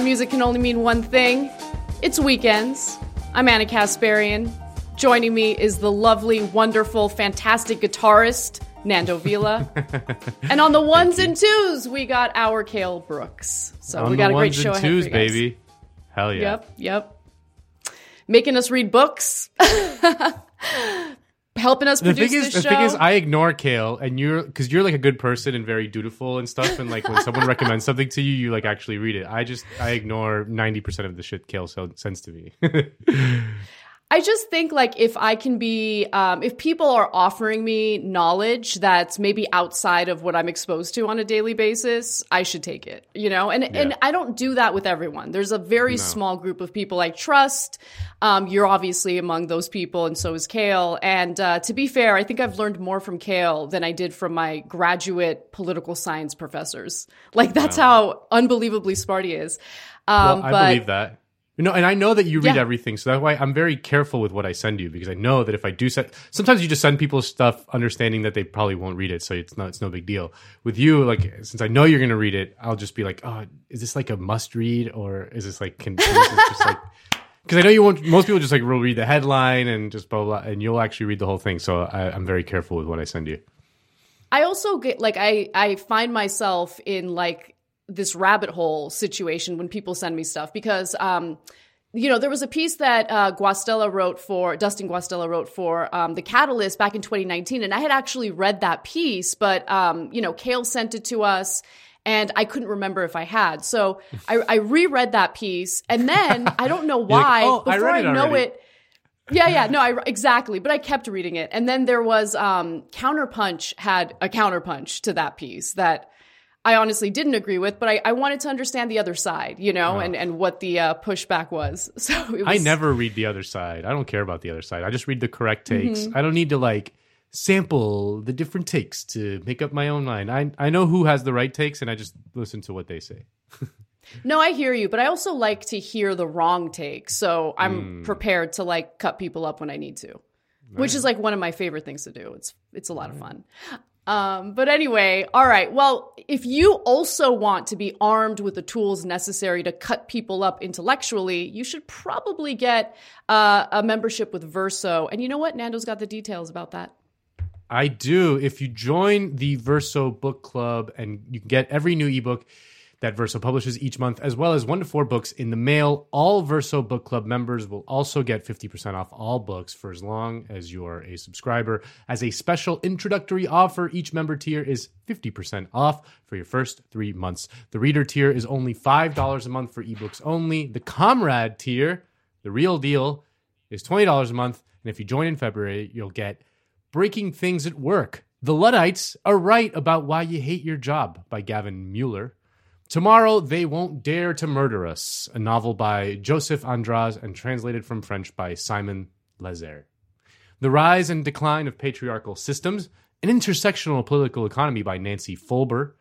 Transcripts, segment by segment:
That music can only mean one thing. It's weekends. I'm Ana Kasparian. Joining me is the lovely, wonderful, fantastic guitarist, Nando Vila. and on the ones and twos, we got our Kale Brooks. So On we got a great ones show and ahead twos, for you guys. baby. Hell yeah. Yep, yep. Making us read books. Helping us The produce thing is, the show. thing is, I ignore Kale, and you're because you're like a good person and very dutiful and stuff. And like when someone recommends something to you, you like actually read it. I just I ignore ninety percent of the shit Kale sends to me. I just think like if I can be, um, if people are offering me knowledge that's maybe outside of what I'm exposed to on a daily basis, I should take it, you know? And, and I don't do that with everyone. There's a very small group of people I trust. Um, you're obviously among those people and so is Kale. And, uh, to be fair, I think I've learned more from Kale than I did from my graduate political science professors. Like that's how unbelievably smart he is. Um, well, I but believe that. Know, and I know that you read Yeah. everything, so that's why I'm very careful with what I send you because I know that if I do send, sometimes you just send people stuff understanding that they probably won't read it, so it's not it's no big deal. With you, like since I know you're gonna read it, I'll just be like, oh, is this like a must read or is this like can, just like because I know you won't. Most people just like will read the headline and just blah blah, blah and you'll actually read the whole thing. So I, I'm very careful with what I send you. I also get like I I find myself in like this rabbit hole situation when people send me stuff because um you know there was a piece that uh, Guastella wrote for Dustin Guastella wrote for um, the Catalyst back in 2019 and I had actually read that piece but um you know Kale sent it to us and I couldn't remember if I had so I, I reread that piece and then I don't know like, why "Oh, I before read it know already." it yeah, yeah, no, I exactly, but I kept reading it, and then there was um, Counterpunch had a counterpunch to that piece that I honestly didn't agree with, but I, I wanted to understand the other side, you know, and and what the uh, pushback was. So it was, I never read the other side. I don't care about the other side. I just read the correct takes. Mm-hmm. I don't need to like sample the different takes to make up my own mind. I I know who has the right takes and I just listen to what they say. No, I hear you, but I also like to hear the wrong take, so. I'm prepared to like cut people up when I need to, which is like one of my favorite things to do. It's it's a lot of fun. Um, but anyway, all right. Well, if you also want to be armed with the tools necessary to cut people up intellectually, you should probably get uh, a membership with Verso. And you know what? Nando's got the details about that. I do. If you join the Verso Book Club and you can get every new ebook that Verso publishes each month, as well as one to four books in the mail, all Verso Book Club members will also get 50% off all books for as long as you're a subscriber. As a special introductory offer, each member tier is 50% off for your first three months. The reader tier is only $5 a month for ebooks only. The Comrade tier, the real deal, is $20 a month. And if you join in February, you'll get Breaking Things at Work. The Luddites are right about why you hate your job by Gavin Mueller. Tomorrow, They Won't Dare to Murder Us, a novel by Joseph Andras and translated from French by Simon Leser. The Rise and Decline of Patriarchal Systems, an intersectional political economy by Nancy Folbre,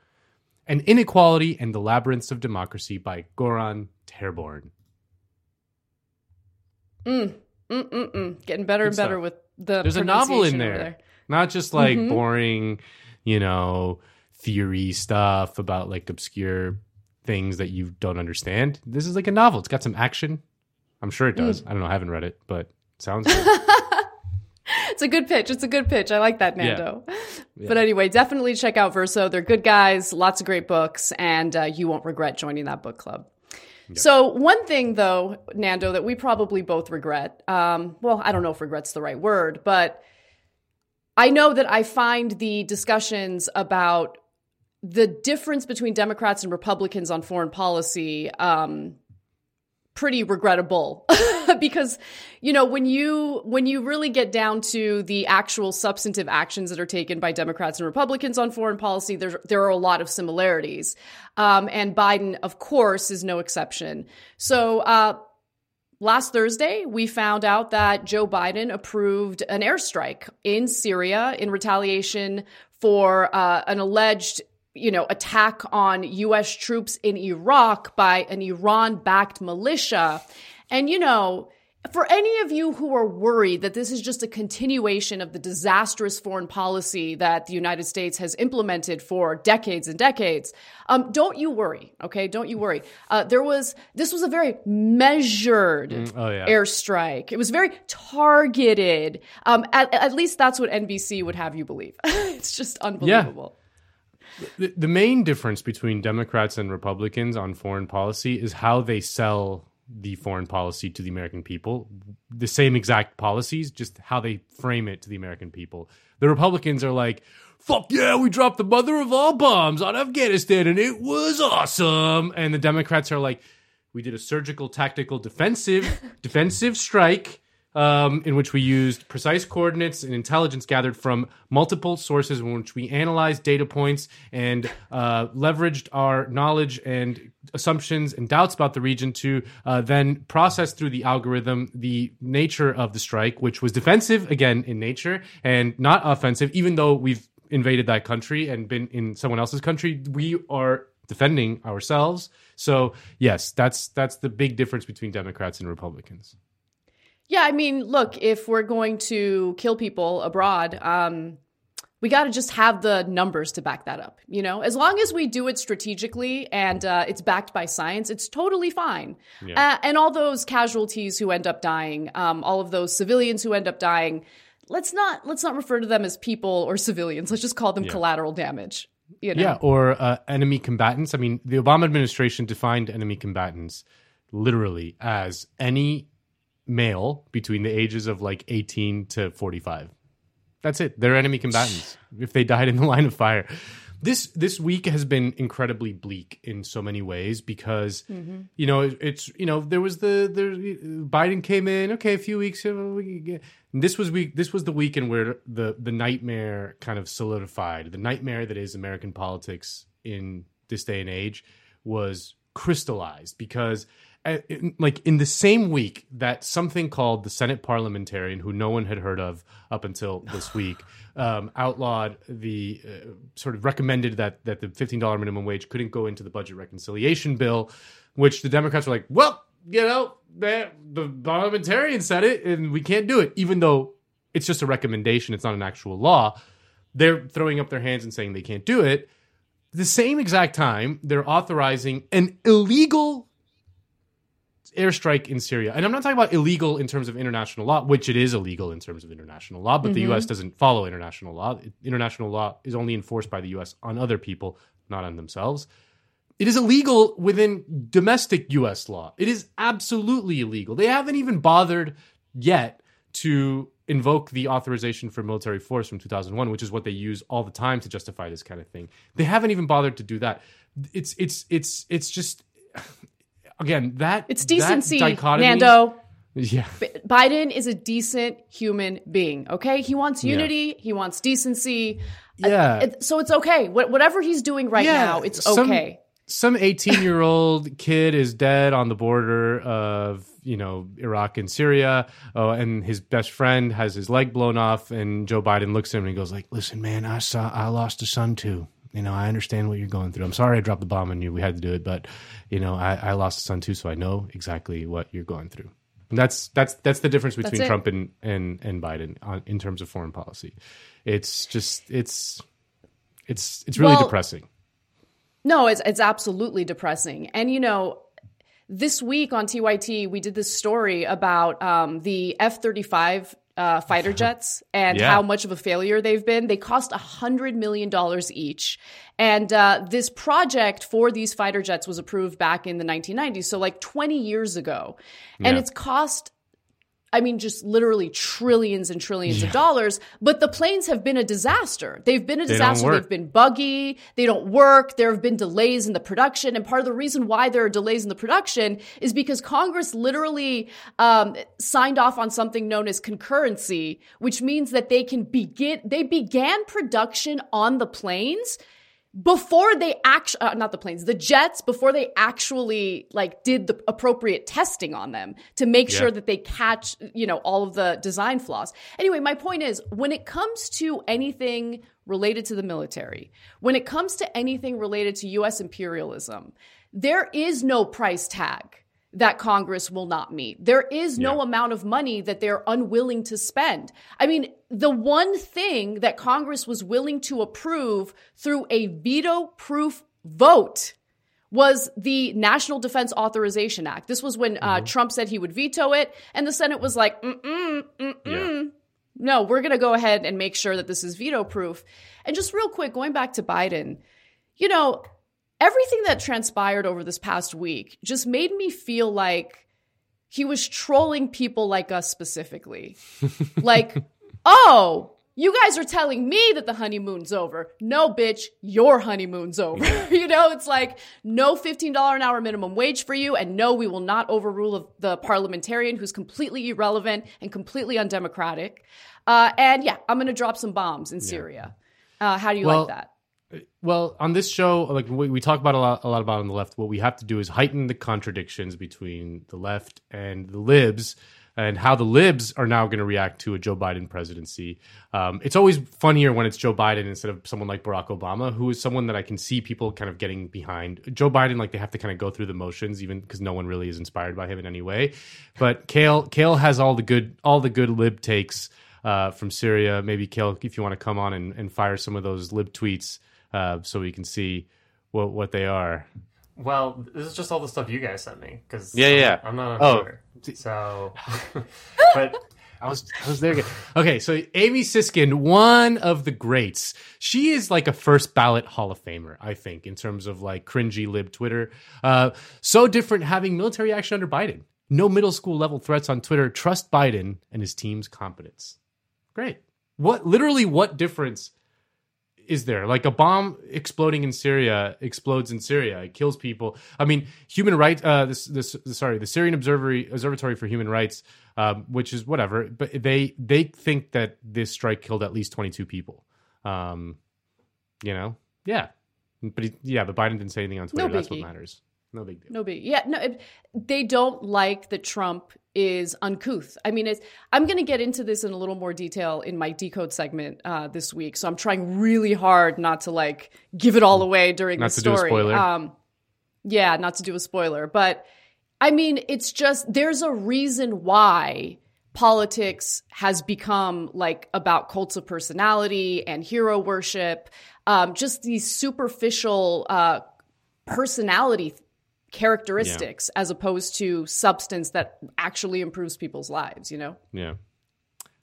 and Inequality and the Labyrinths of Democracy by Göran Therborn. Mm-mm-mm. Getting better and better stuff. with the There's a novel in over there. Not just like Mm-hmm. boring, you know, theory stuff about like obscure things that you don't understand. This is like a novel. It's got some action. I'm sure it Mm. does. I don't know. I haven't read it, but it sounds good. It's a good pitch. It's a good pitch. I like that, Nando. But anyway, definitely check out Verso. They're good guys, lots of great books, and uh, you won't regret joining that book club. So, one thing though, Nando, that we probably both regret um, well, I don't know if regret's the right word, but I know that I find the discussions about the difference between Democrats and Republicans on foreign policy um, pretty regrettable. Because you know when you when you really get down to the actual substantive actions that are taken by Democrats and Republicans on foreign policy there there are a lot of similarities. Um, and Biden of course is no exception. So uh, Last Thursday, we found out that Joe Biden approved an airstrike in Syria in retaliation for uh, an alleged you know, attack on U.S. troops in Iraq by an Iran backed militia. And, you know, for any of you who are worried that this is just a continuation of the disastrous foreign policy that the United States has implemented for decades and decades, um, don't you worry. Okay, don't you worry. Uh, there was this was a very measured mm, oh, yeah. airstrike. It was very targeted. Um, at, at, least that's what NBC would have you believe. it's just unbelievable. Yeah. The, the main difference between Democrats and Republicans on foreign policy is how they sell the foreign policy to the American people. The same exact policies, just how they frame it to the American people. The Republicans are like, fuck yeah, we dropped the mother of all bombs on Afghanistan and it was awesome. And the Democrats are like, we did a surgical tactical defensive defensive strike um, in which we used precise coordinates and intelligence gathered from multiple sources, in which we analyzed data points and uh, leveraged our knowledge and assumptions and doubts about the region to uh, then process through the algorithm the nature of the strike, which was defensive again in nature and not offensive, even though we've invaded that country and been in someone else's country. We are defending ourselves. So yes, that's that's the big difference between Democrats and Republicans. Yeah, I mean, look, if we're going to kill people abroad, um, we got to just have the numbers to back that up. You know, as long as we do it strategically and uh, it's backed by science, it's totally fine. Yeah. Uh, and all those casualties who end up dying, um, all of those civilians who end up dying, let's not let's not refer to them as people or civilians. Let's just call them yeah. collateral damage. You know? Yeah, or uh, enemy combatants. I mean, the Obama administration defined enemy combatants literally as any male between the ages of like 18 to 45. That's it. They're enemy combatants if they died in the line of fire. This this week has been incredibly bleak in so many ways because mm-hmm. you know it, it's you know there was the there Biden came in okay a few weeks this was week this was the weekend where the the nightmare kind of solidified the nightmare that is American politics in this day and age was crystallized because like in the same week that something called the Senate parliamentarian, who no one had heard of up until this week, um, outlawed the uh, sort of recommended that that the fifteen dollar minimum wage couldn't go into the budget reconciliation bill, which the Democrats were like, well, you know, the, the parliamentarian said it, and we can't do it, even though it's just a recommendation, it's not an actual law. They're throwing up their hands and saying they can't do it. The same exact time, they're authorizing an illegal airstrike in Syria, and I'm not talking about illegal in terms of international law, which it is illegal in terms of international law, but mm-hmm. the U.S. doesn't follow international law. International law is only enforced by the U.S. on other people, not on themselves. It is illegal within domestic U.S. law. It is absolutely illegal. They haven't even bothered yet to invoke the authorization for military force from 2001, which is what they use all the time to justify this kind of thing. They haven't even bothered to do that. It's it's it's it's just again that it's decency, that dichotomy, Nando. Yeah, Biden is a decent human being. Okay, he wants unity. Yeah. He wants decency. Yeah, uh, so it's okay. Wh- whatever he's doing right yeah. now, it's okay. Some 18 year old kid is dead on the border of you know Iraq and Syria, uh, and his best friend has his leg blown off, and Joe Biden looks at him and he goes like, "Listen, man, I saw I lost a son too." You know, I understand what you're going through. I'm sorry I dropped the bomb on you. We had to do it, but you know, I, I lost a son too, so I know exactly what you're going through. And that's that's that's the difference between Trump and and and Biden on, in terms of foreign policy. It's just it's it's it's really well, depressing. No, it's it's absolutely depressing. And you know, this week on TYT, we did this story about um, the F 35 uh, fighter jets and yeah. how much of a failure they've been. They cost $100 million each. And uh, this project for these fighter jets was approved back in the 1990s, so like 20 years ago. And yeah. it's cost I mean, just literally trillions and trillions yeah. of dollars. But the planes have been a disaster. They've been a disaster. They They've been buggy. They don't work. There have been delays in the production. And part of the reason why there are delays in the production is because Congress literally um, signed off on something known as concurrency, which means that they can begin, they began production on the planes before they actually uh, not the planes the jets before they actually like did the appropriate testing on them to make yeah. sure that they catch you know all of the design flaws anyway my point is when it comes to anything related to the military when it comes to anything related to US imperialism there is no price tag that Congress will not meet. There is no yeah. amount of money that they're unwilling to spend. I mean, the one thing that Congress was willing to approve through a veto proof vote was the National Defense Authorization Act. This was when uh, mm-hmm. Trump said he would veto it, and the Senate was like, mm-mm, mm-mm. Yeah. no, we're going to go ahead and make sure that this is veto proof. And just real quick, going back to Biden, you know, everything that transpired over this past week just made me feel like he was trolling people like us specifically. like, oh, you guys are telling me that the honeymoon's over. No, bitch, your honeymoon's over. you know, it's like no $15 an hour minimum wage for you. And no, we will not overrule the parliamentarian who's completely irrelevant and completely undemocratic. Uh, and yeah, I'm going to drop some bombs in yeah. Syria. Uh, how do you well, like that? Well, on this show, like we, we talk about a lot, a lot about on the left, what we have to do is heighten the contradictions between the left and the libs and how the libs are now going to react to a Joe Biden presidency. Um, it's always funnier when it's Joe Biden instead of someone like Barack Obama, who is someone that I can see people kind of getting behind. Joe Biden, like they have to kind of go through the motions, even because no one really is inspired by him in any way. But Kale, Kale has all the good, all the good lib takes uh, from Syria. Maybe Kale, if you want to come on and, and fire some of those lib tweets, uh, so we can see what what they are. Well, this is just all the stuff you guys sent me because yeah, yeah, I'm not on oh. Twitter, so. but I was I was there again. Okay, so Amy Siskind, one of the greats. She is like a first ballot Hall of Famer, I think, in terms of like cringy lib Twitter. Uh, so different having military action under Biden. No middle school level threats on Twitter. Trust Biden and his team's competence. Great. What literally what difference is there? Like a bomb exploding in Syria explodes in Syria. It kills people. I mean, human rights. Uh, this, this, sorry, the Syrian Observatory, Observatory for Human Rights, um, which is whatever, but they they think that this strike killed at least twenty two people. Um, you know, yeah, but he, yeah, but Biden didn't say anything on Twitter. No That's what matters. No big deal. No big. Yeah, no. It, they don't like that Trump is uncouth. I mean, it's, I'm going to get into this in a little more detail in my decode segment uh, this week. So I'm trying really hard not to like give it all away during not the story. Um, yeah, not to do a spoiler, but I mean, it's just there's a reason why politics has become like about cults of personality and hero worship, um, just these superficial uh, personality characteristics yeah. as opposed to substance that actually improves people's lives, you know? Yeah.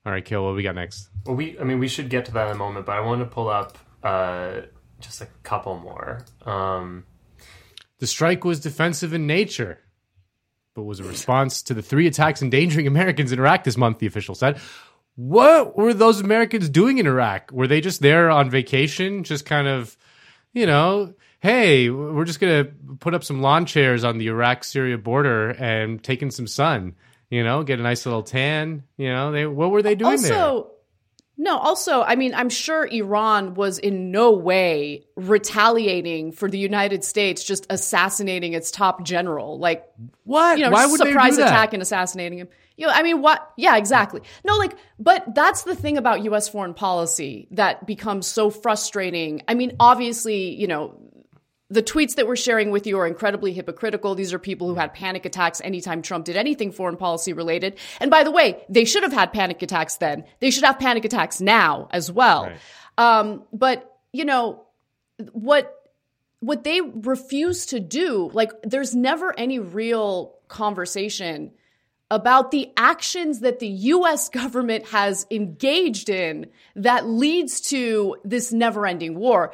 All right, Kill, what we got next? Well, we, I mean, we should get to that in a moment, but I want to pull up uh, just a couple more. Um, the strike was defensive in nature, but was a response to the three attacks endangering Americans in Iraq this month, the official said. What were those Americans doing in Iraq? Were they just there on vacation, just kind of, you know, hey, we're just going to put up some lawn chairs on the Iraq Syria border and taking some sun, you know, get a nice little tan. You know, they what were they doing also, there? No, also, I mean, I'm sure Iran was in no way retaliating for the United States just assassinating its top general. Like, what? You know, Why would surprise they do attack and assassinating him. You know, I mean, what? Yeah, exactly. No, like, but that's the thing about U.S. foreign policy that becomes so frustrating. I mean, obviously, you know, the tweets that we're sharing with you are incredibly hypocritical. These are people who had panic attacks anytime Trump did anything foreign policy related. And by the way, they should have had panic attacks then. They should have panic attacks now as well. Right. Um, but you know what? What they refuse to do, like, there's never any real conversation about the actions that the US government has engaged in that leads to this never ending war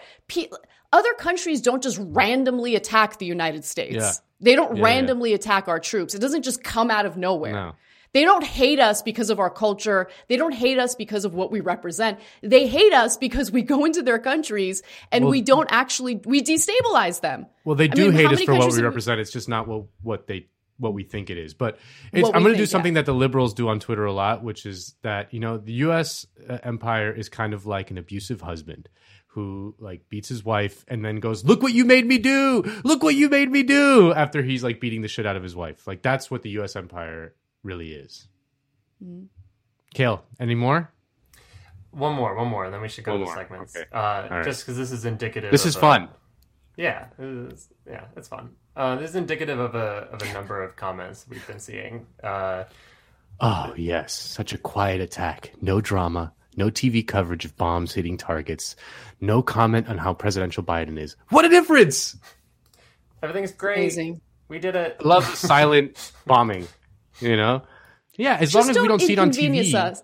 other countries don't just randomly attack the United States. Yeah. They don't yeah, randomly yeah. attack our troops. It doesn't just come out of nowhere. No. They don't hate us because of our culture. They don't hate us because of what we represent. They hate us because we go into their countries and well, we don't actually we destabilize them. Well, they do I mean, hate us for what we represent. It's just not what what they what we think it is. But I'm going to do something yeah. that the liberals do on Twitter a lot, which is that you know the U.S. Uh, empire is kind of like an abusive husband who like beats his wife and then goes, "Look what you made me do! Look what you made me do!" After he's like beating the shit out of his wife. Like that's what the U.S. empire really is. Mm-hmm. Kale, any more? One more, one more, and then we should go one to the segments. Okay. Uh, right. Just because this is indicative. This is fun. yeah, it is, yeah, it's fun. Uh, this is indicative of a of a number of comments we've been seeing. Uh, oh yes, such a quiet attack. No drama. No TV coverage of bombs hitting targets. No comment on how presidential Biden is. What a difference! Everything's great. Amazing. We did it. Love the silent bombing. You know? Yeah, as Just long as we don't see it on TV. Us.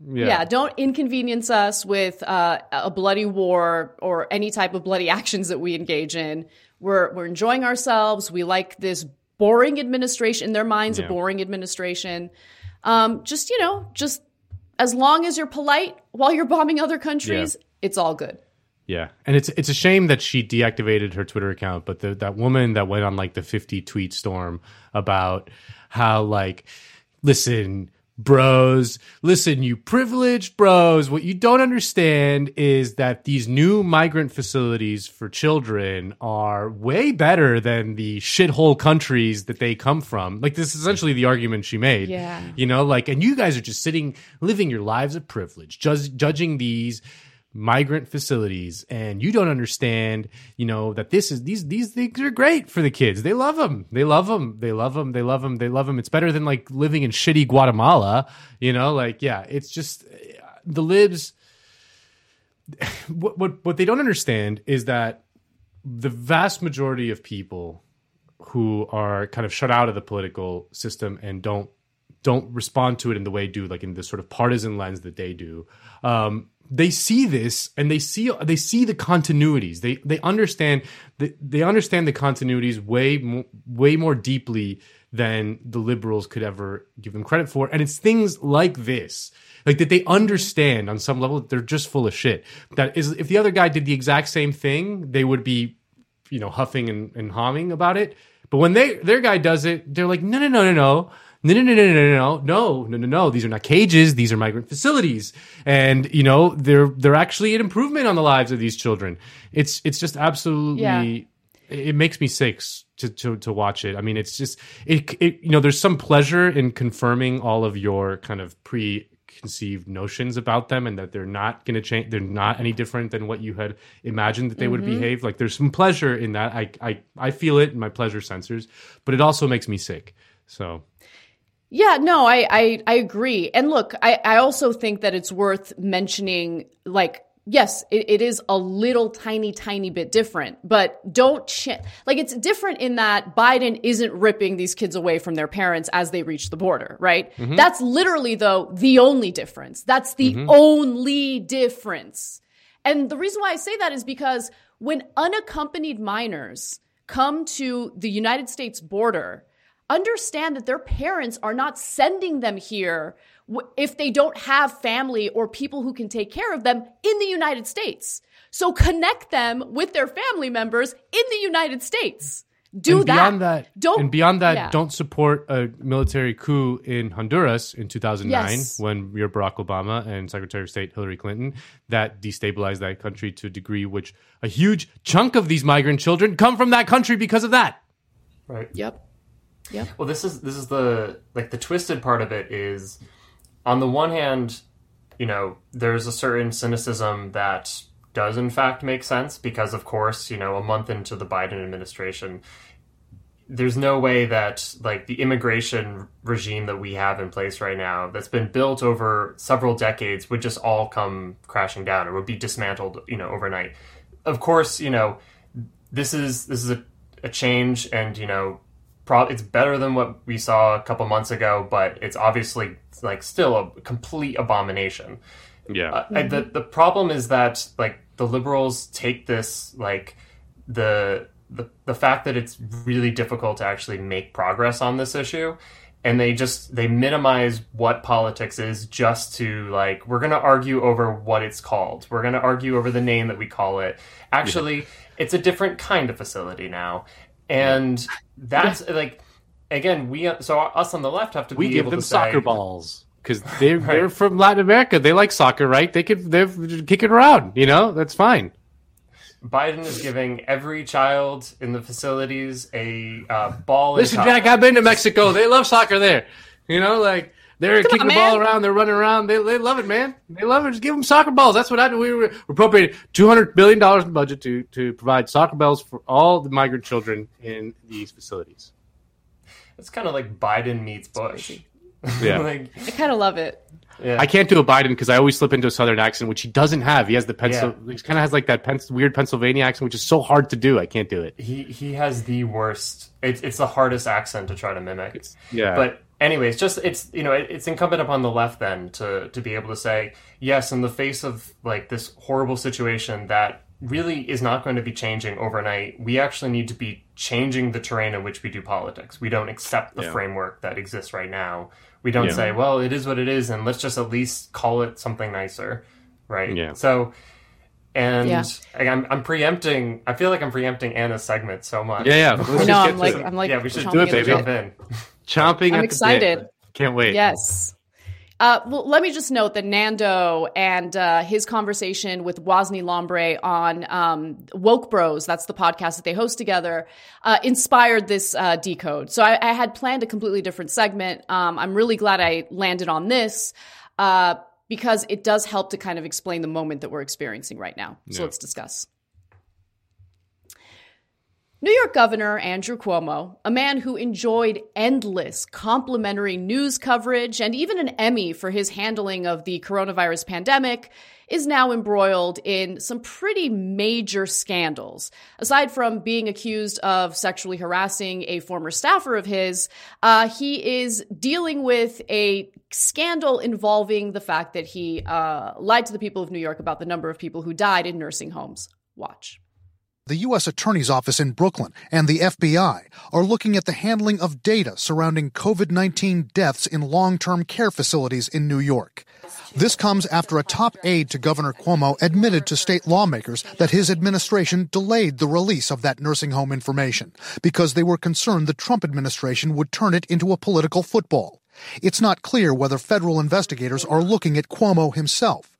Yeah. yeah. don't inconvenience us with uh, a bloody war or any type of bloody actions that we engage in. We're we're enjoying ourselves. We like this boring administration in their minds, yeah. a boring administration. Um, just you know, just as long as you're polite while you're bombing other countries, yeah. it's all good. Yeah, and it's it's a shame that she deactivated her Twitter account, but the, that woman that went on like the 50 tweet storm about how like listen bros. Listen, you privileged bros. What you don't understand is that these new migrant facilities for children are way better than the shithole countries that they come from. Like, this is essentially the argument she made. Yeah. You know, like, and you guys are just sitting, living your lives of privilege, just judging these migrant facilities and you don't understand you know that this is these these things are great for the kids. They love them they love them they love them they love them they love them it's better than like living in shitty guatemala you know? Like yeah it's just the libs what what what they don't understand is that the vast majority of people who are kind of shut out of the political system and don't don't respond to it in the way do like in the sort of partisan lens that they do um, they see this and they see they see the continuities. They they understand they, they understand the continuities way more, way more deeply than the liberals could ever give them credit for. And it's things like this. Like that they understand on some level that they're just full of shit. That is if the other guy did the exact same thing, they would be, you know, huffing and, and humming about it. But when they their guy does it, they're like, no, no, no, no no, no, no, no, no, no, no, no, no, no. No, no. These are not cages. These are migrant facilities, and you know they're they're actually an improvement on the lives of these children. It's it's just absolutely. Yeah. It makes me sick to, to to watch it. I mean, it's just it, it. You know, there's some pleasure in confirming all of your kind of preconceived notions about them, and that they're not going to change. They're not any different than what you had imagined that they mm-hmm. would behave. Like, there's some pleasure in that. I I I feel it in my pleasure sensors, but it also makes me sick. So yeah, no, I, I, I agree. And look, I, I also think that it's worth mentioning, like, yes, it, it is a little tiny, tiny bit different, but don't, ch- like, it's different in that Biden isn't ripping these kids away from their parents as they reach the border, right? Mm-hmm. That's literally, though, the only difference. That's the mm-hmm. only difference. And the reason why I say that is because when unaccompanied minors come to the United States border, understand that their parents are not sending them here if they don't have family or people who can take care of them in the United States. So connect them with their family members in the United States. Do and that. Beyond that, don't and beyond that, yeah. don't support a military coup in Honduras in 2009 yes. when you're Barack Obama and Secretary of State Hillary Clinton that destabilized that country to a degree which a huge chunk of these migrant children come from that country because of that. Right. Yep. Yeah. Well, this is this is the like the twisted part of it is on the one hand, you know, there's a certain cynicism that does in fact make sense because of course, you know, a month into the Biden administration, there's no way that like the immigration regime that we have in place right now that's been built over several decades would just all come crashing down or would be dismantled, you know, overnight. Of course, you know, this is this is a, a change and, you know, pro- it's better than what we saw a couple months ago, but it's obviously like still a complete abomination. Yeah. Uh, mm-hmm. the the problem is that like the liberals take this like the the the fact that it's really difficult to actually make progress on this issue and they just they minimize what politics is just to like we're going to argue over what it's called we're going to argue over the name that we call it actually yeah. it's a different kind of facility now and that's like again we so us on the left have to we give them soccer say, balls because they're right. they're from Latin America. They like soccer, right? They could they're kicking around. You know, that's fine. Biden is giving every child in the facilities a uh, ball. Listen, Jack, I've been to Mexico. They love soccer there. You know, like They're Come kicking on, the ball around. They're running around. They, they love it, man. They love it. Just give them soccer balls. That's what I do. We were appropriated two hundred billion dollars in budget to to provide soccer balls for all the migrant children in these facilities. It's kind of like Biden meets Bush. Yeah, like, I kind of love it. Yeah. I can't do a Biden because I always slip into a Southern accent, which he doesn't have. He has the pencil. Yeah. He kind of has like that pen- weird Pennsylvania accent, which is so hard to do. I can't do it. He he has the worst. It's it's the hardest accent to try to mimic. It's, yeah. But anyways, just it's you know it, it's incumbent upon the left then to to be able to say yes in the face of like this horrible situation that really is not going to be changing overnight. We actually need to be changing the terrain in which we do politics. We don't accept the yeah. framework that exists right now we don't yeah. say, well, it is what it is, and let's just at least call it something nicer, right? Yeah. So, and yeah. I'm, I'm preempting. I feel like I'm preempting Anna's segment so much. Yeah, yeah. Let's no, I'm like, I'm like, yeah, we should do it, baby. Jump in. Chomping. I'm excited. Can't wait. Yes. Uh, well, let me just note that Nando and uh, his conversation with Wosny Lambre on um, Woke Bros, that's the podcast that they host together, uh, inspired this uh, decode. So I, I, had planned a completely different segment. Um, I'm really glad I landed on this uh, because it does help to kind of explain the moment that we're experiencing right now. So yeah. let's discuss. New York Governor Andrew Cuomo, a man who enjoyed endless complimentary news coverage and even an Emmy for his handling of the coronavirus pandemic, is now embroiled in some pretty major scandals. Aside from being accused of sexually harassing a former staffer of his, uh, he is dealing with a scandal involving the fact that he uh, lied to the people of New York about the number of people who died in nursing homes. Watch the U.S. Attorney's Office in Brooklyn and the FBI are looking at the handling of data surrounding COVID 19 deaths in long term care facilities in New York. This comes after a top aide to Governor Cuomo admitted to state lawmakers that his administration delayed the release of that nursing home information because they were concerned the Trump administration would turn it into a political football. It's not clear whether federal investigators are looking at Cuomo himself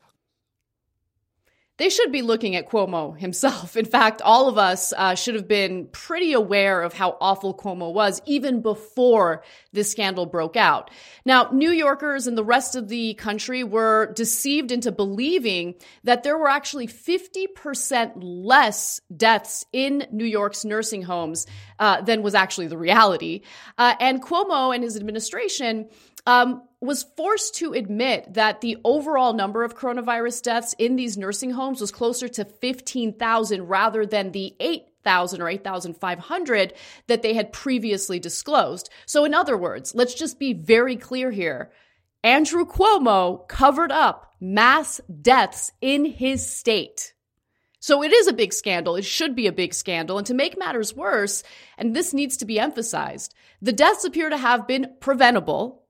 they should be looking at Cuomo himself. In fact, all of us uh, should have been pretty aware of how awful Cuomo was even before this scandal broke out. Now, New Yorkers and the rest of the country were deceived into believing that there were actually 50% less deaths in New York's nursing homes uh, than was actually the reality. Uh, and Cuomo and his administration um, was forced to admit that the overall number of coronavirus deaths in these nursing homes was closer to 15,000 rather than the 8,000 or 8,500 that they had previously disclosed. So, in other words, let's just be very clear here. Andrew Cuomo covered up mass deaths in his state. So it is a big scandal. It should be a big scandal. And to make matters worse, and this needs to be emphasized, the deaths appear to have been preventable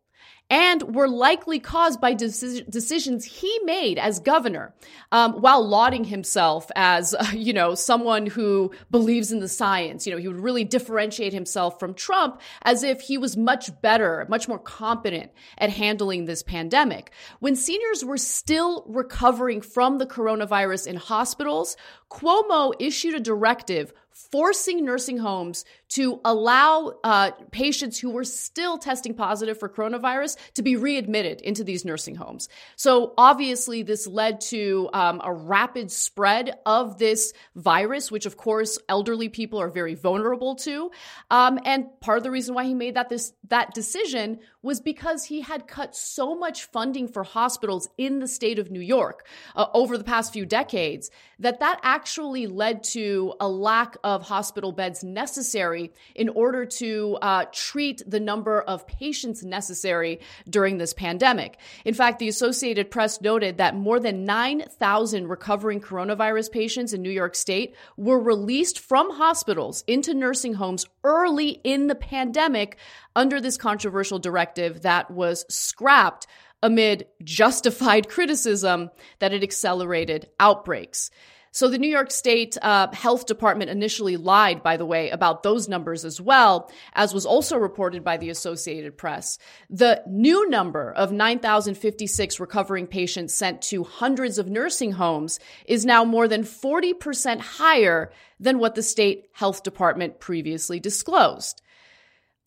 and were likely caused by decisions he made as governor, um, while lauding himself as, uh, you know, someone who believes in the science. You know, he would really differentiate himself from Trump as if he was much better, much more competent at handling this pandemic. When seniors were still recovering from the coronavirus in hospitals, Cuomo issued a directive forcing nursing homes to allow uh, patients who were still testing positive for coronavirus to be readmitted into these nursing homes. So obviously, this led to um, a rapid spread of this virus, which of course elderly people are very vulnerable to. Um, and part of the reason why he made that this that decision was because he had cut so much funding for hospitals in the state of New York uh, over the past few decades that that actually led to a lack of hospital beds necessary in order to uh, treat the number of patients necessary during this pandemic. In fact, the Associated Press noted that more than 9,000 recovering coronavirus patients in New York State were released from hospitals into nursing homes early in the pandemic under this controversial directive that was scrapped amid justified criticism that it accelerated outbreaks. So the New York State uh, Health Department initially lied, by the way, about those numbers as well, as was also reported by the Associated Press. The new number of 9,056 recovering patients sent to hundreds of nursing homes is now more than 40% higher than what the state health department previously disclosed.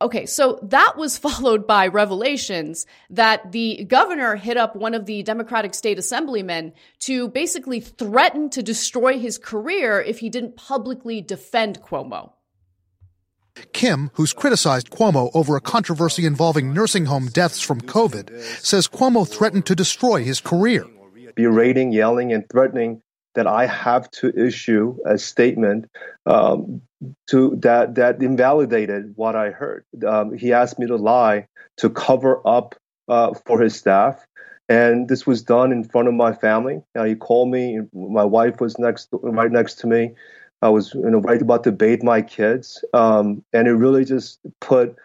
Okay, so that was followed by revelations that the governor hit up one of the Democratic state assemblymen to basically threaten to destroy his career if he didn't publicly defend Cuomo. Kim, who's criticized Cuomo over a controversy involving nursing home deaths from COVID, says Cuomo threatened to destroy his career. Berating, yelling, and threatening that I have to issue a statement um, to that that invalidated what I heard. Um, he asked me to lie to cover up uh, for his staff, and this was done in front of my family. Now he called me. My wife was next, right next to me. I was you know right about to bathe my kids, um, and it really just put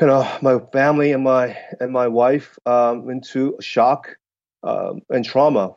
you know my family and my and my wife um, into shock um, and trauma.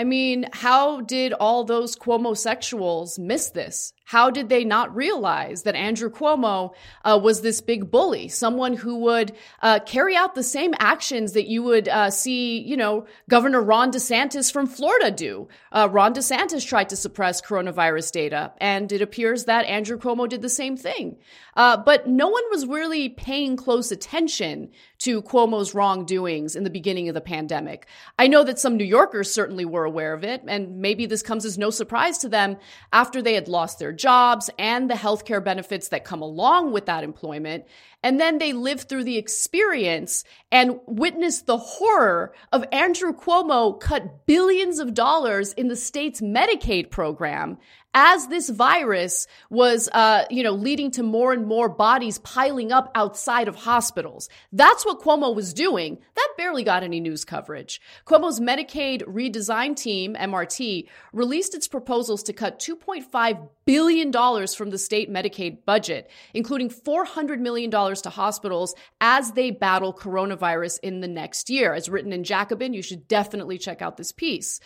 I mean, how did all those Cuomo sexuals miss this? How did they not realize that Andrew Cuomo uh, was this big bully, someone who would uh, carry out the same actions that you would uh, see, you know, Governor Ron DeSantis from Florida do? Uh, Ron DeSantis tried to suppress coronavirus data, and it appears that Andrew Cuomo did the same thing. Uh, but no one was really paying close attention to Cuomo's wrongdoings in the beginning of the pandemic. I know that some New Yorkers certainly were aware of it, and maybe this comes as no surprise to them after they had lost their jobs and the healthcare benefits that come along with that employment. And then they live through the experience and witness the horror of Andrew Cuomo cut billions of dollars in the state's Medicaid program as this virus was, uh, you know, leading to more and more bodies piling up outside of hospitals. That's what Cuomo was doing. That barely got any news coverage. Cuomo's Medicaid redesign team, MRT, released its proposals to cut $2.5 billion from the state Medicaid budget, including $400 million to hospitals as they battle coronavirus in the next year. As written in Jacobin, you should definitely check out this piece.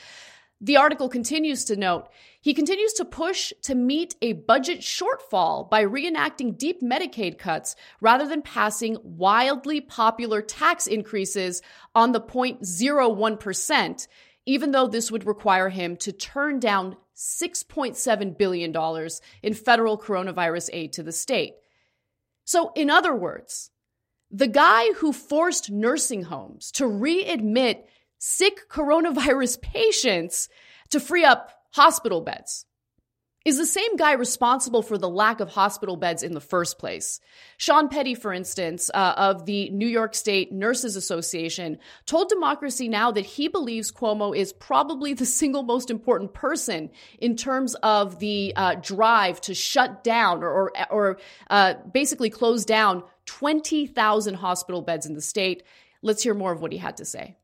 The article continues to note he continues to push to meet a budget shortfall by reenacting deep Medicaid cuts rather than passing wildly popular tax increases on the 0.01%, even though this would require him to turn down $6.7 billion in federal coronavirus aid to the state. So, in other words, the guy who forced nursing homes to readmit sick coronavirus patients to free up hospital beds is the same guy responsible for the lack of hospital beds in the first place. Sean Petty, for instance, uh, of the New York State Nurses Association, told Democracy Now! that he believes Cuomo is probably the single most important person in terms of the uh, drive to shut down or, or, or uh, basically close down 20,000 hospital beds in the state. Let's hear more of what he had to say.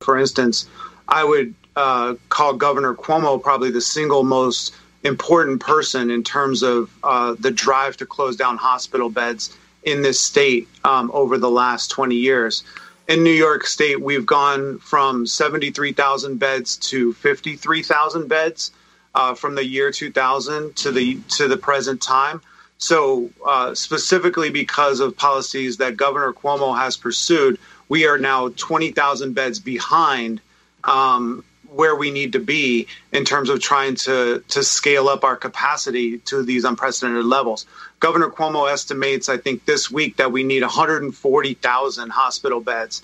For instance, I would uh, call Governor Cuomo probably the single most important person in terms of uh, the drive to close down hospital beds in this state um, over the last 20 years. In New York State, we've gone from 73,000 beds to 53,000 beds uh, from the year 2000 to the to the present time. So, uh, specifically because of policies that Governor Cuomo has pursued, we are now 20,000 beds behind um, where we need to be in terms of trying to to scale up our capacity to these unprecedented levels. Governor Cuomo estimates, I think, this week that we need 140,000 hospital beds.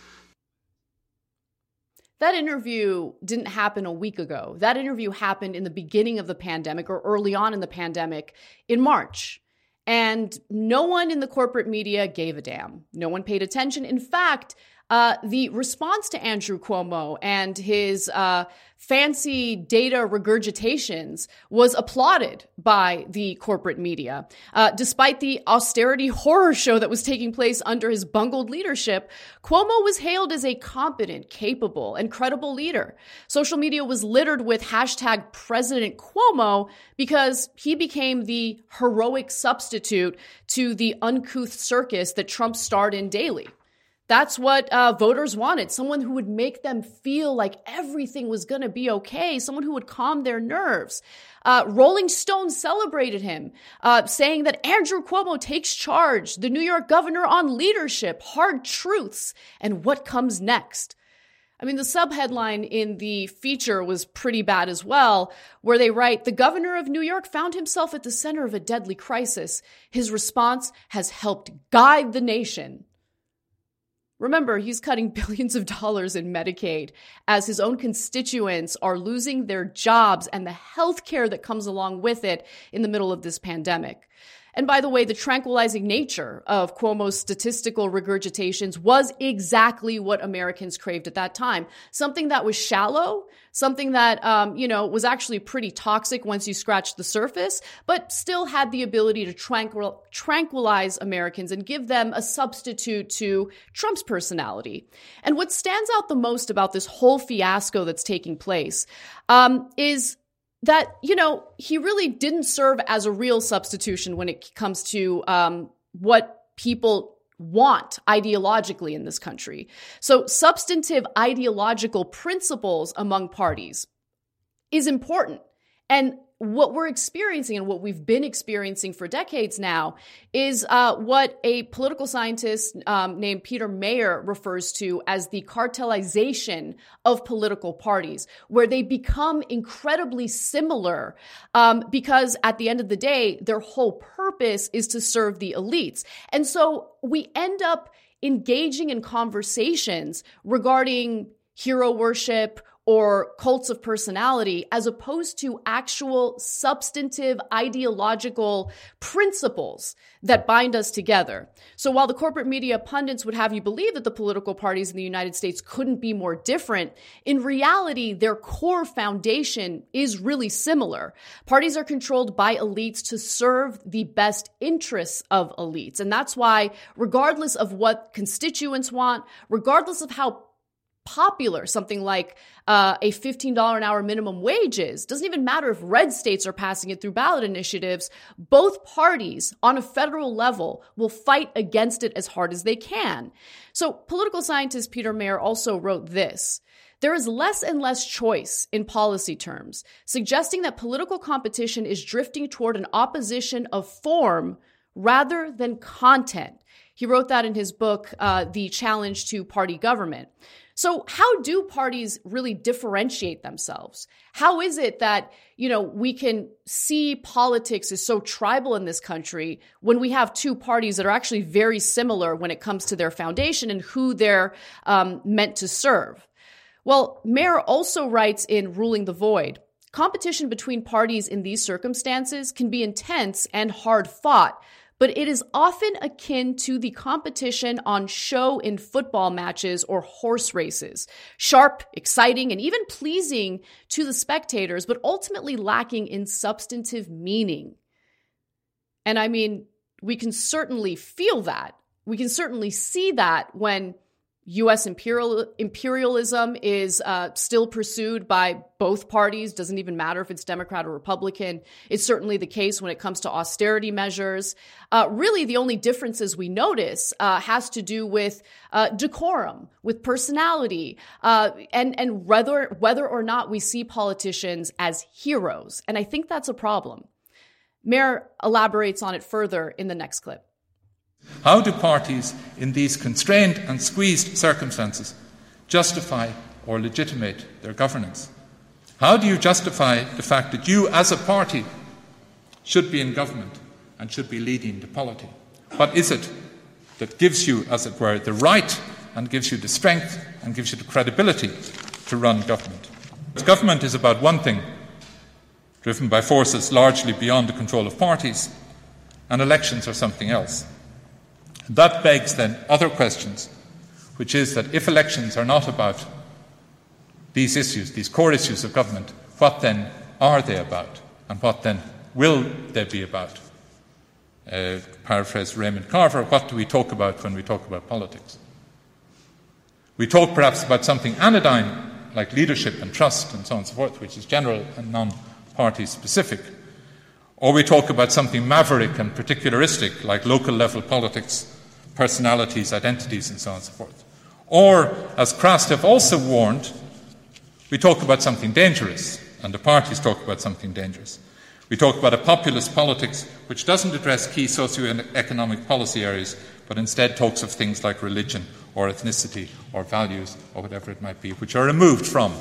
That interview didn't happen a week ago. That interview happened in the beginning of the pandemic or early on in the pandemic in March. And no one in the corporate media gave a damn. No one paid attention. In fact, uh, the response to Andrew Cuomo and his uh, fancy data regurgitations was applauded by the corporate media. Uh, despite the austerity horror show that was taking place under his bungled leadership, Cuomo was hailed as a competent, capable, and credible leader. Social media was littered with hashtag President Cuomo because he became the heroic substitute to the uncouth circus that Trump starred in daily. That's what uh, voters wanted someone who would make them feel like everything was going to be okay, someone who would calm their nerves. Uh, Rolling Stone celebrated him, uh, saying that Andrew Cuomo takes charge, the New York governor on leadership, hard truths, and what comes next. I mean, the subheadline in the feature was pretty bad as well, where they write The governor of New York found himself at the center of a deadly crisis. His response has helped guide the nation. Remember, he's cutting billions of dollars in Medicaid as his own constituents are losing their jobs and the health care that comes along with it in the middle of this pandemic. And by the way, the tranquilizing nature of Cuomo's statistical regurgitations was exactly what Americans craved at that time. Something that was shallow, something that, um, you know, was actually pretty toxic once you scratched the surface, but still had the ability to tranquil- tranquilize Americans and give them a substitute to Trump's personality. And what stands out the most about this whole fiasco that's taking place um, is that, you know, he really didn't serve as a real substitution when it comes to um, what people want ideologically in this country. So, substantive ideological principles among parties is important. And what we're experiencing and what we've been experiencing for decades now is uh, what a political scientist um, named Peter Mair refers to as the cartelization of political parties, where they become incredibly similar um, because at the end of the day, their whole purpose is to serve the elites. And so we end up engaging in conversations regarding hero worship or cults of personality as opposed to actual substantive ideological principles that bind us together. So while the corporate media pundits would have you believe that the political parties in the United States couldn't be more different, in reality, their core foundation is really similar. Parties are controlled by elites to serve the best interests of elites. And that's why, regardless of what constituents want, regardless of how popular something like uh, a $15 an hour minimum wage is. Doesn't even matter if red states are passing it through ballot initiatives. Both parties on a federal level will fight against it as hard as they can. So, political scientist Peter Mair also wrote this. There is less and less choice in policy terms, suggesting that political competition is drifting toward an opposition of form rather than content. He wrote that in his book, uh, The Challenge to Party Government. So how do parties really differentiate themselves? How is it that, you know, we can see politics is so tribal in this country when we have two parties that are actually very similar when it comes to their foundation and who they're um, meant to serve? Well, Mair also writes in Ruling the Void, competition between parties in these circumstances can be intense and hard fought but it is often akin to the competition on show in football matches or horse races. Sharp, exciting, and even pleasing to the spectators, but ultimately lacking in substantive meaning. And I mean, we can certainly feel that. We can certainly see that when U.S. Imperial, imperialism is uh, still pursued by both parties. Doesn't even matter if it's Democrat or Republican. It's certainly the case when it comes to austerity measures. Uh, really, the only differences we notice uh, has to do with uh, decorum, with personality, uh, and and whether whether or not we see politicians as heroes. And I think that's a problem. Mair elaborates on it further in the next clip. How do parties in these constrained and squeezed circumstances justify or legitimate their governance? How do you justify the fact that you, as a party, should be in government and should be leading the polity? What is it that gives you, as it were, the right and gives you the strength and gives you the credibility to run government? Government is about one thing, driven by forces largely beyond the control of parties, and elections are something else. That begs then other questions, which is that if elections are not about these issues, these core issues of government, what then are they about? And what then will they be about? Uh, paraphrase Raymond Carver, what do we talk about when we talk about politics? We talk perhaps about something anodyne, like leadership and trust and so on and so forth, which is general and non party specific. Or we talk about something maverick and particularistic, like local level politics personalities, identities, and so on and so forth. Or, as Krastev also warned, we talk about something dangerous, and the parties talk about something dangerous. We talk about a populist politics which doesn't address key socio-economic policy areas, but instead talks of things like religion or ethnicity or values or whatever it might be, which are removed from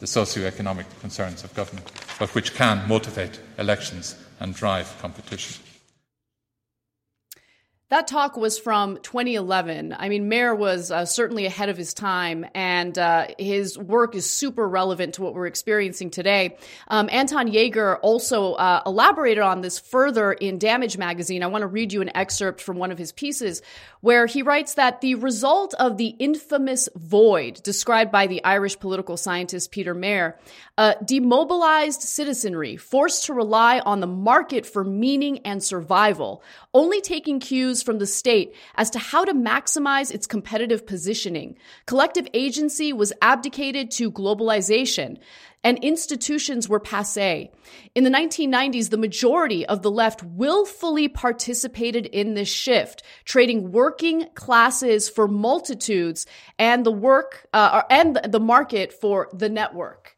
the socio-economic concerns of government, but which can motivate elections and drive competition. That talk was from 2011. I mean, Mair was uh, certainly ahead of his time, and uh, his work is super relevant to what we're experiencing today. Um, Anton Jaeger also uh, elaborated on this further in Damage magazine. I want to read you an excerpt from one of his pieces where he writes that the result of the infamous void described by the Irish political scientist Peter Mair, a demobilized citizenry forced to rely on the market for meaning and survival, only taking cues from the state as to how to maximize its competitive positioning. Collective agency was abdicated to globalization and institutions were passe. In the 1990s, the majority of the left willfully participated in this shift, trading working classes for multitudes and the work uh, and the market for the network.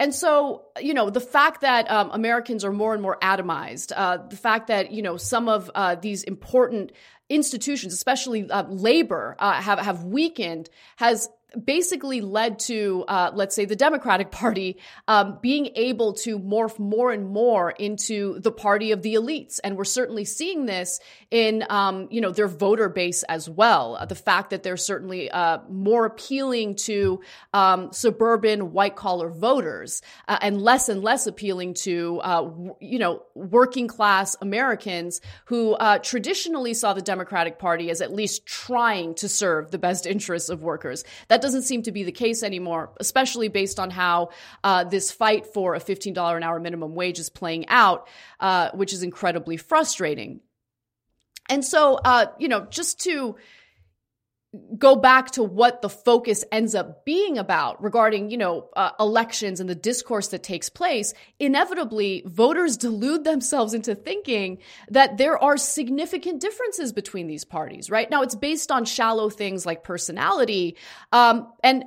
And so, you know, the fact that um, Americans are more and more atomized, uh, the fact that, you know, some of uh, these important institutions, especially uh, labor, uh, have, have weakened has basically led to, uh, let's say, the Democratic Party um, being able to morph more and more into the party of the elites, and we're certainly seeing this in, um, you know, their voter base as well. Uh, the fact that they're certainly uh, more appealing to um, suburban white collar voters uh, and less and less appealing to, uh, you know, working class Americans who uh, traditionally saw the Democratic Party as at least trying to serve the best interests of workers. That doesn't seem to be the case anymore, especially based on how uh, this fight for a $15 an hour minimum wage is playing out, uh, which is incredibly frustrating. And so, uh, you know, just to go back to what the focus ends up being about regarding, you know, uh, elections and the discourse that takes place, inevitably voters delude themselves into thinking that there are significant differences between these parties, right? Now it's based on shallow things like personality. Um, and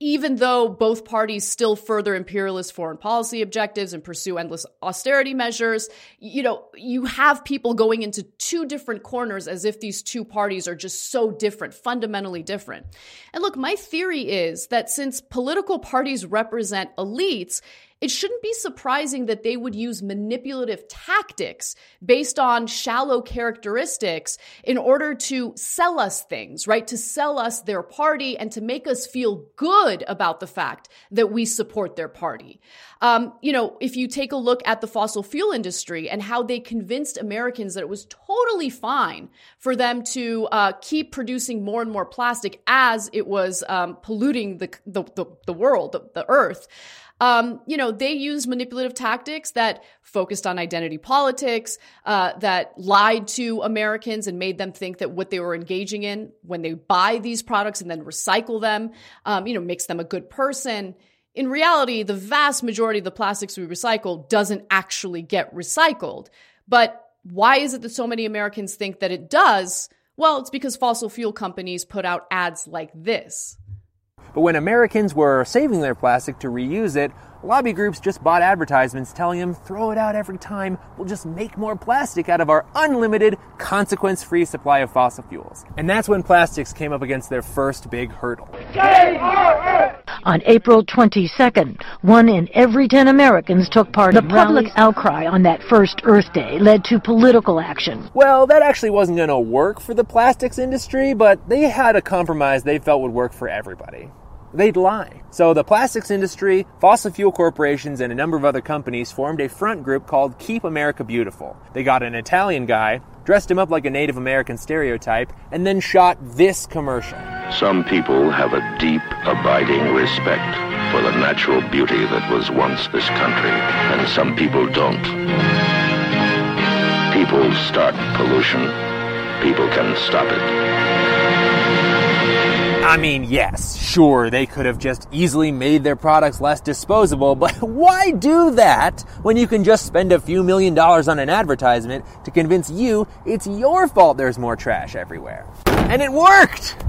even though both parties still further imperialist foreign policy objectives and pursue endless austerity measures, you know, you have people going into two different corners as if these two parties are just so different, fundamentally different. And look, my theory is that since political parties represent elites, it shouldn't be surprising that they would use manipulative tactics based on shallow characteristics in order to sell us things, right? To sell us their party and to make us feel good about the fact that we support their party. Um, you know, if you take a look at the fossil fuel industry and how they convinced Americans that it was totally fine for them to uh, keep producing more and more plastic as it was um, polluting the, the, the, the world, the, the earth um, you know, they used manipulative tactics that focused on identity politics, uh, that lied to Americans and made them think that what they were engaging in when they buy these products and then recycle them, um, you know, makes them a good person. In reality, the vast majority of the plastics we recycle doesn't actually get recycled. But why is it that so many Americans think that it does? Well, it's because fossil fuel companies put out ads like this. But when Americans were saving their plastic to reuse it, lobby groups just bought advertisements telling them, throw it out every time, we'll just make more plastic out of our unlimited, consequence free supply of fossil fuels. And that's when plastics came up against their first big hurdle. On April 22nd, one in every 10 Americans took part the in The public rallies. outcry on that first Earth Day led to political action. Well, that actually wasn't going to work for the plastics industry, but they had a compromise they felt would work for everybody they'd lie. So the plastics industry, fossil fuel corporations, and a number of other companies formed a front group called Keep America Beautiful. They got an Italian guy, dressed him up like a Native American stereotype, and then shot this commercial. Some people have a deep, abiding respect for the natural beauty that was once this country, and some people don't. People start pollution. People can stop it. I mean, yes, sure, they could have just easily made their products less disposable, but why do that when you can just spend a few million dollars on an advertisement to convince you it's your fault there's more trash everywhere? And it worked!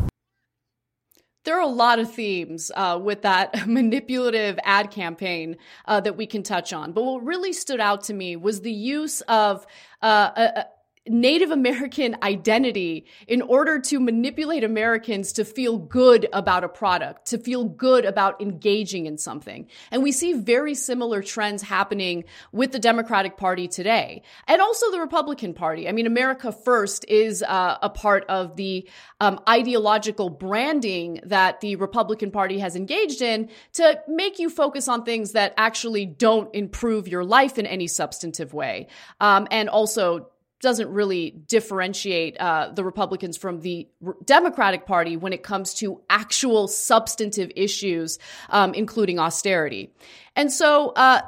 There are a lot of themes uh, with that manipulative ad campaign uh, that we can touch on. But what really stood out to me was the use of uh, a, Native American identity in order to manipulate Americans to feel good about a product, to feel good about engaging in something. And we see very similar trends happening with the Democratic Party today and also the Republican Party. I mean, America First is uh, a part of the um, ideological branding that the Republican Party has engaged in to make you focus on things that actually don't improve your life in any substantive way. Um, and also doesn't really differentiate uh, the Republicans from the Democratic Party when it comes to actual substantive issues, um, including austerity. And so, uh,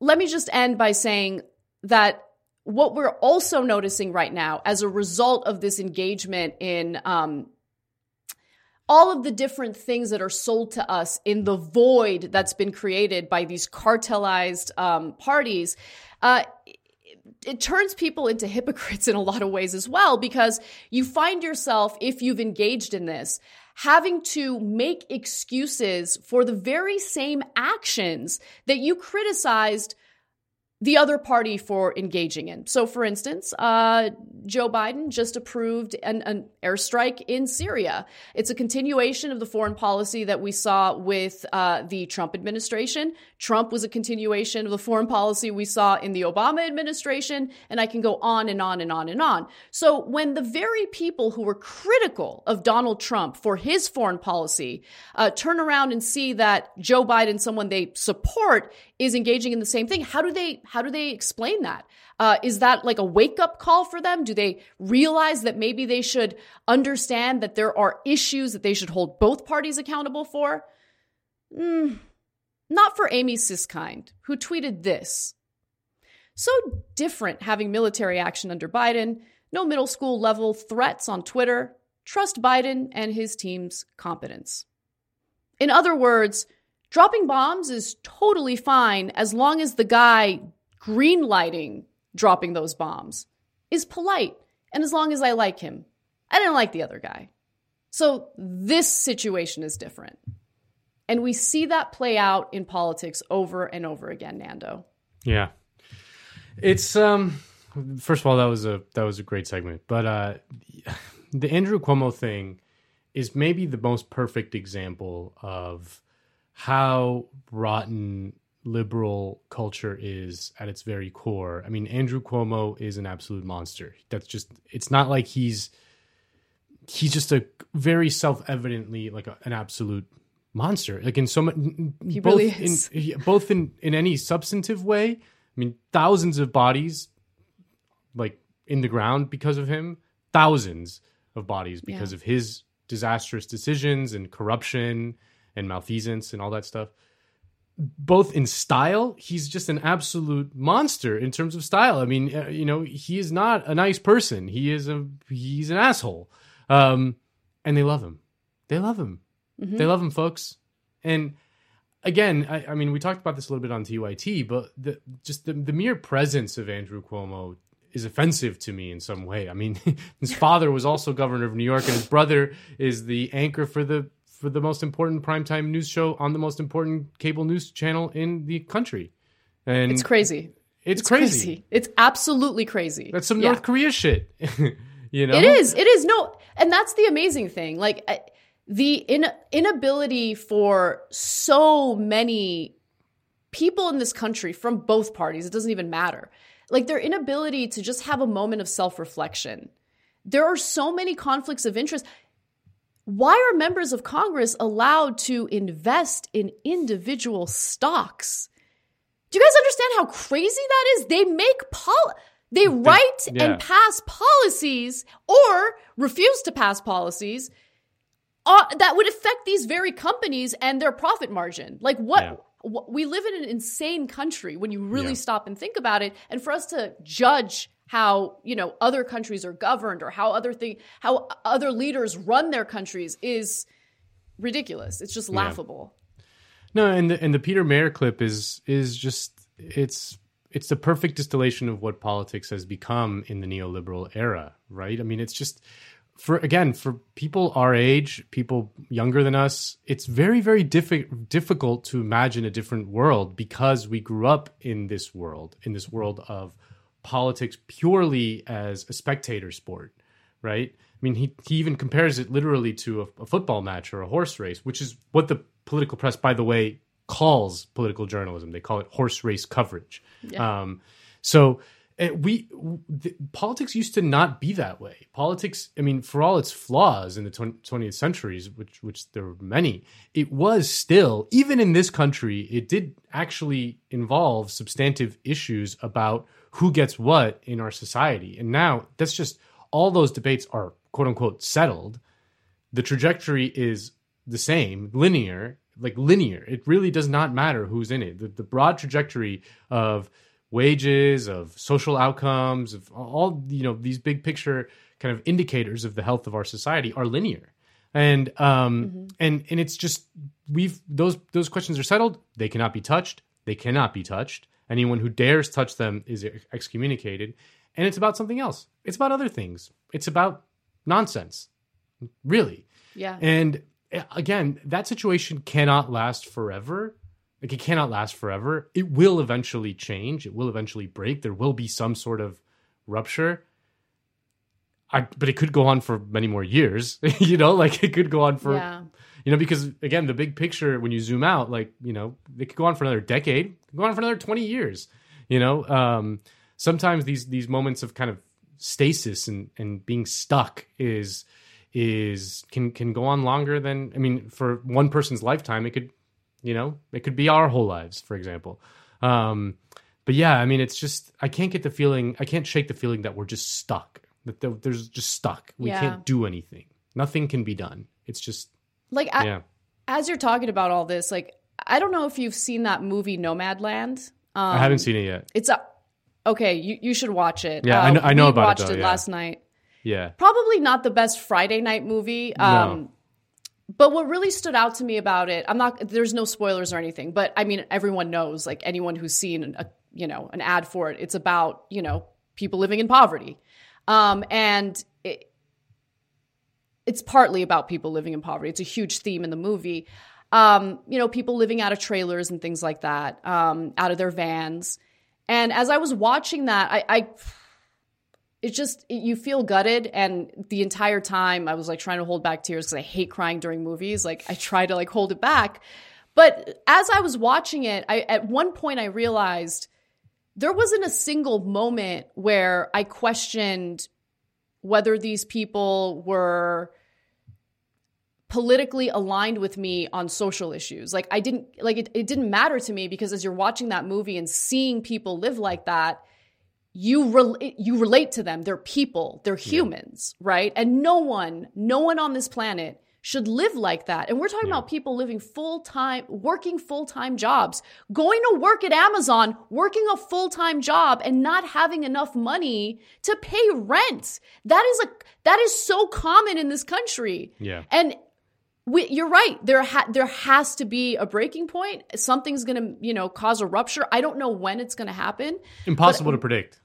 let me just end by saying that what we're also noticing right now as a result of this engagement in um, all of the different things that are sold to us in the void that's been created by these cartelized um, parties. Uh, it turns people into hypocrites in a lot of ways as well because you find yourself if you've engaged in this having to make excuses for the very same actions that you criticized the other party for engaging in. So, for instance, uh, Joe Biden just approved an, an, airstrike in Syria. It's a continuation of the foreign policy that we saw with uh, the Trump administration. Trump was a continuation of the foreign policy we saw in the Obama administration, and I can go on and on and on and on. So, when the very people who were critical of Donald Trump for his foreign policy uh, turn around and see that Joe Biden, someone they support, is engaging in the same thing, how do they how do they explain that? Uh, is that like a wake up call for them? Do they realize that maybe they should understand that there are issues that they should hold both parties accountable for? Mm, not for Amy Siskind, who tweeted this. So different having military action under Biden, no middle school level threats on Twitter. Trust Biden and his team's competence. In other words, dropping bombs is totally fine as long as the guy green lighting dropping those bombs is polite and as long as I like him. I didn't like the other guy. So this situation is different. And we see that play out in politics over and over again, Nando. Yeah. It's um first of all that was a that was a great segment. But uh the Andrew Cuomo thing is maybe the most perfect example of how rotten liberal culture is at its very core. I mean, Andrew Cuomo is an absolute monster. That's just it's not like he's he's just a very self-evidently like a, an absolute monster. Like in so many he both really in both in in any substantive way. I mean, thousands of bodies like in the ground because of him, thousands of bodies because Yeah. of his disastrous decisions and corruption and malfeasance and all that stuff both in style, he's just an absolute monster in terms of style. I mean, uh, you know, he is not a nice person. He is a he's an asshole. Um, and they love him. They love him. They love him, folks. And again, I, I mean, we talked about this a little bit on TYT, but the, just the, the mere presence of Andrew Cuomo is offensive to me in some way. I mean, his father was also governor of New York, and his brother is the anchor for the for the most important primetime news show on the most important cable news channel in the country. And It's crazy. It's, crazy. It's absolutely crazy. That's some Yeah. North Korea shit. you know, It is. It is. No, and that's the amazing thing. Like the in, inability for so many people in this country from both parties, it doesn't even matter. Like their inability to just have a moment of self reflection. There are so many conflicts of interest. Why are members of Congress allowed to invest in individual stocks? Do you guys understand how crazy that is? They make pol they write yeah. and pass policies or refuse to pass policies uh, that would affect these very companies and their profit margin. Like what? Yeah. We live in an insane country when you really Yeah. stop and think about it. And for us to judge how you know other countries are governed or how other thing how other leaders run their countries is ridiculous. It's just laughable. No, and the and the Peter Mair clip is is just it's it's the perfect distillation of what politics has become in the neoliberal era, right? I mean, it's just for again for people our age, people younger than us, it's very very diffi- difficult to imagine a different world because we grew up in this world, in this world of politics purely as a spectator sport, right? I mean, he, he even compares it literally to a, a football match or a horse race, which is what the political press, by the way, calls political journalism. They call it horse race coverage. Yeah. Um, so uh, we the, politics used to not be that way. Politics, I mean, for all its flaws in the 20th centuries, which which there were many, it was still even in this country, it did actually involve substantive issues about who gets what in our society. And now that's just all those debates are quote unquote settled. The trajectory is the same, linear, like linear. It really does not matter who's in it. The, the broad trajectory of wages, of social outcomes, of all you know these big picture kind of indicators of the health of our society are linear. And um mm-hmm. and and it's just we've those those questions are settled. They cannot be touched. They cannot be touched. Anyone who dares touch them is excommunicated. And it's about something else. It's about other things. It's about nonsense. Really. Yeah. And eh, again, that situation cannot last forever. Like it cannot last forever. It will eventually change. It will eventually break. There will be some sort of rupture. I, but it could go on for many more years. you know, like it could go on for yeah you know, because again, the big picture when you zoom out, like you know, it could go on for another decade, go on for another twenty years. You know, um, sometimes these these moments of kind of stasis and and being stuck is is can can go on longer than I mean, for one person's lifetime, it could, you know, it could be our whole lives, for example. Um, but yeah, I mean, it's just I can't get the feeling, I can't shake the feeling that we're just stuck. That there's just stuck. We yeah. can't do anything. Nothing can be done. It's just like, yeah. as you're talking about all this, like, I don't know if you've seen that movie Nomadland. Um, I haven't seen it yet. It's a okay. You you should watch it. Yeah, uh, I know, I know about watched it. Watched it yeah. last night. Yeah, probably not the best Friday night movie. Um, no. But what really stood out to me about it, I'm not. There's no spoilers or anything, but I mean, everyone knows. Like anyone who's seen a you know an ad for it, it's about you know people living in poverty, um, and it's partly about people living in poverty. It's a huge theme in the movie. Um, you know, people living out of trailers and things like that, um, out of their vans. And as I was watching that, I, I it's just it, you feel gutted and the entire time i was like trying to hold back tears because i hate crying during movies like i try to like hold it back but as i was watching it i at one point i realized there wasn't a single moment where i questioned whether these people were politically aligned with me on social issues. Like I didn't like it, it didn't matter to me because as you're watching that movie and seeing people live like that, you re- you relate to them. They're people. They're humans, yeah. right? And no one, no one on this planet should live like that. And we're talking yeah. about people living full time, working full time jobs, going to work at Amazon, working a full time job and not having enough money to pay rent. That is a, that is so common in this country. Yeah. And we, you're right. There ha- there has to be a breaking point. Something's going to, you know, cause a rupture. I don't know when it's going to happen. Impossible but, to predict.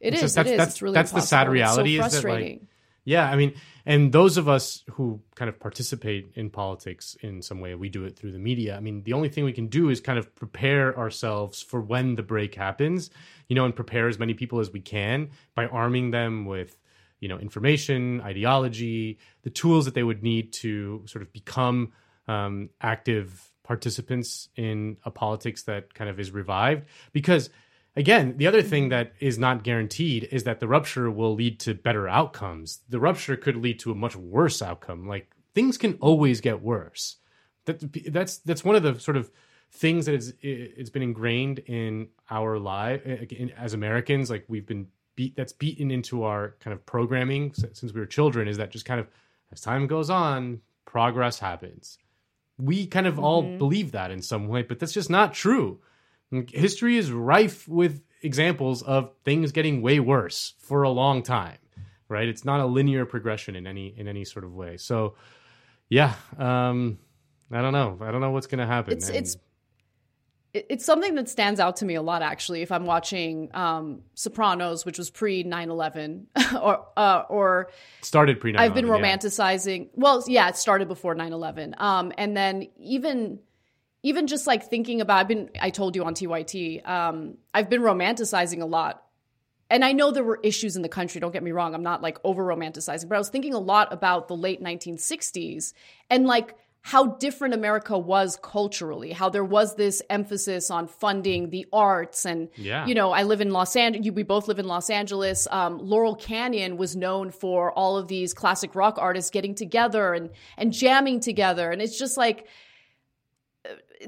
It is. That's, it is. That's, it's really that's the sad reality. So is that like, yeah, I mean, and those of us who kind of participate in politics in some way, we do it through the media. I mean, the only thing we can do is kind of prepare ourselves for when the break happens, you know, and prepare as many people as we can by arming them with you know information ideology the tools that they would need to sort of become um, active participants in a politics that kind of is revived. Because again the other thing that is not guaranteed is that the rupture will lead to better outcomes. The rupture could lead to a much worse outcome. Like things can always get worse. That that's that's one of the sort of things that is it's been ingrained in our life as Americans like we've been beat that's beaten into our kind of programming since we were children is that just kind of as time goes on, progress happens. We kind of mm-hmm. all believe that in some way, but that's just not true. History is rife with examples of things getting way worse for a long time, right? It's not a linear progression in any in any sort of way. So, yeah, um, I don't know. I don't know what's going to happen. It's and, it's it's something that stands out to me a lot actually if i'm watching um, sopranos which was pre 9-11 or uh, or started pre 9 i've been romanticizing yeah. well yeah it started before 9-11 um, and then even even just like thinking about i've been i told you on tyt um, i've been romanticizing a lot and I know there were issues in the country, don't get me wrong. I'm not like over romanticizing, but I was thinking a lot about the late 1960s and like how different America was culturally, how there was this emphasis on funding the arts. And, Yeah. you know, I live in Los Angeles, we both live in Los Angeles. Um, Laurel Canyon was known for all of these classic rock artists getting together and, and jamming together. And it's just like,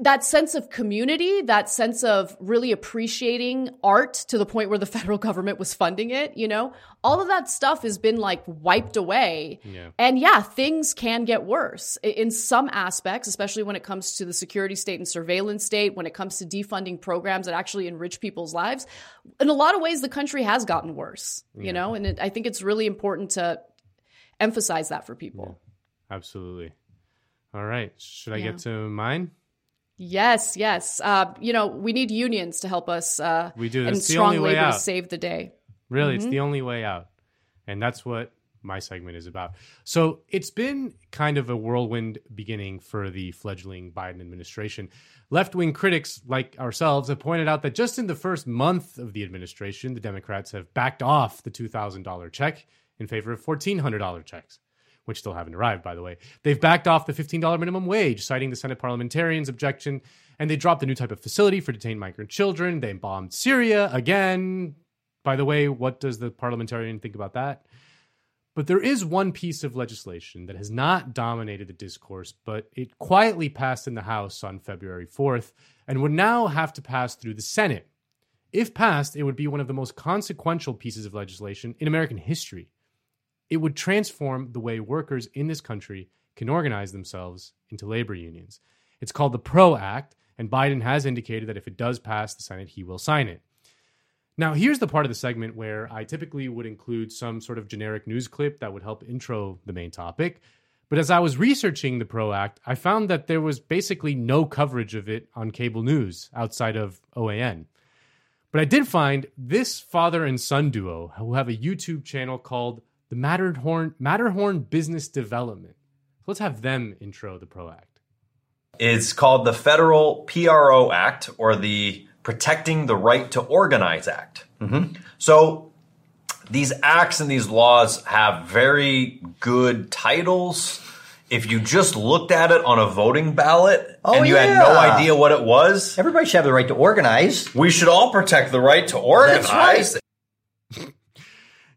that sense of community, that sense of really appreciating art to the point where the federal government was funding it, you know, all of that stuff has been like wiped away. Yeah. And yeah, things can get worse in some aspects, especially when it comes to the security state and surveillance state, when it comes to defunding programs that actually enrich people's lives. In a lot of ways, the country has gotten worse, you know, and it, I think it's really important to emphasize that for people. Absolutely. All right. Should I Yeah. get to mine? Yes, yes. Uh, you know, we need unions to help us. Uh, We do. and That's the strong only way labor to out. save the day. Really, Mm-hmm. it's the only way out. And that's what my segment is about. So it's been kind of a whirlwind beginning for the fledgling Biden administration. Left wing critics like ourselves have pointed out that just in the first month of the administration, the Democrats have backed off the $2,000 check in favor of $1,400 checks. Which still haven't arrived, by the way. They've backed off the $15 minimum wage, citing the Senate parliamentarians' objection, and they dropped a new type of facility for detained migrant children. They bombed Syria again, by the way, what does the parliamentarian think about that? But there is one piece of legislation that has not dominated the discourse, but it quietly passed in the House on February 4th and would now have to pass through the Senate. If passed, it would be one of the most consequential pieces of legislation in American history. It would transform the way workers in this country can organize themselves into labor unions. It's called the PRO Act, and Biden has indicated that if it does pass the Senate, he will sign it. Now, here's the part of the segment where I typically would include some sort of generic news clip that would help intro the main topic. But as I was researching the PRO Act, I found that there was basically no coverage of it on cable news outside of OAN. But I did find this father and son duo who have a YouTube channel called the Matterhorn Matterhorn Business Development. So let's have them intro the PRO Act. It's called the Federal PRO Act or the Protecting the Right to Organize Act. Mm-hmm. So these acts and these laws have very good titles. If you just looked at it on a voting ballot Oh, and you had no idea what it was, Everybody should have the right to organize. we should all protect the right to organize. right.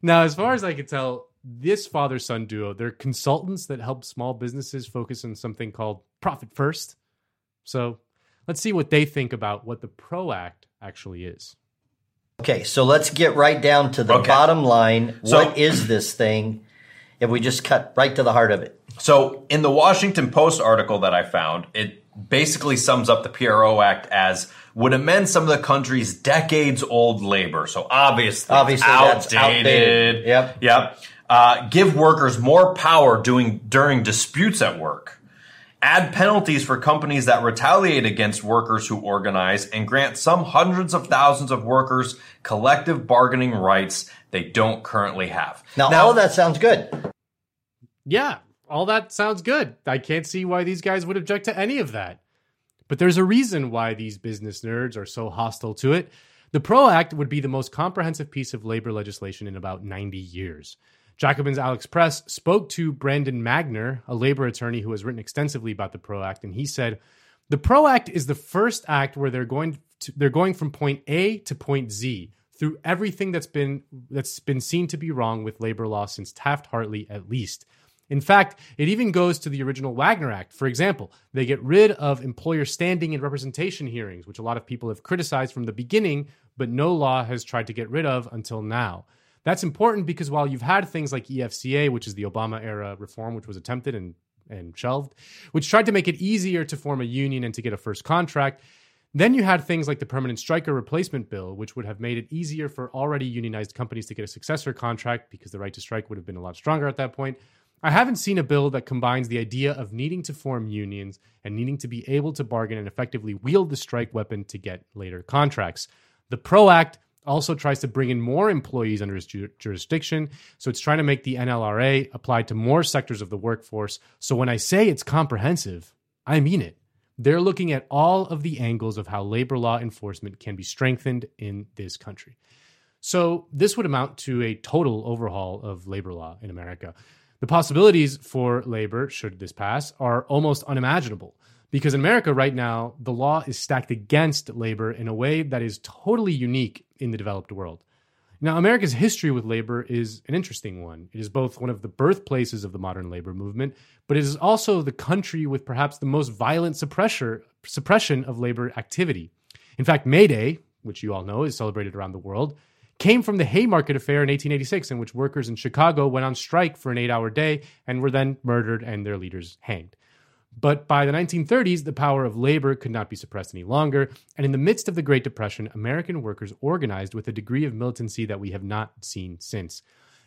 Now, as far as I can tell, this father son duo, they're consultants that help small businesses focus on something called profit first. So let's see what they think about what the PRO Act actually is. Okay, so let's get right down to the Okay. bottom line. So- what is this thing? If we just cut right to the heart of it. So, in the Washington Post article that I found, it basically sums up the PRO Act as would amend some of the country's decades old labor. So, obviously, Obviously, it's that's outdated. outdated. Yep. Yep. Uh, give workers more power doing during disputes at work. Add penalties for companies that retaliate against workers who organize and grant some hundreds of thousands of workers collective bargaining rights they don't currently have. Now, all of that sounds good. Yeah, all that sounds good. I can't see why these guys would object to any of that. But there's a reason why these business nerds are so hostile to it. The PRO Act would be the most comprehensive piece of labor legislation in about 90 years. Jacobin's Alex Press spoke to Brandon Magner, a labor attorney who has written extensively about the PRO Act, and he said, "The PRO Act is the first act where they're going to, they're going from point A to point Z through everything that's been that's been seen to be wrong with labor law since Taft-Hartley at least." In fact, it even goes to the original Wagner Act. For example, they get rid of employer standing and representation hearings, which a lot of people have criticized from the beginning, but no law has tried to get rid of until now. That's important because while you've had things like EFCA, which is the Obama era reform, which was attempted and, and shelved, which tried to make it easier to form a union and to get a first contract, then you had things like the permanent striker replacement bill, which would have made it easier for already unionized companies to get a successor contract because the right to strike would have been a lot stronger at that point. I haven't seen a bill that combines the idea of needing to form unions and needing to be able to bargain and effectively wield the strike weapon to get later contracts. The PRO Act also tries to bring in more employees under its ju- jurisdiction. So it's trying to make the NLRA apply to more sectors of the workforce. So when I say it's comprehensive, I mean it. They're looking at all of the angles of how labor law enforcement can be strengthened in this country. So, this would amount to a total overhaul of labor law in America. The possibilities for labor, should this pass, are almost unimaginable. Because in America right now, the law is stacked against labor in a way that is totally unique in the developed world. Now, America's history with labor is an interesting one. It is both one of the birthplaces of the modern labor movement, but it is also the country with perhaps the most violent suppression of labor activity. In fact, May Day, which you all know is celebrated around the world, came from the Haymarket Affair in 1886, in which workers in Chicago went on strike for an eight hour day and were then murdered and their leaders hanged. But by the 1930s, the power of labor could not be suppressed any longer. And in the midst of the Great Depression, American workers organized with a degree of militancy that we have not seen since.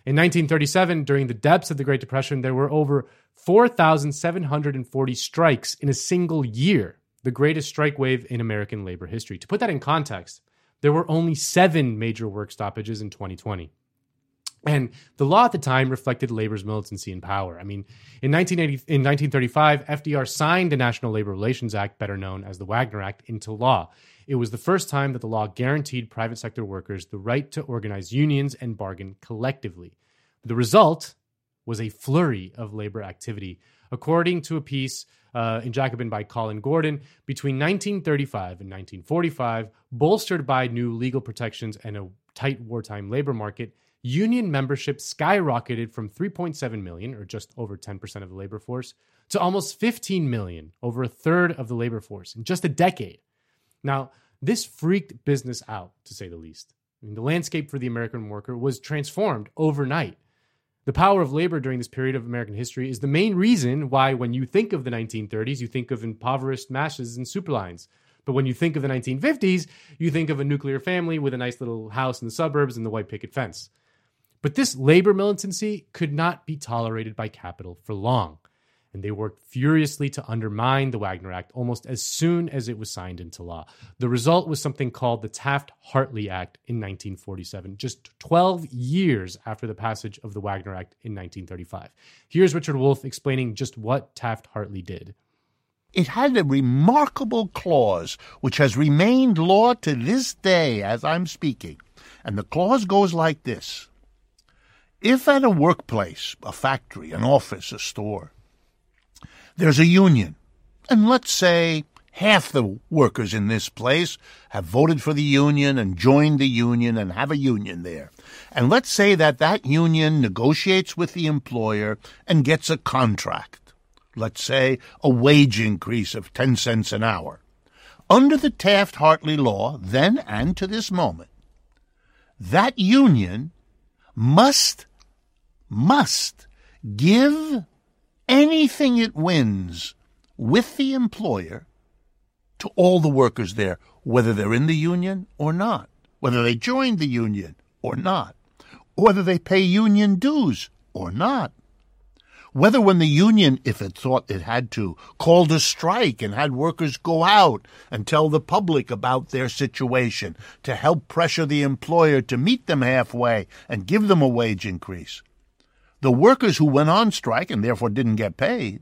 In 1937, during the depths of the Great Depression, there were over 4,740 strikes in a single year, the greatest strike wave in American labor history. To put that in context, there were only seven major work stoppages in 2020. And the law at the time reflected labor's militancy and power. I mean, in 1980, in 1935, FDR signed the National Labor Relations Act, better known as the Wagner Act, into law. It was the first time that the law guaranteed private sector workers the right to organize unions and bargain collectively. The result was a flurry of labor activity. According to a piece uh, in Jacobin by Colin Gordon, between 1935 and 1945, bolstered by new legal protections and a tight wartime labor market, union membership skyrocketed from 3.7 million, or just over 10% of the labor force, to almost 15 million, over a third of the labor force in just a decade. Now, this freaked business out, to say the least. I mean, the landscape for the American worker was transformed overnight. The power of labor during this period of American history is the main reason why, when you think of the 1930s, you think of impoverished masses and superlines. But when you think of the 1950s, you think of a nuclear family with a nice little house in the suburbs and the white picket fence. But this labor militancy could not be tolerated by capital for long, and they worked furiously to undermine the Wagner Act almost as soon as it was signed into law. The result was something called the Taft Hartley Act in 1947, just 12 years after the passage of the Wagner Act in 1935. Here's Richard Wolff explaining just what Taft Hartley did. It had a remarkable clause which has remained law to this day as I'm speaking. And the clause goes like this if at a workplace, a factory, an office, a store, there's a union, and let's say half the workers in this place have voted for the union and joined the union and have a union there. And let's say that that union negotiates with the employer and gets a contract. Let's say a wage increase of 10 cents an hour. Under the Taft Hartley law, then and to this moment, that union must must give anything it wins with the employer to all the workers there, whether they're in the union or not, whether they joined the union or not, whether they pay union dues or not. Whether when the union, if it thought it had to, called a strike and had workers go out and tell the public about their situation to help pressure the employer to meet them halfway and give them a wage increase the workers who went on strike and therefore didn't get paid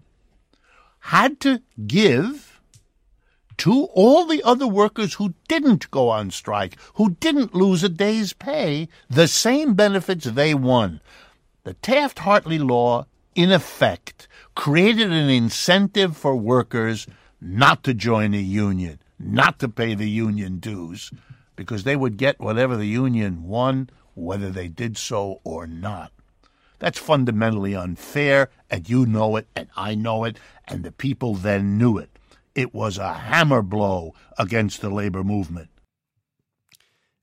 had to give to all the other workers who didn't go on strike, who didn't lose a day's pay, the same benefits they won. The Taft Hartley law, in effect, created an incentive for workers not to join a union, not to pay the union dues, because they would get whatever the union won, whether they did so or not. That's fundamentally unfair, and you know it, and I know it, and the people then knew it. It was a hammer blow against the labor movement.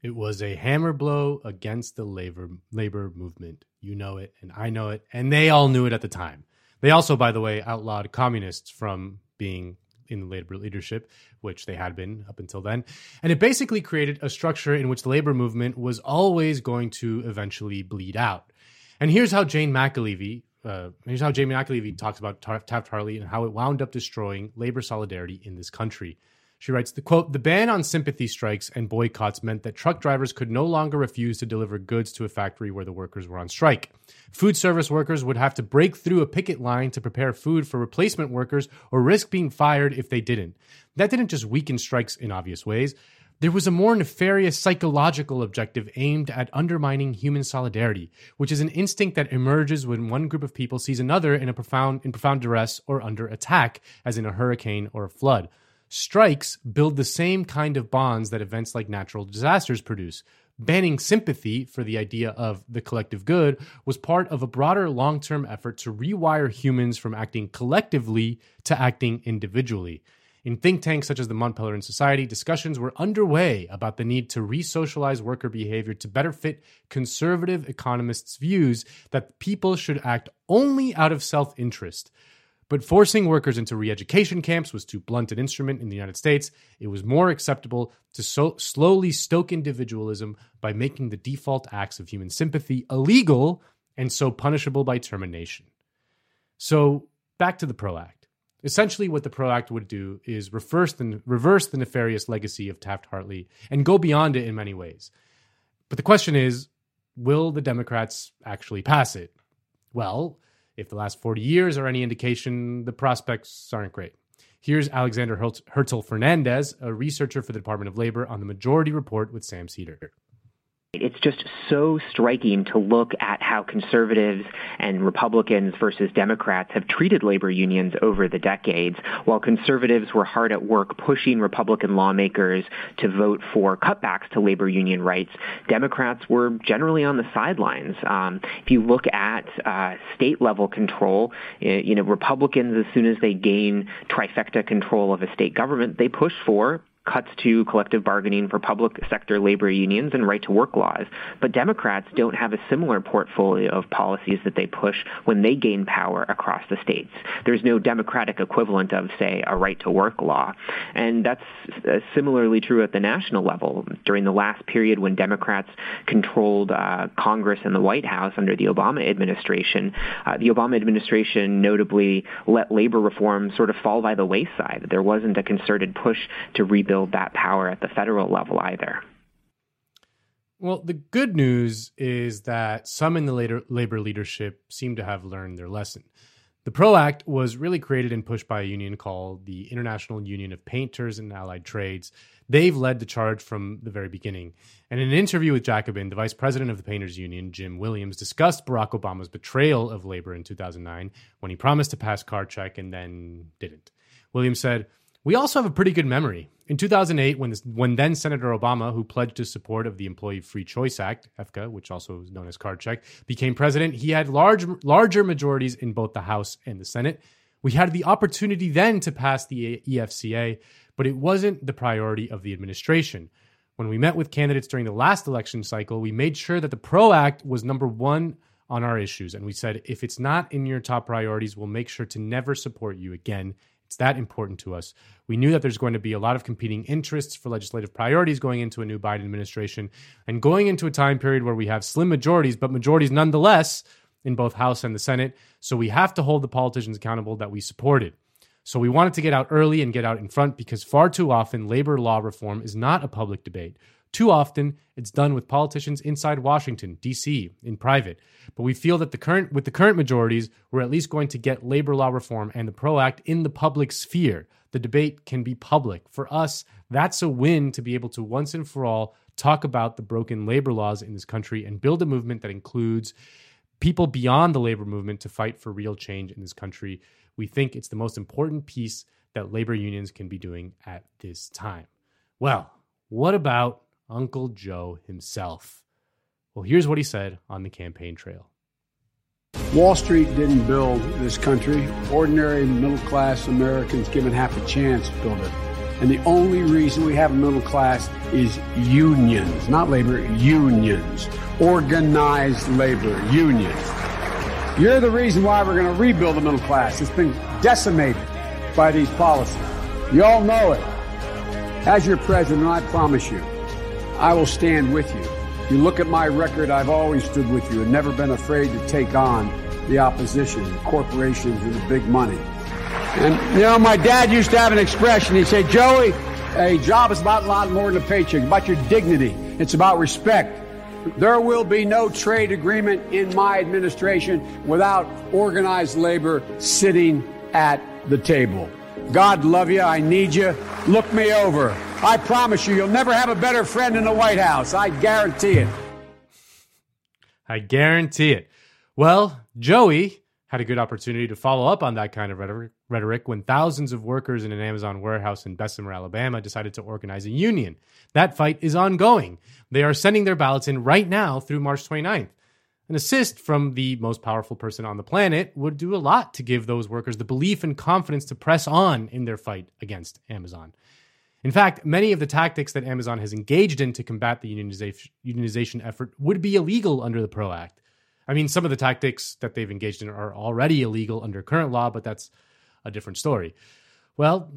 It was a hammer blow against the labor labor movement. You know it, and I know it, and they all knew it at the time. They also, by the way, outlawed communists from being in the labor leadership, which they had been up until then. And it basically created a structure in which the labor movement was always going to eventually bleed out. And here's how Jane McAlevey, uh, here's how Jane McAlevey talks about Taft Hartley and how it wound up destroying labor solidarity in this country. She writes the quote, the ban on sympathy strikes and boycotts meant that truck drivers could no longer refuse to deliver goods to a factory where the workers were on strike. Food service workers would have to break through a picket line to prepare food for replacement workers or risk being fired if they didn't. That didn't just weaken strikes in obvious ways. There was a more nefarious psychological objective aimed at undermining human solidarity, which is an instinct that emerges when one group of people sees another in a profound in profound duress or under attack, as in a hurricane or a flood. Strikes build the same kind of bonds that events like natural disasters produce. Banning sympathy for the idea of the collective good was part of a broader long term effort to rewire humans from acting collectively to acting individually. In think tanks such as the Mont Pelerin Society, discussions were underway about the need to re socialize worker behavior to better fit conservative economists' views that people should act only out of self interest. But forcing workers into re education camps was too blunt an instrument in the United States. It was more acceptable to so slowly stoke individualism by making the default acts of human sympathy illegal and so punishable by termination. So, back to the PRO Act. Essentially, what the PRO Act would do is reverse the, reverse the nefarious legacy of Taft Hartley and go beyond it in many ways. But the question is will the Democrats actually pass it? Well, if the last 40 years are any indication, the prospects aren't great. Here's Alexander Hertel Fernandez, a researcher for the Department of Labor, on the Majority Report with Sam Seder. It's just so striking to look at how conservatives and Republicans versus Democrats have treated labor unions over the decades. While conservatives were hard at work pushing Republican lawmakers to vote for cutbacks to labor union rights, Democrats were generally on the sidelines. Um, if you look at uh, state level control, you know, Republicans, as soon as they gain trifecta control of a state government, they push for cuts to collective bargaining for public sector labor unions and right to work laws. But Democrats don't have a similar portfolio of policies that they push when they gain power across the states. There's no Democratic equivalent of, say, a right to work law. And that's uh, similarly true at the national level. During the last period when Democrats controlled uh, Congress and the White House under the Obama administration, uh, the Obama administration notably let labor reform sort of fall by the wayside. There wasn't a concerted push to rebuild build that power at the federal level either. Well, the good news is that some in the later labor leadership seem to have learned their lesson. The PRO Act was really created and pushed by a union called the International Union of Painters and Allied Trades. They've led the charge from the very beginning. And in an interview with Jacobin, the vice president of the Painters Union, Jim Williams, discussed Barack Obama's betrayal of labor in 2009 when he promised to pass card check and then didn't. Williams said, We also have a pretty good memory. In 2008, when, this, when then Senator Obama, who pledged his support of the Employee Free Choice Act, EFCA, which also is known as card check, became president, he had large, larger majorities in both the House and the Senate. We had the opportunity then to pass the EFCA, but it wasn't the priority of the administration. When we met with candidates during the last election cycle, we made sure that the PRO Act was number one on our issues. And we said, if it's not in your top priorities, we'll make sure to never support you again. It's that important to us. We knew that there's going to be a lot of competing interests for legislative priorities going into a new Biden administration and going into a time period where we have slim majorities, but majorities nonetheless in both House and the Senate. So we have to hold the politicians accountable that we supported. So we wanted to get out early and get out in front because far too often labor law reform is not a public debate. Too often, it's done with politicians inside Washington, D.C., in private. But we feel that the current, with the current majorities, we're at least going to get labor law reform and the PRO Act in the public sphere. The debate can be public. For us, that's a win to be able to once and for all talk about the broken labor laws in this country and build a movement that includes people beyond the labor movement to fight for real change in this country. We think it's the most important piece that labor unions can be doing at this time. Well, what about Uncle Joe himself. Well, here's what he said on the campaign trail. Wall Street didn't build this country. Ordinary middle class Americans given half a chance built it. And the only reason we have a middle class is unions, not labor, unions. Organized labor, unions. You're the reason why we're going to rebuild the middle class. It's been decimated by these policies. You all know it. As your president, I promise you, I will stand with you. You look at my record, I've always stood with you and never been afraid to take on the opposition, the corporations and the big money. And, you know, my dad used to have an expression. He'd say, Joey, a job is about a lot more than a paycheck. About your dignity. It's about respect. There will be no trade agreement in my administration without organized labor sitting at the table. God love you. I need you. Look me over. I promise you, you'll never have a better friend in the White House. I guarantee it. I guarantee it. Well, Joey had a good opportunity to follow up on that kind of rhetoric when thousands of workers in an Amazon warehouse in Bessemer, Alabama decided to organize a union. That fight is ongoing. They are sending their ballots in right now through March 29th. An assist from the most powerful person on the planet would do a lot to give those workers the belief and confidence to press on in their fight against Amazon. In fact, many of the tactics that Amazon has engaged in to combat the unionization, effort would be illegal under the PRO Act. I mean, some of the tactics that they've engaged in are already illegal under current law, but that's a different story. Well,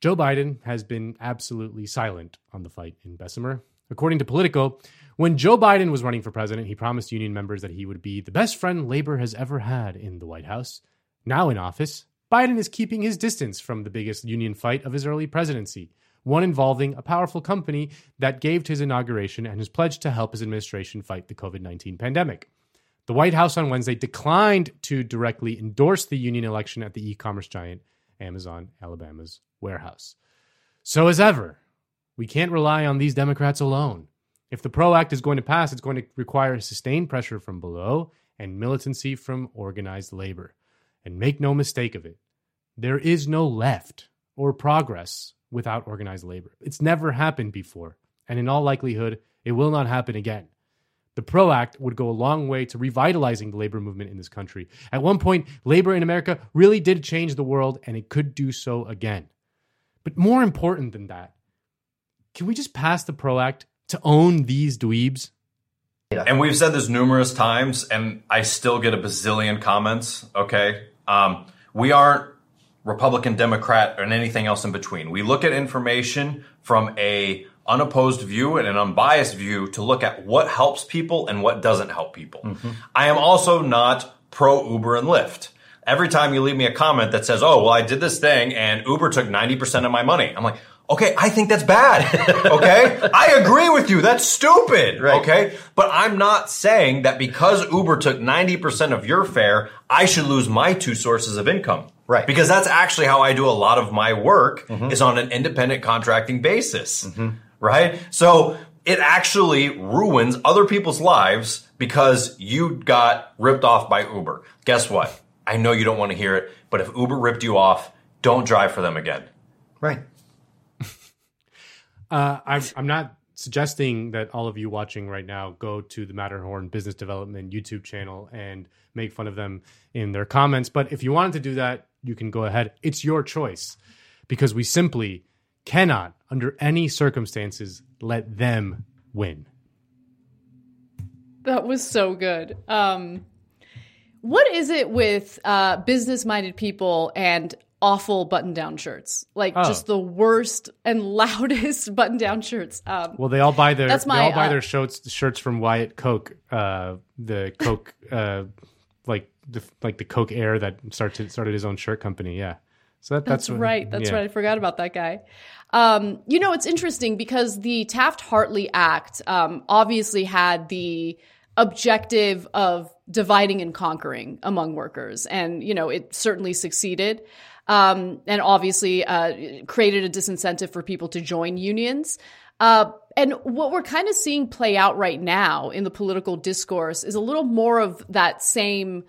Joe Biden has been absolutely silent on the fight in Bessemer. According to Politico, when Joe Biden was running for president, he promised union members that he would be the best friend labor has ever had in the White House. Now in office, Biden is keeping his distance from the biggest union fight of his early presidency, one involving a powerful company that gave his inauguration and his pledge to help his administration fight the COVID 19 pandemic. The White House on Wednesday declined to directly endorse the union election at the e commerce giant Amazon Alabama's warehouse. So, as ever, we can't rely on these Democrats alone. If the PRO Act is going to pass, it's going to require sustained pressure from below and militancy from organized labor. And make no mistake of it, there is no left or progress without organized labor. It's never happened before, and in all likelihood, it will not happen again. The PRO Act would go a long way to revitalizing the labor movement in this country. At one point, labor in America really did change the world, and it could do so again. But more important than that, can we just pass the PRO Act to own these dweebs. And we've said this numerous times, and I still get a bazillion comments. Okay. Um, we aren't Republican, Democrat, or anything else in between. We look at information from a unopposed view and an unbiased view to look at what helps people and what doesn't help people. Mm-hmm. I am also not pro Uber and Lyft. Every time you leave me a comment that says, "Oh, well, I did this thing and Uber took 90% of my money." I'm like, Okay, I think that's bad. Okay? I agree with you. That's stupid. Right. Okay? But I'm not saying that because Uber took 90% of your fare, I should lose my two sources of income. Right. Because that's actually how I do a lot of my work mm-hmm. is on an independent contracting basis. Mm-hmm. Right? So it actually ruins other people's lives because you got ripped off by Uber. Guess what? I know you don't want to hear it, but if Uber ripped you off, don't drive for them again. Right. Uh, I'm, I'm not suggesting that all of you watching right now go to the Matterhorn Business Development YouTube channel and make fun of them in their comments. But if you wanted to do that, you can go ahead. It's your choice because we simply cannot, under any circumstances, let them win. That was so good. Um, what is it with uh, business minded people and awful button down shirts, like oh. just the worst and loudest button down shirts. Um, well, they all buy their that's my, they all buy uh, their shirts shirts from Wyatt Koch, uh, the Koch, uh, like the like the Koch heir that started started his own shirt company. Yeah, so that, that's, that's what, right. That's yeah. right. I forgot about that guy. Um, you know, it's interesting because the Taft Hartley Act um, obviously had the objective of dividing and conquering among workers, and you know, it certainly succeeded um, and obviously uh, created a disincentive for people to join unions. Uh, and what we're kind of seeing play out right now in the political discourse is a little more of that same,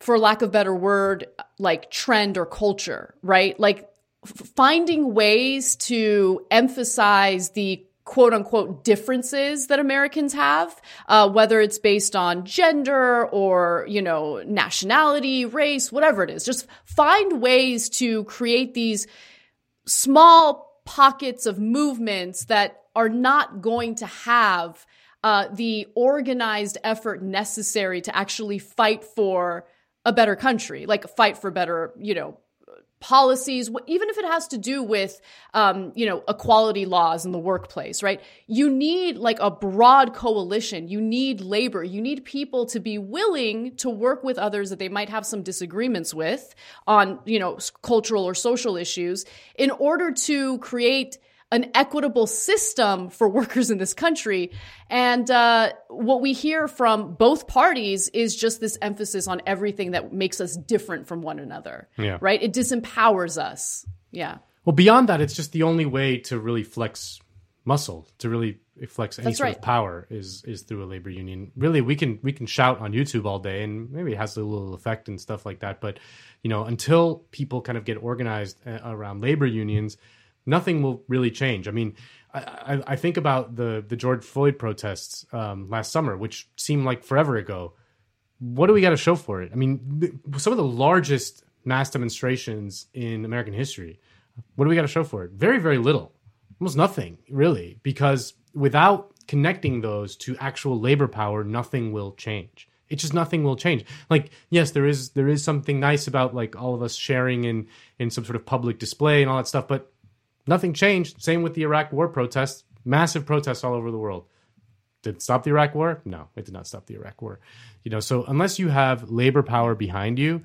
for lack of better word, like trend or culture, right? Like finding ways to emphasize the quote unquote differences that Americans have, uh, whether it's based on gender or, you know, nationality, race, whatever it is. Just find ways to create these small pockets of movements that are not going to have uh, the organized effort necessary to actually fight for a better country, like fight for better, you know, policies, even if it has to do with, um, you know, equality laws in the workplace, right? You need like a broad coalition. You need labor. You need people to be willing to work with others that they might have some disagreements with on, you know, cultural or social issues in order to create an equitable system for workers in this country. And uh, what we hear from both parties is just this emphasis on everything that makes us different from one another. Yeah. Right? It disempowers us. Yeah. Well, beyond that, it's just the only way to really flex muscle, to really flex any That's sort right. of power is is through a labor union. Really, we can we can shout on YouTube all day, and maybe it has a little effect and stuff like that. But you know, until people kind of get organized uh, around labor unions, nothing will really change. I mean, I, I, I think about the the George Floyd protests um, last summer, which seemed like forever ago. What do we got to show for it? I mean, th- some of the largest mass demonstrations in American history. What do we got to show for it? Very, very little. Almost nothing, really, because without connecting those to actual labor power, nothing will change. It just nothing will change. Like, yes, there is there is something nice about like all of us sharing in in some sort of public display and all that stuff, but nothing changed. Same with the Iraq War protests, massive protests all over the world. Did it stop the Iraq War? No, it did not stop the Iraq War. You know, so unless you have labor power behind you,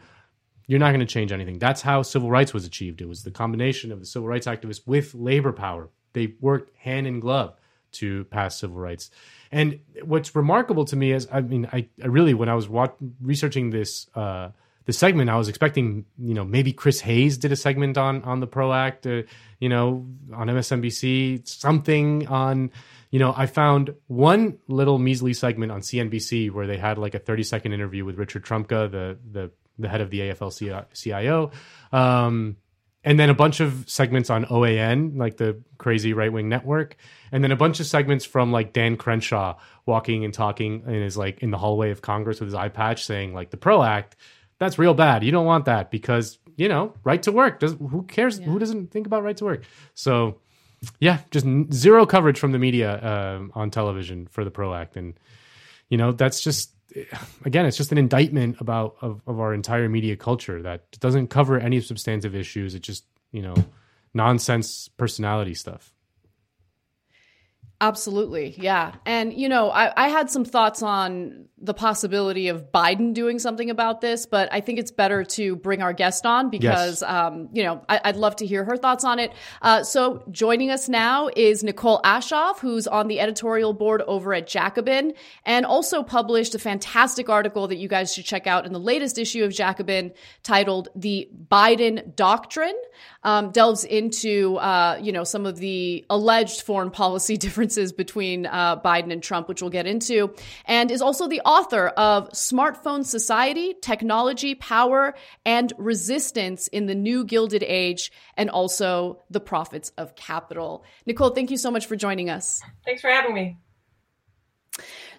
you're not going to change anything. That's how civil rights was achieved. It was the combination of the civil rights activists with labor power. They worked hand in glove to pass civil rights. And what's remarkable to me is, I mean, I, I really, when I was wat- researching this uh, the segment, I was expecting, you know, maybe Chris Hayes did a segment on on the Pro Act, uh, you know, on MSNBC, something on, you know, I found one little measly segment on CNBC where they had like a 30 second interview with Richard Trumka, the the the head of the AFL-CIO. Um, and then a bunch of segments on OAN, like the crazy right wing network, and then a bunch of segments from like Dan Crenshaw walking and talking in his like in the hallway of Congress with his eye patch, saying like the Pro Act, that's real bad. You don't want that because you know right to work. Does who cares? Who doesn't think about right to work? So yeah, just n- zero coverage from the media um, on television for the Pro Act, and you know that's just again, it's just an indictment about of, of our entire media culture that doesn't cover any substantive issues. It just you know nonsense personality stuff. Absolutely. Yeah. And, you know, I, I had some thoughts on the possibility of Biden doing something about this, but I think it's better to bring our guest on because, um, you know, I, I'd love to hear her thoughts on it. Uh, so joining us now is Nicole Aschoff, who's on the editorial board over at Jacobin and also published a fantastic article that you guys should check out in the latest issue of Jacobin titled The Biden Doctrine. Um, delves into, uh, you know, some of the alleged foreign policy differences between uh, Biden and Trump, which we'll get into, and is also the author of Smartphone Society, Technology, Power, and Resistance in the New Gilded Age, and also The Prophets of Capital. Nicole, thank you so much for joining us. Thanks for having me.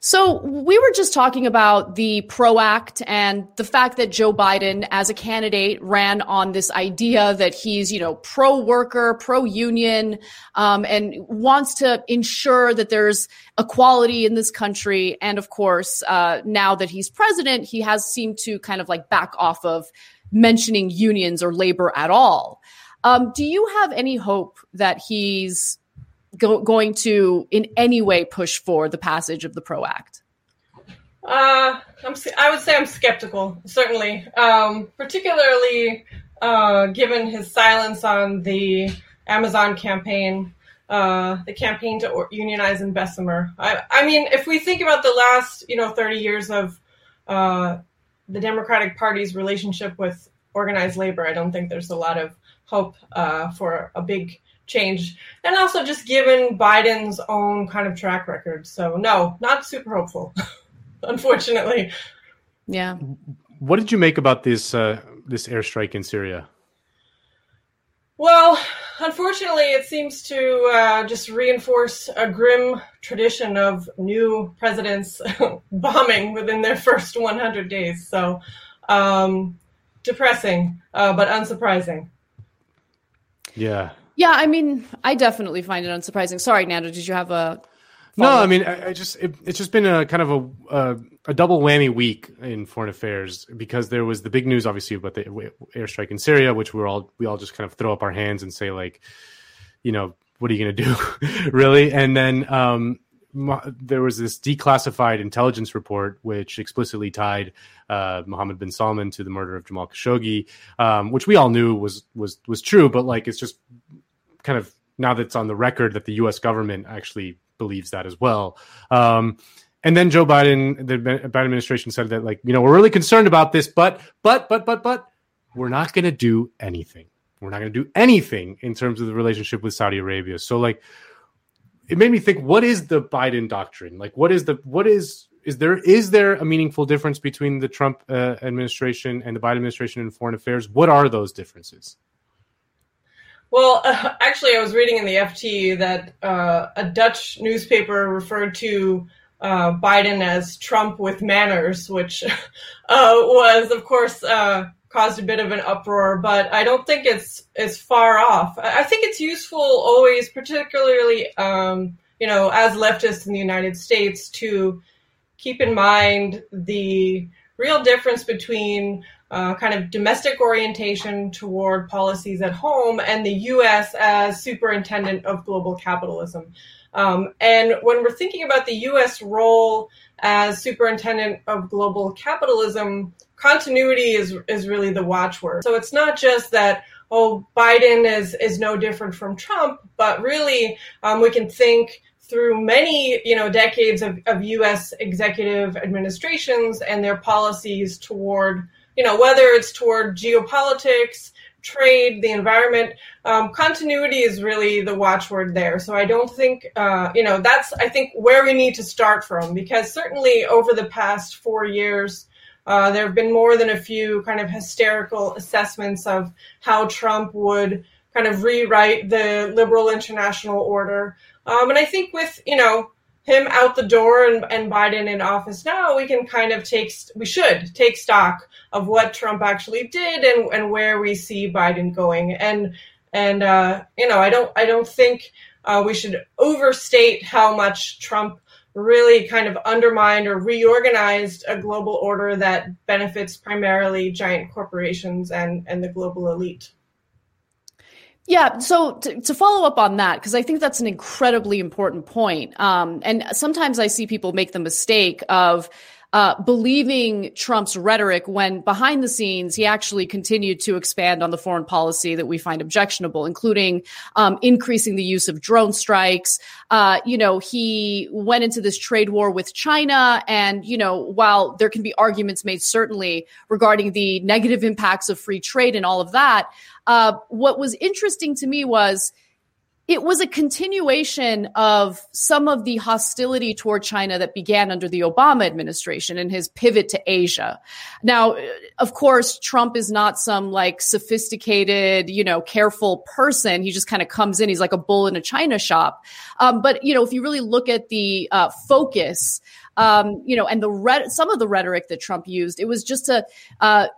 So we were just talking about the PRO Act and the fact that Joe Biden, as a candidate, ran on this idea that he's, you know, pro worker, pro union, um, and wants to ensure that there's equality in this country. And of course, uh, now that he's president, he has seemed to kind of like back off of mentioning unions or labor at all. Um, do you have any hope that he's go- going to in any way push for the passage of the PRO Act? Uh, I'm, I would say I'm skeptical, certainly, um, particularly uh, given his silence on the Amazon campaign, uh, the campaign to unionize in Bessemer. I, I, mean, if we think about the last, you know, 30 years of uh, the Democratic Party's relationship with organized labor, I don't think there's a lot of hope uh, for a big change. And also just given Biden's own kind of track record. So, no, not super hopeful. unfortunately. Yeah. What did you make about this uh, this airstrike in Syria? Well, unfortunately, it seems to uh, just reinforce a grim tradition of new presidents bombing within their first 100 days. So, um, depressing, uh, but unsurprising. Yeah. Yeah, I mean, I definitely find it unsurprising. Sorry, Nando, did you have a no, I mean, I, I just it, it's just been a kind of a, a, a double whammy week in foreign affairs because there was the big news, obviously, about the airstrike in Syria, which we're all we all just kind of throw up our hands and say like, you know, what are you going to do, really? And then um, there was this declassified intelligence report which explicitly tied uh, Mohammed bin Salman to the murder of Jamal Khashoggi, um, which we all knew was was was true, but like it's just kind of now that it's on the record that the U.S. government actually believes that as well. Um, and then Joe Biden, the Biden administration said that, like, you know, we're really concerned about this, but, but, but, but, but, we're not going to do anything. We're not going to do anything in terms of the relationship with Saudi Arabia. So, like, it made me think: what is the Biden doctrine? Like, what is the what is is there is there a meaningful difference between the Trump uh, administration and the Biden administration in foreign affairs? What are those differences? Well, uh, actually, I was reading in the FT that uh, a Dutch newspaper referred to uh, Biden as Trump with manners, which uh, was, of course, uh, caused a bit of an uproar. But I don't think it's it's far off. I think it's useful always, particularly, um, you know, as leftists in the United States, to keep in mind the real difference between uh, kind of domestic orientation toward policies at home and the U.S. as superintendent of global capitalism. Um, and when we're thinking about the U.S. role as superintendent of global capitalism, continuity is is really the watchword. So it's not just that oh Biden is is no different from Trump, but really um, we can think through many you know decades of, of U.S. executive administrations and their policies toward you know, whether it's toward geopolitics, trade, the environment, um, continuity is really the watchword there. So I don't think, uh, you know, that's, I think, where we need to start from because certainly over the past four years, uh, there have been more than a few kind of hysterical assessments of how Trump would kind of rewrite the liberal international order. Um, and I think with, you know, him out the door and, and Biden in office now, we can kind of take, we should take stock of what Trump actually did and, and where we see Biden going. And, and, uh, you know, I don't, I don't think uh, we should overstate how much Trump really kind of undermined or reorganized a global order that benefits primarily giant corporations and, and the global elite. Yeah. So to, to, follow up on that, because I think that's an incredibly important point. Um, and sometimes I see people make the mistake of uh, believing Trump's rhetoric when behind the scenes he actually continued to expand on the foreign policy that we find objectionable, including um, increasing the use of drone strikes. Uh, you know, he went into this trade war with China, and you know, while there can be arguments made certainly regarding the negative impacts of free trade and all of that, uh, what was interesting to me was it was a continuation of some of the hostility toward China that began under the Obama administration and his pivot to Asia. Now, of course, Trump is not some like sophisticated, you know, careful person. He just kind of comes in. He's like a bull in a china shop. Um, but you know, if you really look at the uh, focus, um, you know, and the red, some of the rhetoric that Trump used, it was just a uh,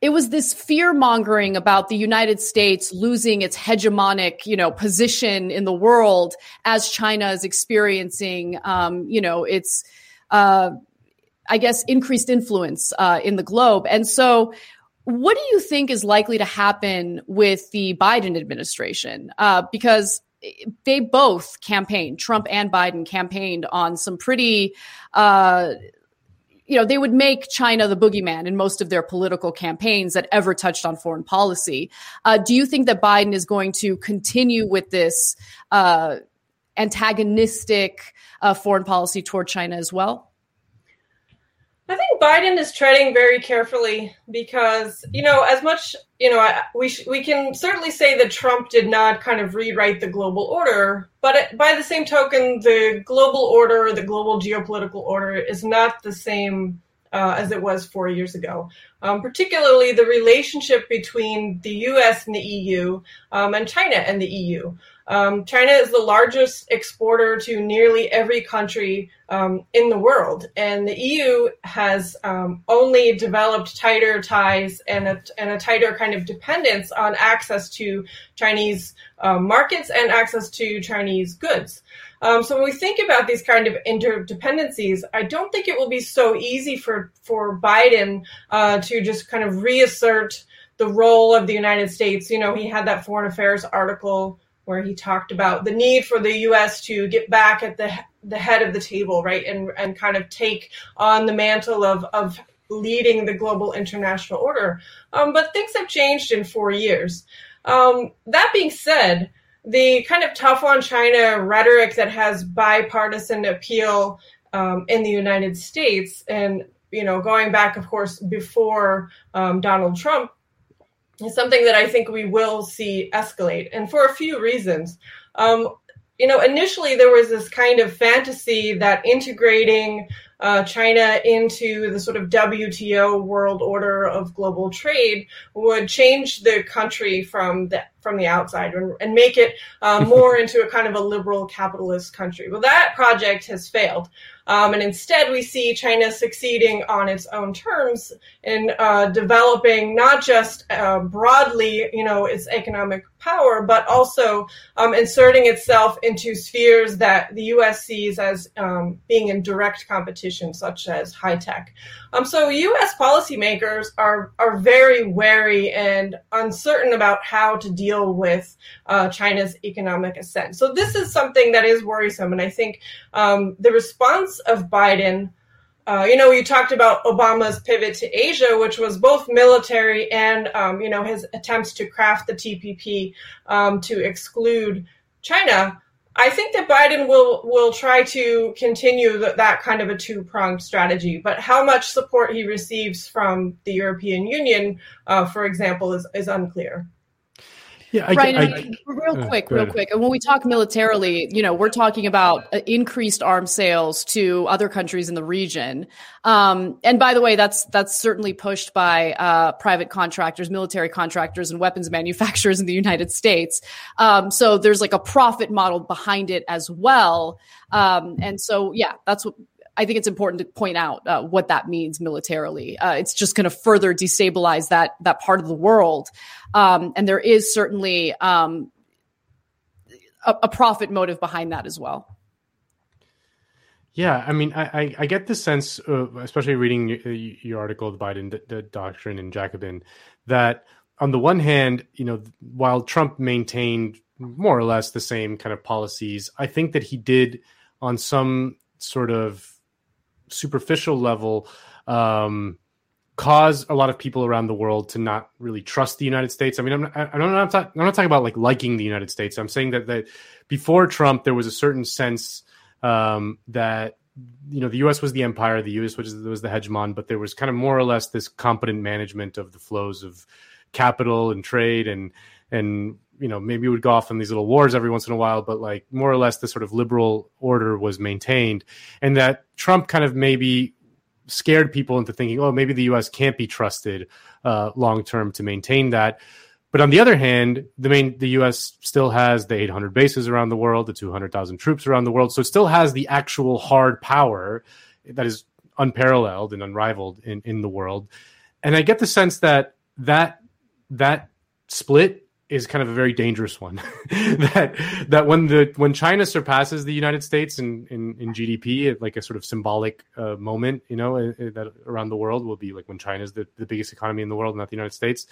it was this fear mongering about the United States losing its hegemonic, you know, position in the world as China is experiencing, um, you know, its, uh, I guess, increased influence uh, in the globe. And so, what do you think is likely to happen with the Biden administration? Uh, because they both campaigned, Trump and Biden campaigned on some pretty uh, you know, they would make China the boogeyman in most of their political campaigns that ever touched on foreign policy. Uh, do you think that Biden is going to continue with this uh, antagonistic uh, foreign policy toward China as well? I think Biden is treading very carefully because, you know, as much, you know, we sh- we can certainly say that Trump did not kind of rewrite the global order, but it, by the same token, the global order, the global geopolitical order, is not the same uh, as it was four years ago. Um, particularly the relationship between the U.S. and the EU, um, and China and the EU. Um, China is the largest exporter to nearly every country um, in the world, and the EU has um, only developed tighter ties and a, and a tighter kind of dependence on access to Chinese uh, markets and access to Chinese goods. Um, so when we think about these kind of interdependencies, I don't think it will be so easy for for Biden uh, to just kind of reassert the role of the United States. You know, he had that foreign affairs article where he talked about the need for the U.S. to get back at the the head of the table, right, and and kind of take on the mantle of of leading the global international order. Um, but things have changed in four years. Um, that being said, the kind of tough on China rhetoric that has bipartisan appeal um, in the United States, and you know, going back, of course, before um, Donald Trump, is something that I think we will see escalate, and for a few reasons. Um, you know, initially there was this kind of fantasy that integrating uh, China into the sort of WTO world order of global trade would change the country from the from the outside and, and make it uh, more into a kind of a liberal capitalist country. Well, that project has failed. Um, and instead, we see China succeeding on its own terms in uh, developing not just uh, broadly, you know, its economic power, but also um, inserting itself into spheres that the U.S. sees as um, being in direct competition, such as high tech. Um, so U.S. policymakers are are very wary and uncertain about how to deal with uh, China's economic ascent. So this is something that is worrisome, and I think um, the response of Biden. Uh, you know, you talked about Obama's pivot to Asia, which was both military and, um, you know, his attempts to craft the TPP um, to exclude China. I think that Biden will will try to continue the, that kind of a two pronged strategy. But how much support he receives from the European Union, uh, for example, is is unclear. Yeah, I, right. I, I, real quick, real quick. And when we talk militarily, you know, we're talking about uh, increased arms sales to other countries in the region. Um, and by the way, that's that's certainly pushed by uh, private contractors, military contractors, and weapons manufacturers in the United States. Um, so there's like a profit model behind it as well. Um, and so, yeah, that's what I think it's important to point out uh, what that means militarily. Uh, it's just going to further destabilize that that part of the world, um, and there is certainly um, a, a, profit motive behind that as well. Yeah, I mean, I, I, get the sense, uh, especially reading your, your article, the Biden the Doctrine and Jacobin, that on the one hand, you know, while Trump maintained more or less the same kind of policies, I think that he did on some sort of superficial level um, cause a lot of people around the world to not really trust the United States. I mean, I'm not, I'm not, I'm not talking about like liking the United States. I'm saying that that before Trump, there was a certain sense um, that you know the U.S. was the empire, the U.S. was, was the hegemon, but there was kind of more or less this competent management of the flows of capital and trade and and you know maybe we would go off on these little wars every once in a while but like more or less the sort of liberal order was maintained. And that trump kind of maybe scared people into thinking oh maybe the us can't be trusted uh, long term to maintain that. But on the other hand the main the us still has the 800 bases around the world the 200000 troops around the world. So it still has the actual hard power that is unparalleled and unrivaled in, in the world. And i get the sense that that that split is kind of a very dangerous one. that that when the when China surpasses the United States in in, in GDP, like a sort of symbolic uh, moment, you know, uh, uh, that around the world will be like when China is the, the biggest economy in the world, not the United States.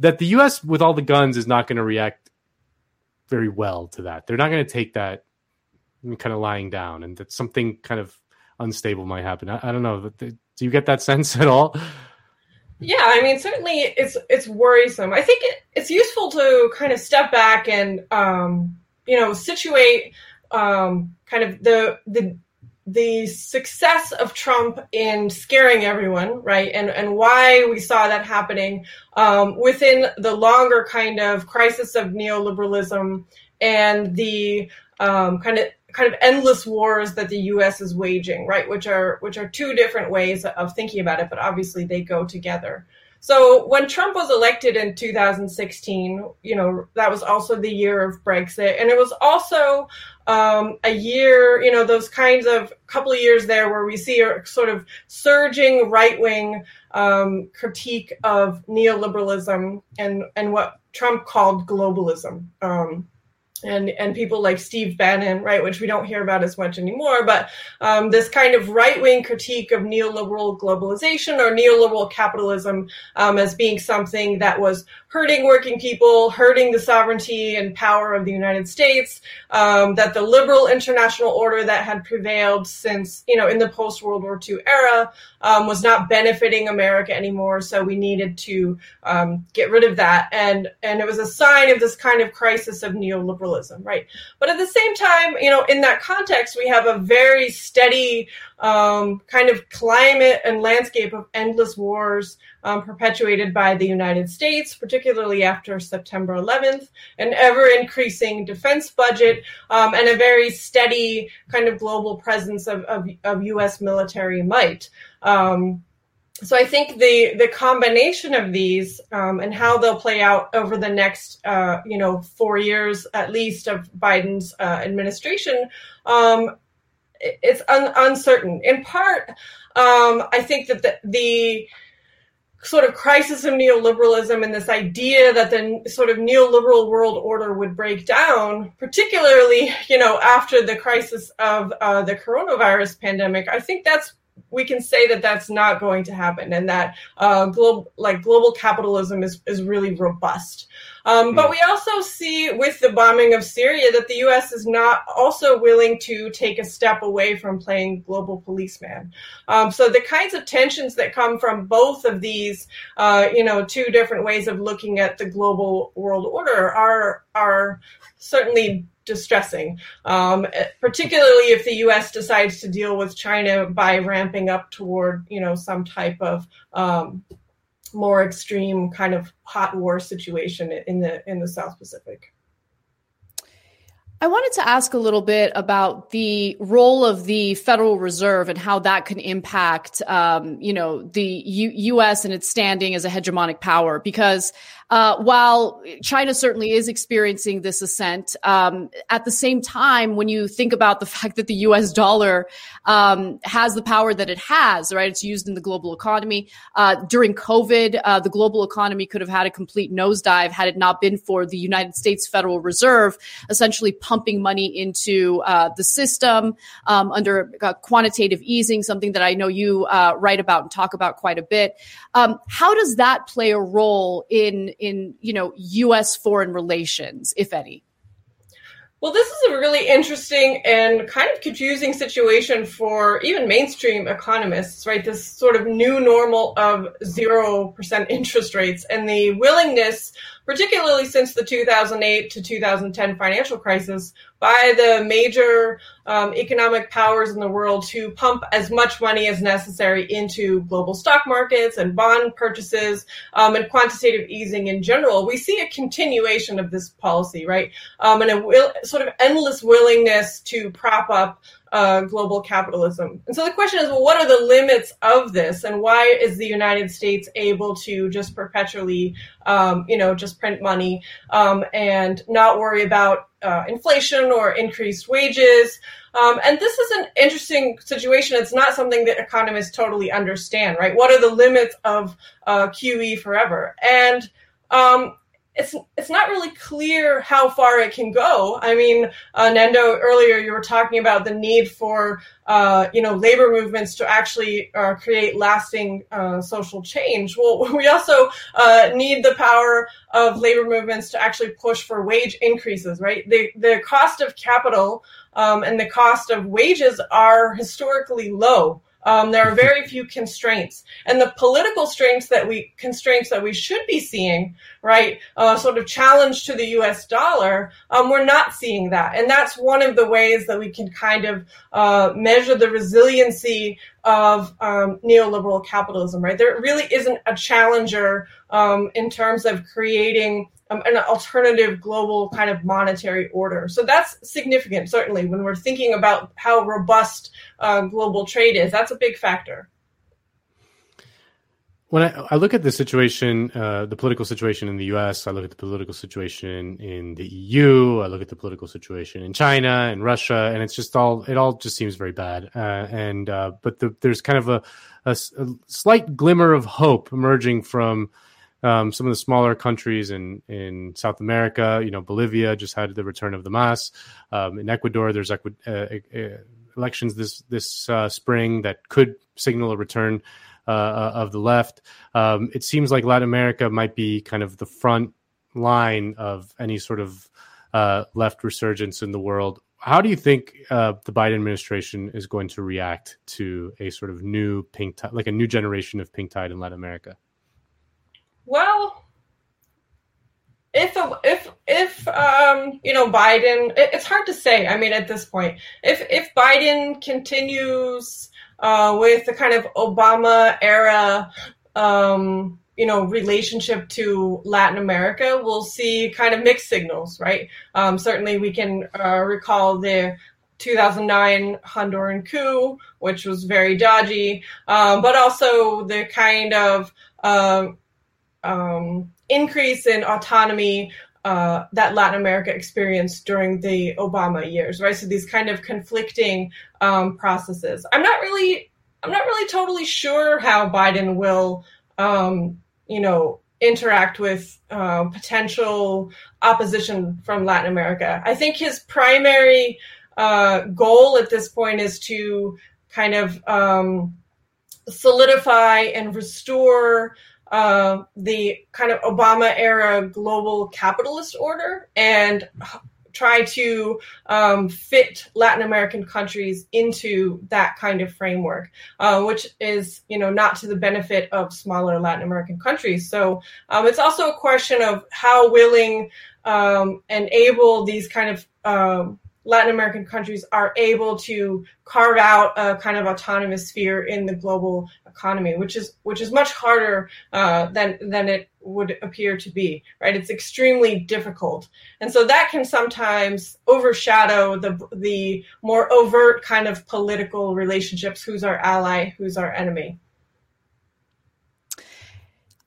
That the U.S. with all the guns is not going to react very well to that. They're not going to take that kind of lying down, and that something kind of unstable might happen. I, I don't know. Do you get that sense at all? Yeah, I mean, certainly it's it's worrisome. I think it, it's useful to kind of step back and um, you know situate um, kind of the the the success of Trump in scaring everyone, right, and and why we saw that happening um, within the longer kind of crisis of neoliberalism and the um, kind of kind of endless wars that the U.S. is waging, right? Which are which are two different ways of thinking about it, but obviously they go together. So when Trump was elected in 2016, you know that was also the year of Brexit, and it was also um, a year, you know, those kinds of couple of years there where we see a sort of surging right wing um, critique of neoliberalism and and what Trump called globalism. Um, and and people like Steve Bannon, right, which we don't hear about as much anymore, but um, this kind of right wing critique of neoliberal globalization or neoliberal capitalism um, as being something that was hurting working people, hurting the sovereignty and power of the United States, um, that the liberal international order that had prevailed since you know in the post World War II era um, was not benefiting America anymore, so we needed to um, get rid of that, and and it was a sign of this kind of crisis of neoliberalism right? But at the same time, you know, in that context, we have a very steady um, kind of climate and landscape of endless wars um, perpetuated by the United States, particularly after September 11th, an ever increasing defense budget, um, and a very steady kind of global presence of, of, of U.S. military might. Um, so I think the the combination of these um, and how they'll play out over the next uh, you know four years at least of Biden's uh, administration, um, it's un- uncertain. In part, um, I think that the, the sort of crisis of neoliberalism and this idea that the sort of neoliberal world order would break down, particularly, you know, after the crisis of uh, the coronavirus pandemic, I think that's we can say that that's not going to happen and that uh, global like global capitalism is, is really robust um, but hmm. we also see with the bombing of syria that the us is not also willing to take a step away from playing global policeman um, so the kinds of tensions that come from both of these uh, you know two different ways of looking at the global world order are are certainly distressing, um, particularly if the U.S. decides to deal with China by ramping up toward, you know, some type of um, more extreme kind of hot war situation in the in the South Pacific. I wanted to ask a little bit about the role of the Federal Reserve and how that can impact, um, you know, the U- U.S. and its standing as a hegemonic power. Because uh, while China certainly is experiencing this ascent, um, at the same time, when you think about the fact that the U.S. dollar um, has the power that it has, right? It's used in the global economy. Uh, during COVID, uh, the global economy could have had a complete nosedive had it not been for the United States Federal Reserve essentially pumping money into uh, the system um, under uh, quantitative easing, something that I know you uh, write about and talk about quite a bit. Um, how does that play a role in in you know U.S. foreign relations, if any? Well, this is a really interesting and kind of confusing situation for even mainstream economists, right? This sort of new normal of 0% interest rates and the willingness particularly since the 2008 to 2010 financial crisis, by the major um, economic powers in the world to pump as much money as necessary into global stock markets and bond purchases um, and quantitative easing in general. We see a continuation of this policy, right? Um, and a will, sort of endless willingness to prop up uh, global capitalism. And so the question is, well, what are the limits of this, and why is the United States able to just perpetually, um, you know, just print money um, and not worry about uh, inflation or increased wages? Um, and this is an interesting situation. It's not something that economists totally understand, right? What are the limits of uh, QE forever? And um, it's it's not really clear how far it can go. I mean, uh, Nando, earlier you were talking about the need for uh, you know labor movements to actually uh, create lasting uh, social change. Well, we also uh, need the power of labor movements to actually push for wage increases. Right, the the cost of capital um, and the cost of wages are historically low. Um, there are very few constraints, and the political constraints that we constraints that we should be seeing, right, uh, sort of challenge to the U.S. dollar, um, we're not seeing that, and that's one of the ways that we can kind of uh, measure the resiliency of um, neoliberal capitalism. Right, there really isn't a challenger um, in terms of creating um, an alternative global kind of monetary order. So that's significant, certainly, when we're thinking about how robust uh, global trade is. That's a big factor. When I, I look at the situation, uh, the political situation in the U.S., I look at the political situation in the EU, I look at the political situation in China and Russia, and it's just all it all just seems very bad. Uh, and uh, but the, there's kind of a, a, a, slight glimmer of hope emerging from um, some of the smaller countries in in South America. You know, Bolivia just had the return of the MAS. Um, in Ecuador, there's equi- uh, elections this this uh, spring that could signal a return uh, uh, of the left. Um, it seems like Latin America might be kind of the front line of any sort of uh, left resurgence in the world. How do you think the Biden administration is going to react to a sort of new pink tide, like a new generation of pink tide in Latin America? Well, if if if um, you know Biden, it, it's hard to say. I mean, at this point, if if Biden continues uh, with the kind of Obama era, um, you know, relationship to Latin America, we'll see kind of mixed signals, right? Um, certainly, we can uh, recall the 2009 Honduran coup, which was very dodgy, um, but also the kind of um, increase in autonomy uh, that Latin America experienced during the Obama years, right? So these kind of conflicting um, processes. I'm not really, I'm not really totally sure how Biden will, um, you know, interact with uh, potential opposition from Latin America. I think his primary uh, goal at this point is to kind of um, solidify and restore uh, the kind of Obama era global capitalist order and try to um, fit Latin American countries into that kind of framework, uh, which is, you know, not to the benefit of smaller Latin American countries. So um, it's also a question of how willing um, and able these kind of um, Latin American countries are able to carve out a kind of autonomous sphere in the global economy, which is which is much harder uh, than than it would appear to be. Right? It's extremely difficult, and so that can sometimes overshadow the the more overt kind of political relationships. Who's our ally? Who's our enemy?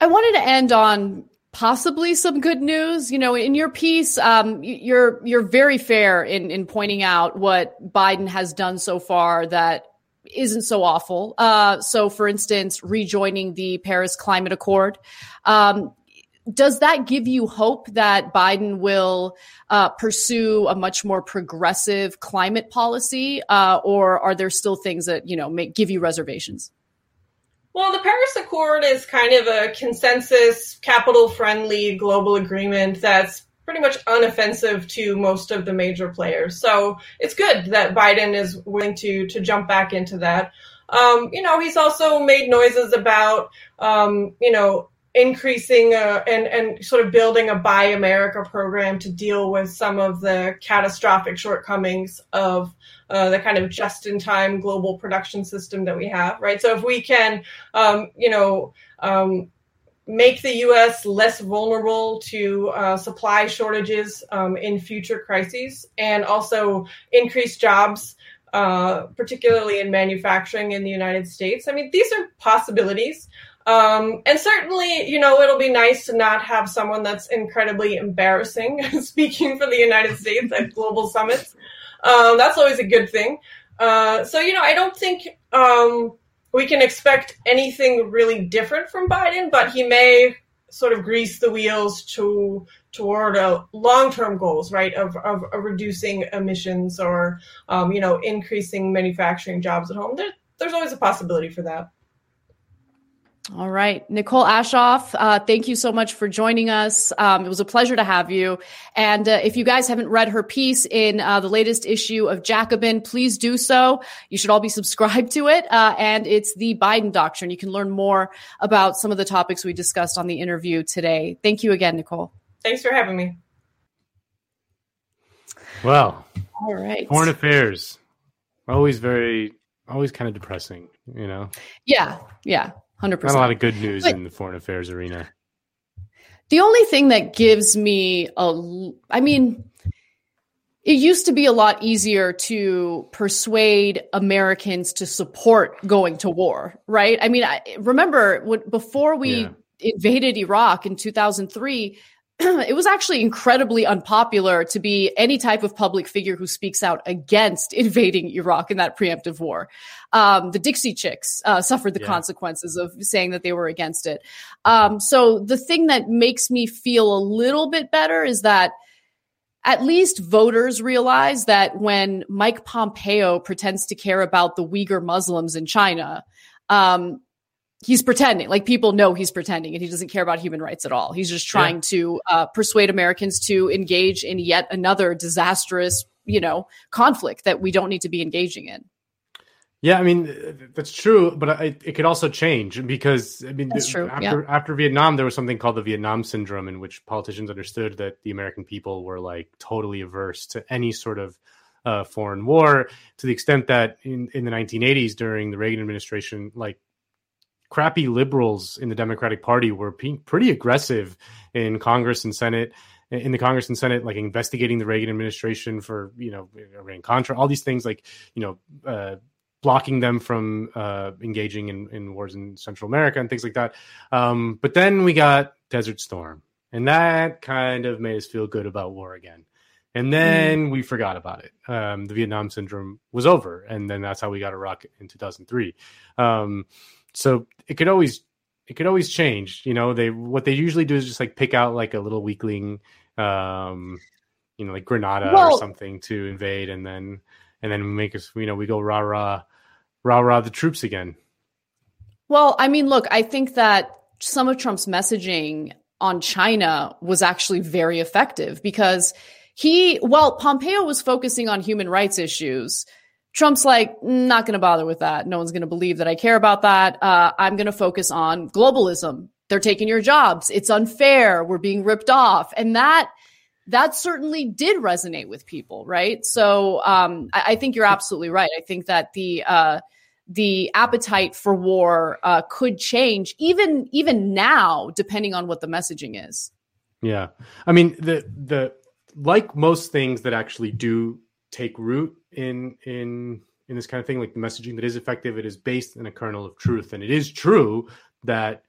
I wanted to end on possibly some good news. You know, in your piece, um, you're you're very fair in in pointing out what Biden has done so far that isn't so awful. Uh, so, for instance, rejoining the Paris Climate Accord. Um, does that give you hope that Biden will uh, pursue a much more progressive climate policy, uh, or are there still things that you know make give you reservations? Well, the Paris Accord is kind of a consensus, capital friendly global agreement that's pretty much unoffensive to most of the major players. So it's good that Biden is willing to to jump back into that. Um, you know, he's also made noises about um, you know increasing uh, and and sort of building a Buy America program to deal with some of the catastrophic shortcomings of uh, the kind of just-in-time global production system that we have, right? So if we can, um, you know. Um, make the U.S. less vulnerable to uh, supply shortages um, in future crises, and also increase jobs, uh, particularly in manufacturing in the United States. I mean, these are possibilities. Um, and certainly, you know, it'll be nice to not have someone that's incredibly embarrassing speaking for the United States at global summits. Um, that's always a good thing. Uh, so, you know, I don't think um, we can expect anything really different from Biden, but he may sort of grease the wheels to toward a long-term goals, right, of, of, of reducing emissions or, um, you know, increasing manufacturing jobs at home. There, there's always a possibility for that. All right. Nicole Aschoff, uh, thank you so much for joining us. Um, it was a pleasure to have you. And uh, if you guys haven't read her piece in uh, the latest issue of Jacobin, please do so. You should all be subscribed to it. Uh, and it's the Biden Doctrine. You can learn more about some of the topics we discussed on the interview today. Thank you again, Nicole. Thanks for having me. Well, all right. Foreign affairs, always very, always kind of depressing, you know? Yeah. Yeah. 100%. Not a lot of good news but in the foreign affairs arena. The only thing that gives me a, I mean, it used to be a lot easier to persuade Americans to support going to war, right? I mean, I remember when, before we yeah. invaded Iraq in 2003, it was actually incredibly unpopular to be any type of public figure who speaks out against invading Iraq in that preemptive war. Um, the Dixie Chicks uh, suffered the yeah. consequences of saying that they were against it. Um, so the thing that makes me feel a little bit better is that at least voters realize that when Mike Pompeo pretends to care about the Uyghur Muslims in China, um, he's pretending like people know he's pretending and he doesn't care about human rights at all he's just trying yeah. to uh, persuade americans to engage in yet another disastrous you know conflict that we don't need to be engaging in Yeah, I mean that's true, but I, it could also change because I mean true, after yeah. after Vietnam there was something called the Vietnam syndrome in which politicians understood that the American people were like totally averse to any sort of uh, foreign war to the extent that in in the 1980s during the Reagan administration like crappy liberals in the Democratic Party were being pretty aggressive in Congress and Senate in the Congress and Senate, like investigating the Reagan administration for you know Iran Contra, all these things, like you know, uh, blocking them from uh, engaging in, in wars in Central America and things like that. Um, but then we got Desert Storm, and that kind of made us feel good about war again. And then we forgot about it. Um, the Vietnam syndrome was over, and then that's how we got Iraq in 2003. Um, so it could always it could always change. You know, they what they usually do is just like pick out like a little weakling, um, you know, like Grenada or something to invade, and then and then make us, you know, we go rah rah rah rah the troops again. Well, I mean, look, I think that some of Trump's messaging on China was actually very effective because he, well, Pompeo was focusing on human rights issues. Trump's like, not going to bother with that. No one's going to believe that I care about that. Uh, I'm going to focus on globalism. They're taking your jobs. It's unfair. We're being ripped off. And that, that certainly did resonate with people, right? So um, I, I think you're absolutely right. I think that the uh, the appetite for war uh, could change, even even now, depending on what the messaging is. Yeah, I mean the the like most things that actually do take root in in in this kind of thing, like the messaging that is effective, it is based in a kernel of truth, and it is true that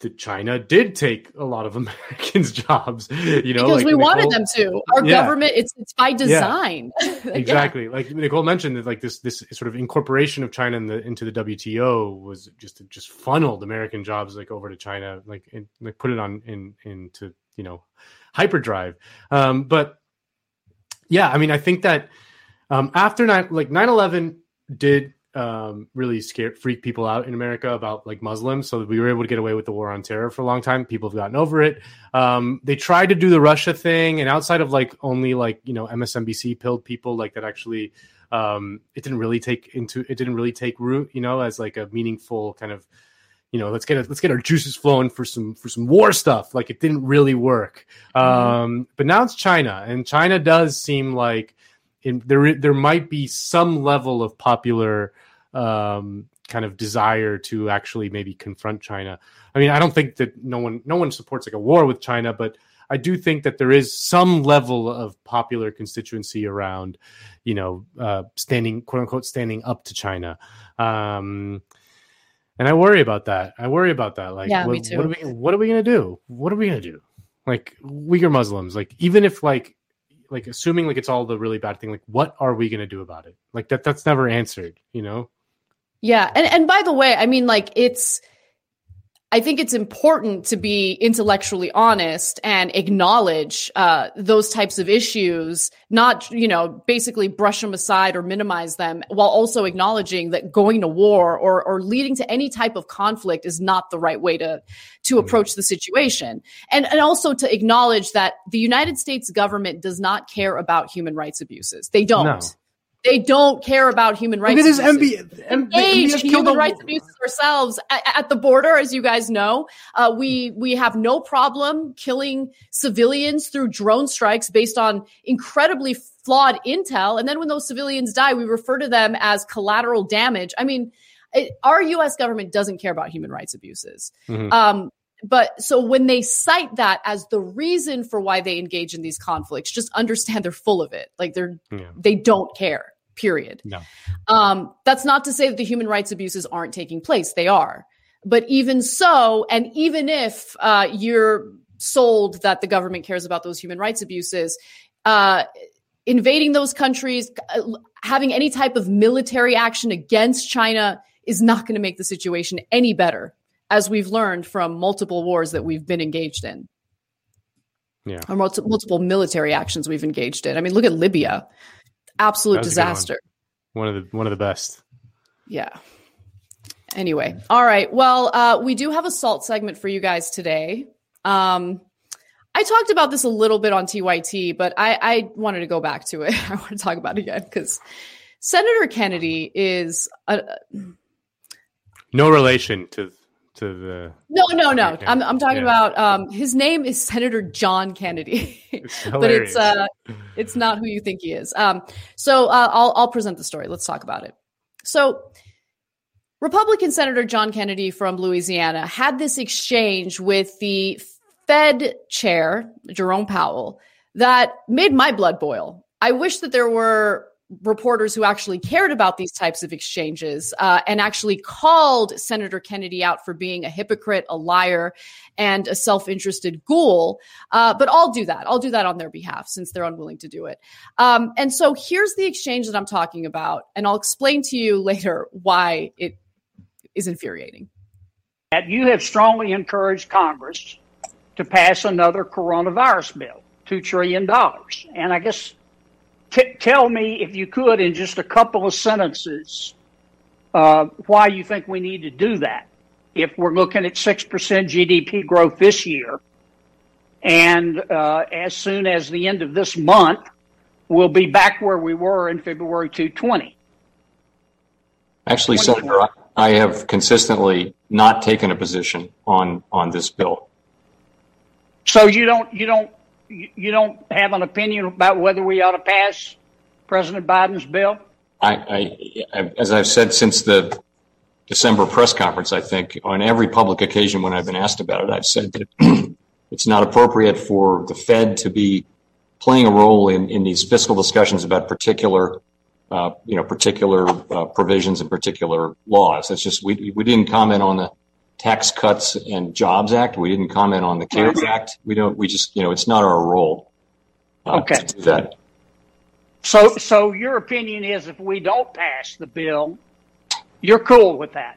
the China did take a lot of Americans' jobs. You know, because like we wanted them to. Our Yeah. government, it's it's by design. Yeah. exactly like nicole mentioned that like this this sort of incorporation of china in the, into the wto was just just funneled american jobs like over to china like and like put it on in into you know hyperdrive um but yeah i mean i think that um after nine like 9-11 did um really scare freak people out in america about like muslims. So we were able to get away with the war on terror for a long time. People have gotten over it. Um they tried to do the russia thing. And outside of like only like you know msnbc pilled people like that actually um it didn't really take into it didn't really take root you know as like a meaningful kind of you know let's get it let's get our juices flowing for some for some war stuff. Like it didn't really work. Um but now it's china. And china does seem like in, there there might be some level of popular um, kind of desire to actually maybe confront China. I mean, I don't think that no one no one supports like a war with China, but I do think that there is some level of popular constituency around, you know, uh, standing quote unquote standing up to China. Um, and I worry about that. I worry about that. Like, Yeah, what, me too. what are we what are we gonna do? What are we gonna do? Like Uyghur Muslims, like even if like like assuming like it's all the really bad thing, like what are we gonna do about it? Like that that's never answered, you know? Yeah, and and by the way, I mean like it's I think it's important to be intellectually honest and acknowledge uh, those types of issues, not you know basically brush them aside or minimize them, while also acknowledging that going to war or or leading to any type of conflict is not the right way to to approach the situation, and and also to acknowledge that the United States government does not care about human rights abuses. They don't. No. They don't care about human rights. Look at this abuses MB, M- the engaged MBS in killed human a- rights abuses ourselves at, at the border, as you guys know. Uh, we we have no problem killing civilians through drone strikes based on incredibly flawed intel, and then when those civilians die, we refer to them as collateral damage. I mean, it, our U.S. government doesn't care about human rights abuses. Mhm. Um, but so when they cite that as the reason for why they engage in these conflicts, just understand they're full of it. Like they're Yeah. they don't care. Period. No. Um, that's not to say that the human rights abuses aren't taking place. They are. But even so, and even if uh, you're sold that the government cares about those human rights abuses, uh, invading those countries, uh, having any type of military action against China is not going to make the situation any better, as we've learned from multiple wars that we've been engaged in, Yeah. or multi- multiple military actions we've engaged in. I mean, look at Libya. Absolute That was a good one. disaster. One of the one of the best. Yeah. Anyway, all right. Well, uh, we do have a salt segment for you guys today. Um, I talked about this a little bit on TYT, but I, I wanted to go back to it. I want to talk about it again because Senator Kennedy is a, no relation to to the. No, no, no. I'm I'm talking yeah. about um, his name is Senator John Kennedy, it's but it's uh, it's not who you think he is. Um, so uh, I'll I'll present the story. Let's talk about it. So. Republican Senator John Kennedy from Louisiana had this exchange with the Fed chair, Jerome Powell, that made my blood boil. I wish that there were reporters who actually cared about these types of exchanges uh, and actually called Senator Kennedy out for being a hypocrite, a liar, and a self interested ghoul. Uh, but I'll do that. I'll do that on their behalf since they're unwilling to do it. Um, and so here's the exchange that I'm talking about, and I'll explain to you later why it is infuriating. You have strongly encouraged Congress to pass another coronavirus bill, $2 trillion. And I guess T- tell me, if you could, in just a couple of sentences, uh, why you think we need to do that. If we're looking at 6% GDP growth this year, and uh, as soon as the end of this month, we'll be back where we were in February 220. Actually, Senator, I have consistently not taken a position on, on this bill. So you don't you don't you don't have an opinion about whether we ought to pass President Biden's bill? I, I, as I've said since the December press conference, I think on every public occasion when I've been asked about it, I've said that it's not appropriate for the Fed to be playing a role in, in these fiscal discussions about particular, uh, you know, particular uh, provisions and particular laws. It's just we we didn't comment on the Tax Cuts and Jobs Act. We didn't comment on the CARES right. Act. We don't. We just, you know, it's not our role. Uh, okay. To do that. So, so your opinion is if we don't pass the bill, you're cool with that.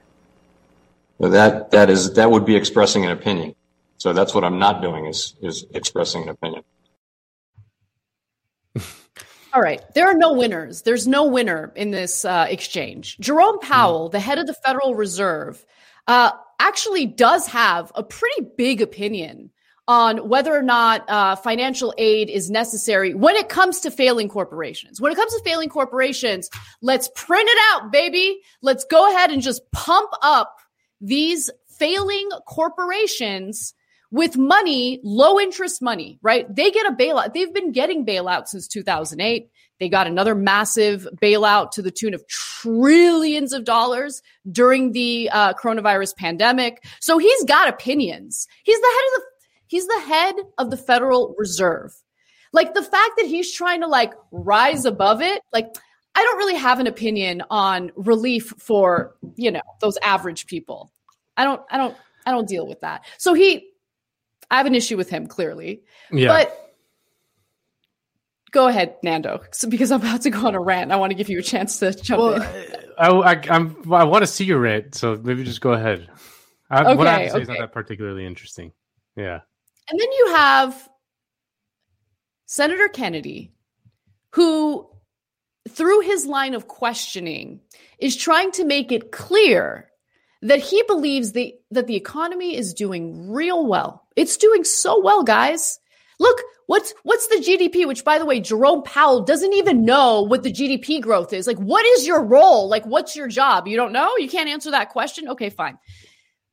Well, that that is that would be expressing an opinion. So that's what I'm not doing is is expressing an opinion. All right. There are no winners. There's no winner in this uh, exchange. Jerome Powell, the head of the Federal Reserve, uh, actually does have a pretty big opinion on whether or not uh, financial aid is necessary when it comes to failing corporations. When it comes to failing corporations, let's print it out, baby. Let's go ahead and just pump up these failing corporations with money, low interest money, right? They get a bailout. They've been getting bailout since 2008. They got another massive bailout to the tune of trillions of dollars during the uh, coronavirus pandemic. So he's got opinions. He's the head of the he's the head of the Federal Reserve. Like the fact that he's trying to like rise above it, like I don't really have an opinion on relief for, you know, those average people. I don't I don't I don't deal with that. So he I have an issue with him clearly. Yeah. But Go ahead, Nando, because I'm about to go on a rant. I want to give you a chance to jump well, in. Uh, I, I, I'm, I want to see your rant, so maybe just go ahead. I, okay, what I have to say okay. is not that particularly interesting. Yeah. And then you have Senator Kennedy, who, through his line of questioning, is trying to make it clear that he believes the, that the economy is doing real well. It's doing so well, guys. Look, what's what's the GDP? Which, by the way, Jerome Powell doesn't even know what the GDP growth is. Like, what is your role? Like, what's your job? You don't know? You can't answer that question? Okay, fine.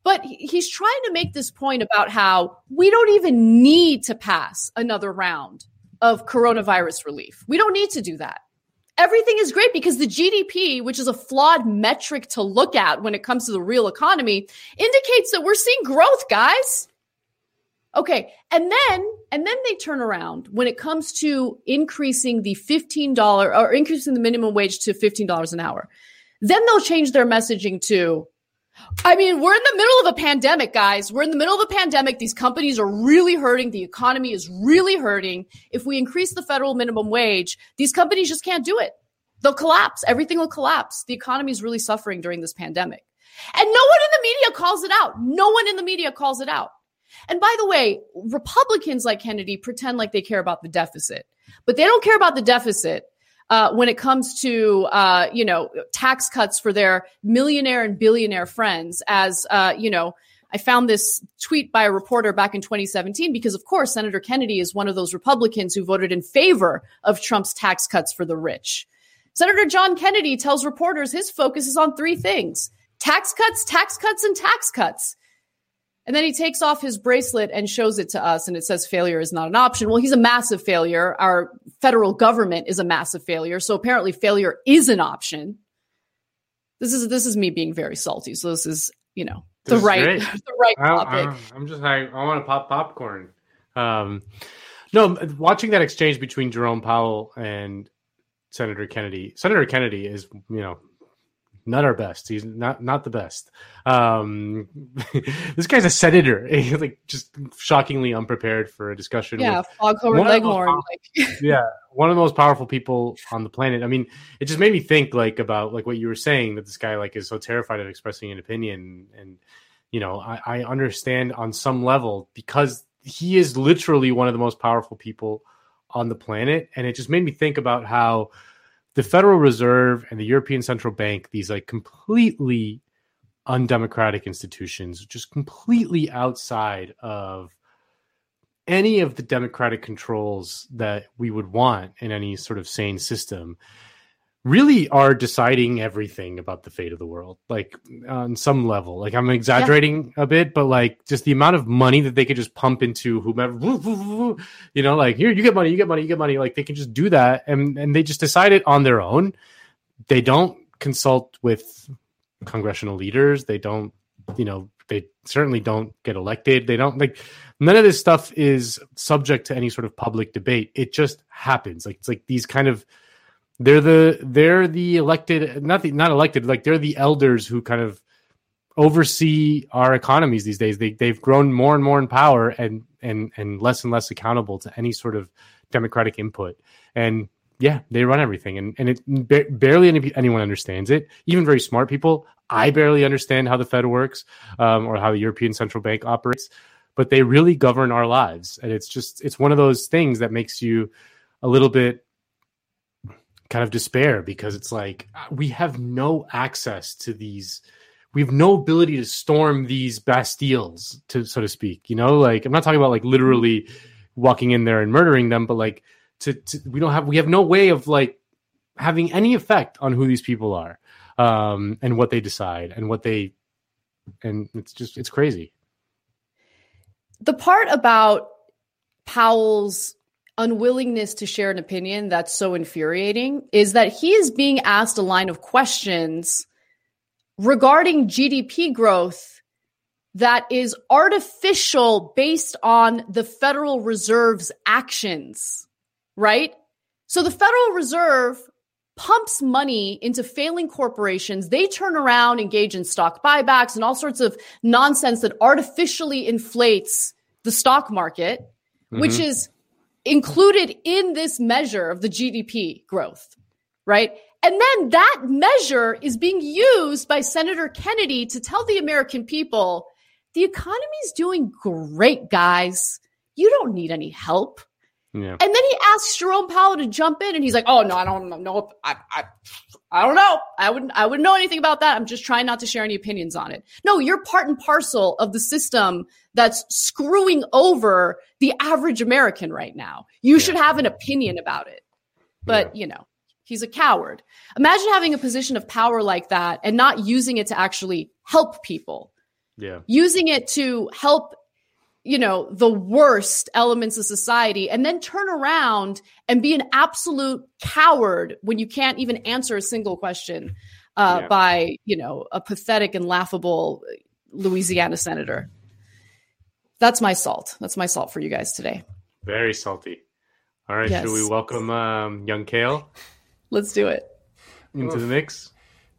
But he's trying to make this point about how we don't even need to pass another round of coronavirus relief. We don't need to do that. Everything is great because the GDP, which is a flawed metric to look at when it comes to the real economy, indicates that we're seeing growth, guys. Okay. And then, and then they turn around when it comes to increasing the $15 or increasing the minimum wage to $15 an hour. Then they'll change their messaging to, I mean, we're in the middle of a pandemic, guys. We're in the middle of a pandemic. These companies are really hurting. The economy is really hurting. If we increase the federal minimum wage, these companies just can't do it. They'll collapse. Everything will collapse. The economy is really suffering during this pandemic. And no one in the media calls it out. No one in the media calls it out. And by the way, Republicans like Kennedy pretend like they care about the deficit, but they don't care about the deficit uh, when it comes to uh, you know tax cuts for their millionaire and billionaire friends. As uh, you know, I found this tweet by a reporter back in 2017 because, of course, Senator Kennedy is one of those Republicans who voted in favor of Trump's tax cuts for the rich. Senator John Kennedy tells reporters his focus is on three things tax cuts, tax cuts, and tax cuts. And then he takes off his bracelet and shows it to us, and it says failure is not an option. Well, he's a massive failure. Our federal government is a massive failure. So apparently, failure is an option. This is this is me being very salty. So this is you know the right the right topic. I, am just like I want to pop popcorn. Um, no, watching that exchange between Jerome Powell and Senator Kennedy. Senator Kennedy is you know not our best. He's not not the best. Um, this guy's a senator. He's like just shockingly unprepared for a discussion. Yeah, Foghorn Leghorn. Like. yeah, one of the most powerful people on the planet. I mean, it just made me think like about like what you were saying that this guy like is so terrified of expressing an opinion, and you know, I, I understand on some level because he is literally one of the most powerful people on the planet, and it just made me think about how the Federal Reserve and the European Central Bank, these like completely undemocratic institutions, just completely outside of any of the democratic controls that we would want in any sort of sane system really are deciding everything about the fate of the world like on some level. Like i'm exaggerating yeah. a bit but like just the amount of money that they could just pump into whomever you know like here you get money you get money you get money. Like they can just do that and and they just decide it on their own. They don't consult with congressional leaders. They don't you know they certainly don't get elected. They don't like none of this stuff is subject to any sort of public debate. It just happens. Like it's like these kind of they're the they're the elected not the, not elected like they're the elders who kind of oversee our economies these days. They they've grown more and more in power and and and less and less accountable to any sort of democratic input. And yeah, they run everything, and and it ba- barely any, anyone understands it. Even very smart people, I barely understand how the Fed works um, or how the European Central Bank operates. But they really govern our lives, and it's just it's one of those things that makes you a little bit kind of despair because it's like uh, we have no access to these we have no ability to storm these bastilles to so to speak you know? Like i'm not talking about like literally walking in there and murdering them but like to, to we don't have we have no way of like having any effect on who these people are um and what they decide and what they and it's just it's crazy. The part about powell's unwillingness to share an opinion that's so infuriating is that he is being asked a line of questions regarding GDP growth that is artificial based on the Federal Reserve's actions, right? So the Federal Reserve pumps money into failing corporations. They turn around, engage in stock buybacks and all sorts of nonsense that artificially inflates the stock market, mm-hmm. which is included in this measure of the GDP growth, right? And then that measure is being used by Senator Kennedy to tell the American people the economy is doing great, guys. You don't need any help. Yeah. And then he asks Jerome Powell to jump in, and he's like, "Oh no, I don't know. I, I, I don't know. I wouldn't. I wouldn't know anything about that. I'm just trying not to share any opinions on it. No, you're part and parcel of the system that's screwing over the average American right now. You yeah. should have an opinion about it. But yeah. you know, he's a coward. Imagine having a position of power like that and not using it to actually help people. Yeah. Using it to help you know, the worst elements of society and then turn around and be an absolute coward when you can't even answer a single question uh, yeah. by, you know, a pathetic and laughable Louisiana senator. That's my salt. That's my salt for you guys today. Very salty. All right. Yes. Should we welcome um, young Kale? Let's do it. Into Oof. the mix.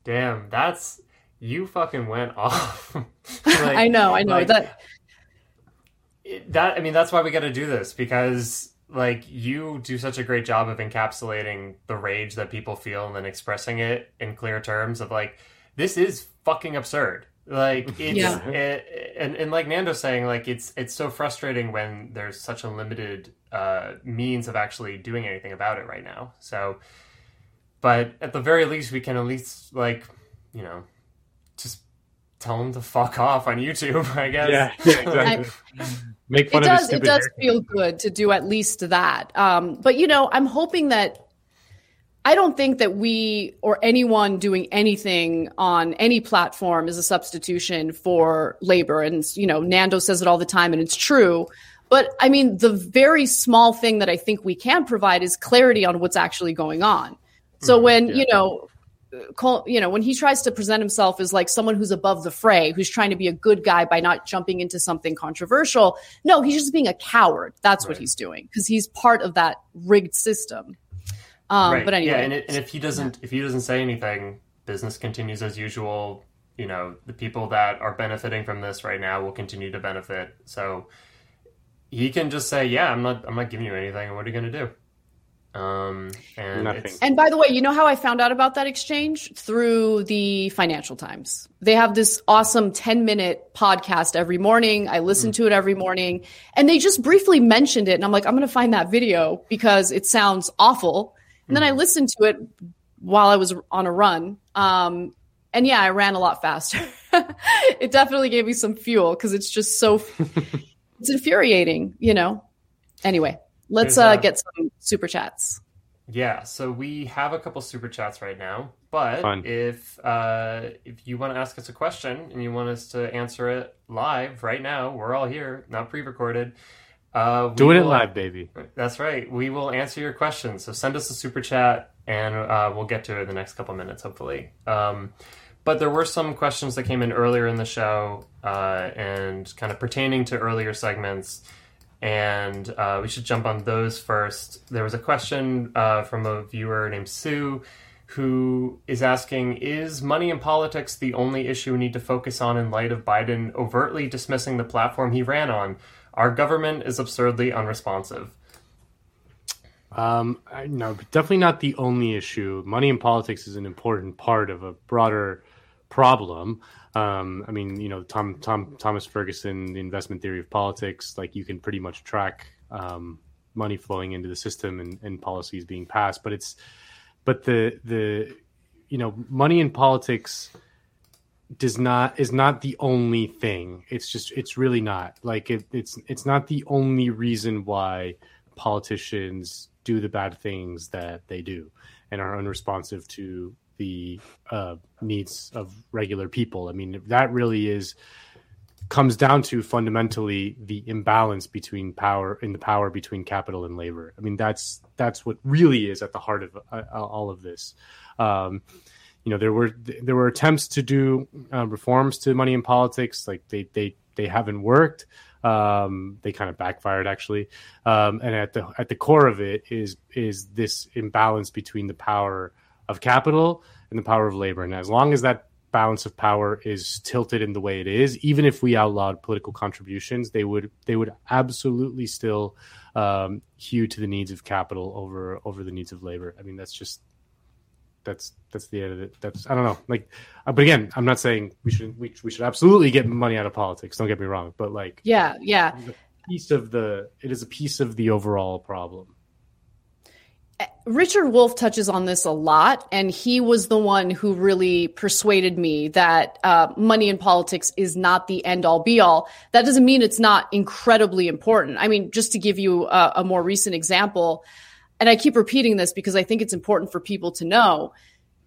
Damn, that's you fucking went off. like, I know, I know. Like, that that I mean that's why we got to do this because like you do such a great job of encapsulating the rage that people feel and then expressing it in clear terms of like this is fucking absurd. Like it's yeah. it, and, and like nando's saying like it's it's so frustrating when there's such a limited uh means of actually doing anything about it right now. So but at the very least we can at least like you know just tell them to fuck off on youtube i guess. Yeah, yeah exactly. I, Make fun it of does. It does feel good to do at least that. Um, but you know, I'm hoping that I don't think that we or anyone doing anything on any platform is a substitution for labor. And, you know, Nando says it all the time, and it's true. But I mean, the very small thing that I think we can provide is clarity on what's actually going on. So Mm-hmm. when, you know, You know, when he tries to present himself as like someone who's above the fray, who's trying to be a good guy by not jumping into something controversial, no, he's just being a coward. That's what he's doing because he's part of that rigged system. Um, right. But anyway, yeah, and, it, and if he doesn't, if he doesn't say anything, business continues as usual. You know, the people that are benefiting from this right now will continue to benefit. So he can just say, "Yeah, I'm not, I'm not giving you anything. What are you going to do?" Um, and And by the way, you know how I found out about that exchange? Through the Financial Times. They have this awesome 10 minute podcast every morning. I listen to it every morning. And they just briefly mentioned it. And I'm like, I'm going to find that video because it sounds awful. And then I listened to it while I was on a run. Um, and yeah, I ran a lot faster. it definitely gave me some fuel because it's just so, it's infuriating, you know? Anyway, let's uh, uh, get some super chats. Yeah, so we have a couple super chats right now, but Fun. if uh, if you want to ask us a question and you want us to answer it live right now, we're all here, not pre-recorded. Uh, we Doing it live, baby. That's right. We will answer your questions. So send us a super chat, and uh, we'll get to it in the next couple minutes, hopefully. Um, but there were some questions that came in earlier in the show, uh, and kind of pertaining to earlier segments and uh, we should jump on those first. There was a question uh, from a viewer named Sue who is asking Is money in politics the only issue we need to focus on in light of Biden overtly dismissing the platform he ran on? Our government is absurdly unresponsive. Um, I, no, definitely not the only issue. Money in politics is an important part of a broader problem. Um, I mean, you know, Tom, Tom, Thomas Ferguson, the investment theory of politics, like you can pretty much track um, money flowing into the system and, and policies being passed. But it's, but the the, you know, money in politics does not is not the only thing. It's just it's really not like it, it's it's not the only reason why politicians do the bad things that they do and are unresponsive to the uh, needs of regular people. I mean, that really is comes down to fundamentally the imbalance between power in the power between capital and labor. I mean, that's that's what really is at the heart of uh, all of this. Um, you know, there were there were attempts to do uh, reforms to money in politics, like they they they haven't worked. Um, they kind of backfired actually, um, and at the at the core of it is is this imbalance between the power of capital and the power of labor. And as long as that balance of power is tilted in the way it is, even if we outlawed political contributions, they would they would absolutely still um, hew to the needs of capital over over the needs of labor. I mean, that's just that's that's the end of it. That's I don't know. Like, uh, but again, I'm not saying we should we, we should absolutely get money out of politics. Don't get me wrong, but like, Yeah, yeah. piece of the it is a piece of the overall problem. Richard Wolff touches on this a lot, and he was the one who really persuaded me that uh, money in politics is not the end all be all. That doesn't mean it's not incredibly important. I mean, just to give you a, a more recent example, and I keep repeating this because I think it's important for people to know.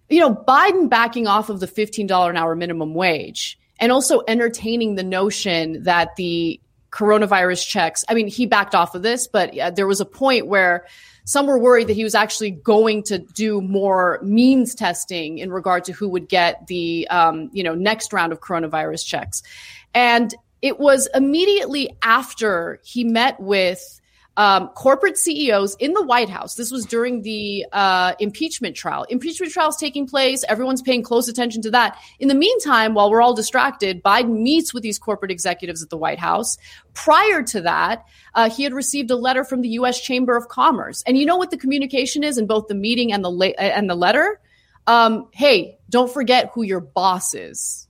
You know, Biden backing off of the $15 an hour minimum wage and also entertaining the notion that the coronavirus checks, I mean, he backed off of this, but uh, there was a point where some were worried that he was actually going to do more means testing in regard to who would get the um, you know next round of coronavirus checks. And it was immediately after he met with um, corporate CEOs in the White House. This was during the uh, impeachment trial. Impeachment trial is taking place. Everyone's paying close attention to that. In the meantime, while we're all distracted, Biden meets with these corporate executives at the White House. Prior to that, uh, he had received a letter from the U.S. Chamber of Commerce, and you know what the communication is in both the meeting and the la- and the letter. Um, hey, don't forget who your boss is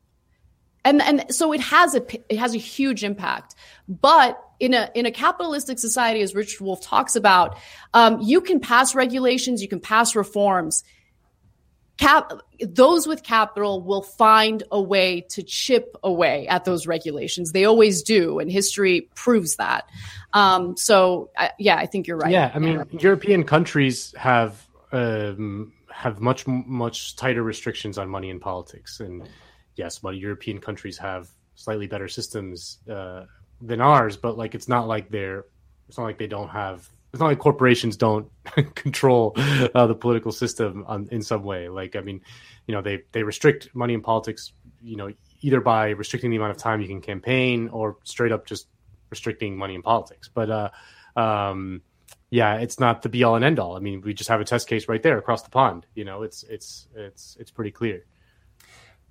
and and so it has a it has a huge impact but in a in a capitalistic society as richard wolff talks about um, you can pass regulations you can pass reforms. Cap those with capital will find a way to chip away at those regulations. They always do and history proves that. Um, so I, yeah i think you're right. Yeah, I mean, European countries have um, have much much tighter restrictions on money in politics. And yes, but European countries have slightly better systems uh, than ours, but like it's not like they're it's not like they don't have it's not like corporations don't control uh, the political system on, in some way. Like, I mean, you know, they they restrict money in politics, you know, either by restricting the amount of time you can campaign or straight up just restricting money in politics. But uh, um, yeah, it's not the be all and end all. I mean, we just have a test case right there across the pond. You know, it's it's it's it's pretty clear.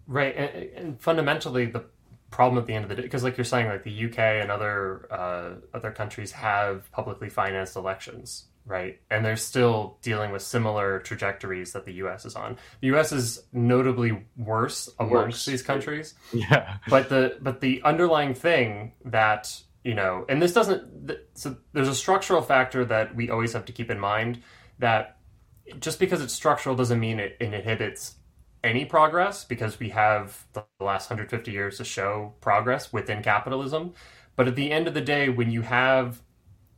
Right, and, and fundamentally, the problem at the end of the day because like you're saying like the UK and other uh, other countries have publicly financed elections right? And they're still dealing with similar trajectories that the US is on. The US is notably worse amongst worse. these countries. Yeah. But the but the underlying thing that you know and this doesn't so there's a structural factor that we always have to keep in mind that just because it's structural doesn't mean it, it inhibits any progress because we have the last 150 years to show progress within capitalism. But at the end of the day, when you have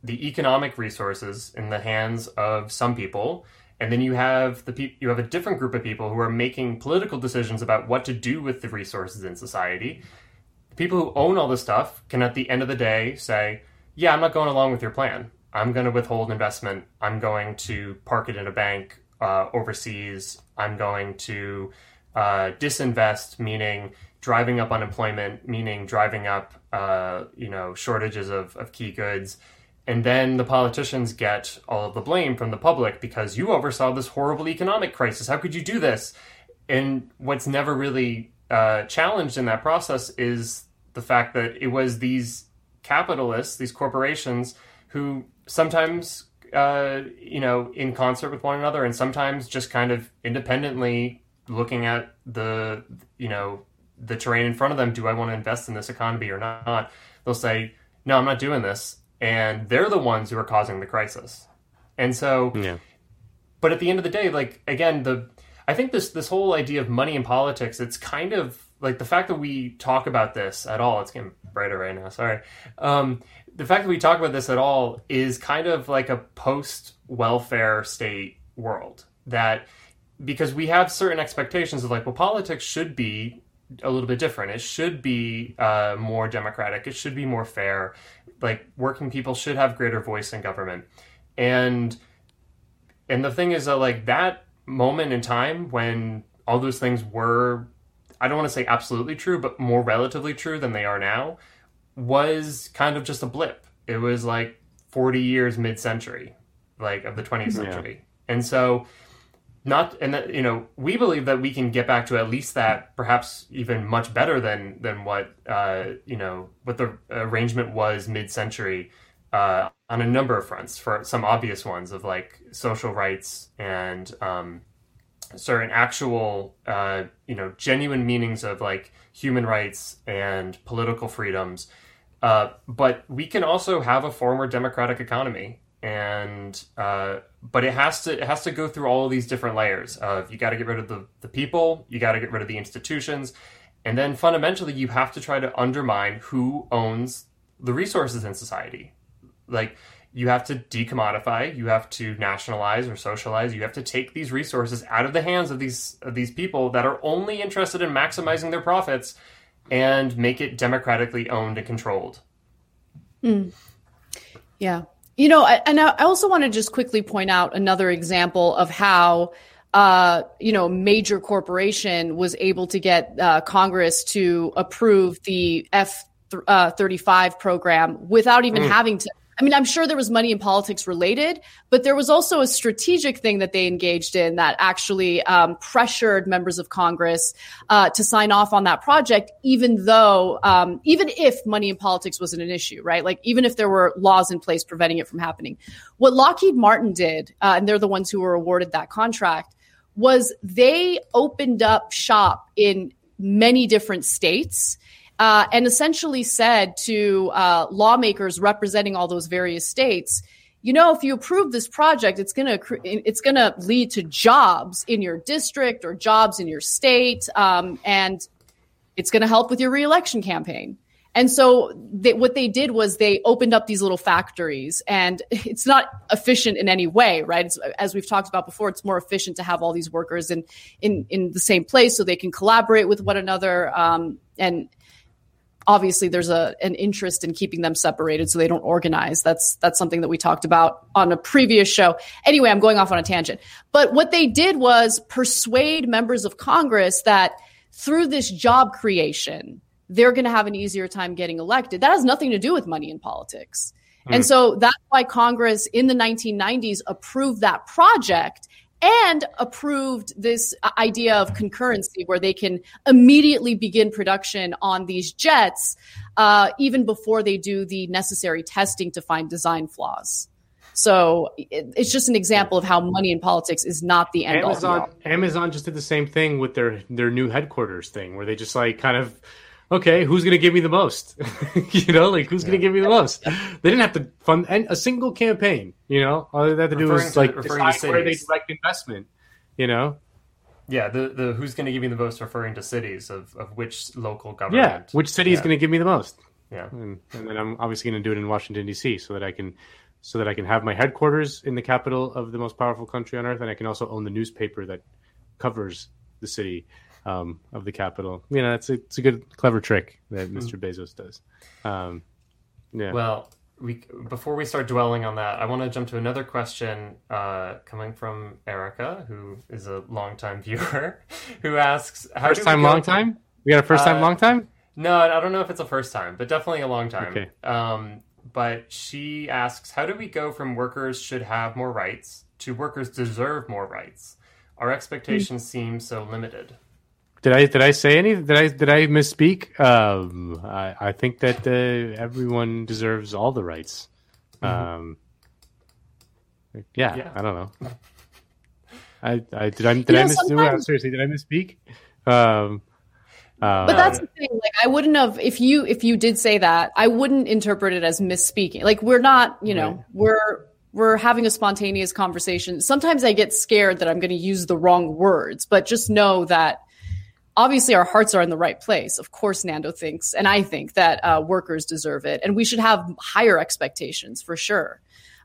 the economic resources in the hands of some people, and then you have the pe- you have a different group of people who are making political decisions about what to do with the resources in society. The people who own all this stuff can, at the end of the day, say, "Yeah, I'm not going along with your plan. I'm going to withhold investment. I'm going to park it in a bank uh, overseas. I'm going to uh, disinvest, meaning driving up unemployment, meaning driving up uh, you know shortages of, of key goods. And then the politicians get all of the blame from the public because you oversaw this horrible economic crisis. How could you do this? And what's never really uh, challenged in that process is the fact that it was these capitalists, these corporations, who sometimes uh, you know, in concert with one another, and sometimes just kind of independently looking at the, you know, the terrain in front of them. Do I want to invest in this economy or not? They'll say, "No, I'm not doing this," and they're the ones who are causing the crisis. And so, yeah. But at the end of the day, like again, the I think this this whole idea of money in politics, it's kind of like the fact that we talk about this at all. It's getting brighter right now. Sorry. Um, the fact that we talk about this at all is kind of like a post welfare state world that because we have certain expectations of like well politics should be a little bit different. It should be uh, more democratic. It should be more fair. Like working people should have greater voice in government. And and the thing is that like that moment in time when all those things were i don't want to say absolutely true but more relatively true than they are now was kind of just a blip. It was like 40 years mid-century, like of the 20th century. Yeah. And so not and that you know we believe that we can get back to at least that perhaps even much better than than what uh, you know what the arrangement was mid-century uh, on a number of fronts for some obvious ones of like social rights and um, certain actual uh, you know genuine meanings of like human rights and political freedoms uh, but we can also have a former democratic economy, and uh, but it has to it has to go through all of these different layers of you got to get rid of the the people, you got to get rid of the institutions, and then fundamentally you have to try to undermine who owns the resources in society. Like you have to decommodify, you have to nationalize or socialize, you have to take these resources out of the hands of these of these people that are only interested in maximizing their profits and make it democratically owned and controlled. Mm. Yeah. You know, and I also want to just quickly point out another example of how uh, you know, major corporation was able to get uh, Congress to approve the F uh, 35 program without even mm. having to I mean, I'm sure there was money in politics related, but there was also a strategic thing that they engaged in that actually um, pressured members of Congress uh, to sign off on that project, even though, um, even if money in politics wasn't an issue, right? Like, even if there were laws in place preventing it from happening. What Lockheed Martin did, uh, and they're the ones who were awarded that contract, was they opened up shop in many different states uh, and essentially said to uh, lawmakers representing all those various states, you know, if you approve this project, it's gonna it's gonna lead to jobs in your district or jobs in your state, um, and it's gonna help with your reelection campaign. And so they, what they did was they opened up these little factories, and it's not efficient in any way, right? It's, as we've talked about before, it's more efficient to have all these workers in in in the same place so they can collaborate with one another. Um, and obviously, there's a an interest in keeping them separated so they don't organize. That's that's something that we talked about on a previous show. Anyway, I'm going off on a tangent. But what they did was persuade members of Congress that through this job creation they're going to have an easier time getting elected. That has nothing to do with money in politics. Mm. And so that's why Congress in the 1990s approved that project and approved this idea of concurrency where they can immediately begin production on these jets uh, even before they do the necessary testing to find design flaws. So it, it's just an example of how money in politics is not the end Amazon, all. Amazon just did the same thing with their their new headquarters thing, where they just like kind of okay, who's going to give me the most? you know, like who's yeah. going to give me the most? They didn't have to fund a single campaign. You know, all they had to do was like decide where they direct investment. You know. Yeah, the, the who's going to give me the most referring to cities of, of which local government. Yeah, which city is going to give me the most. Yeah, and, and then I'm obviously going to do it in Washington D.C. so that I can so that I can have my headquarters in the capital of the most powerful country on earth, and I can also own the newspaper that covers the city um, of the capital. You know, it's a, it's a good, clever trick that Mr. Mm. Bezos does. Um, yeah. Well, we before we start dwelling on that, I want to jump to another question uh, coming from Erica, who is a longtime viewer, who asks, "How first time, long time? We got a first time, uh, long time? No, I don't know if it's a first time, but definitely a long time. Okay. Um, but she asks, "How do we go from workers should have more rights to workers deserve more rights? Our expectations mm. seem so limited." Did I did I say any? Did I did I misspeak? Um, I, I think that uh, everyone deserves all the rights. Mm-hmm. Um, yeah, yeah, I don't know. I, I did I did I miss sometimes... seriously did I misspeak? Um, uh, but that's the thing. Like, I wouldn't have if you if you did say that, I wouldn't interpret it as misspeaking. Like, we're not, you know, right. we're we're having a spontaneous conversation. Sometimes I get scared that I'm going to use the wrong words, but just know that obviously our hearts are in the right place. Of course, Nando thinks, and I think that uh, workers deserve it, and we should have higher expectations for sure.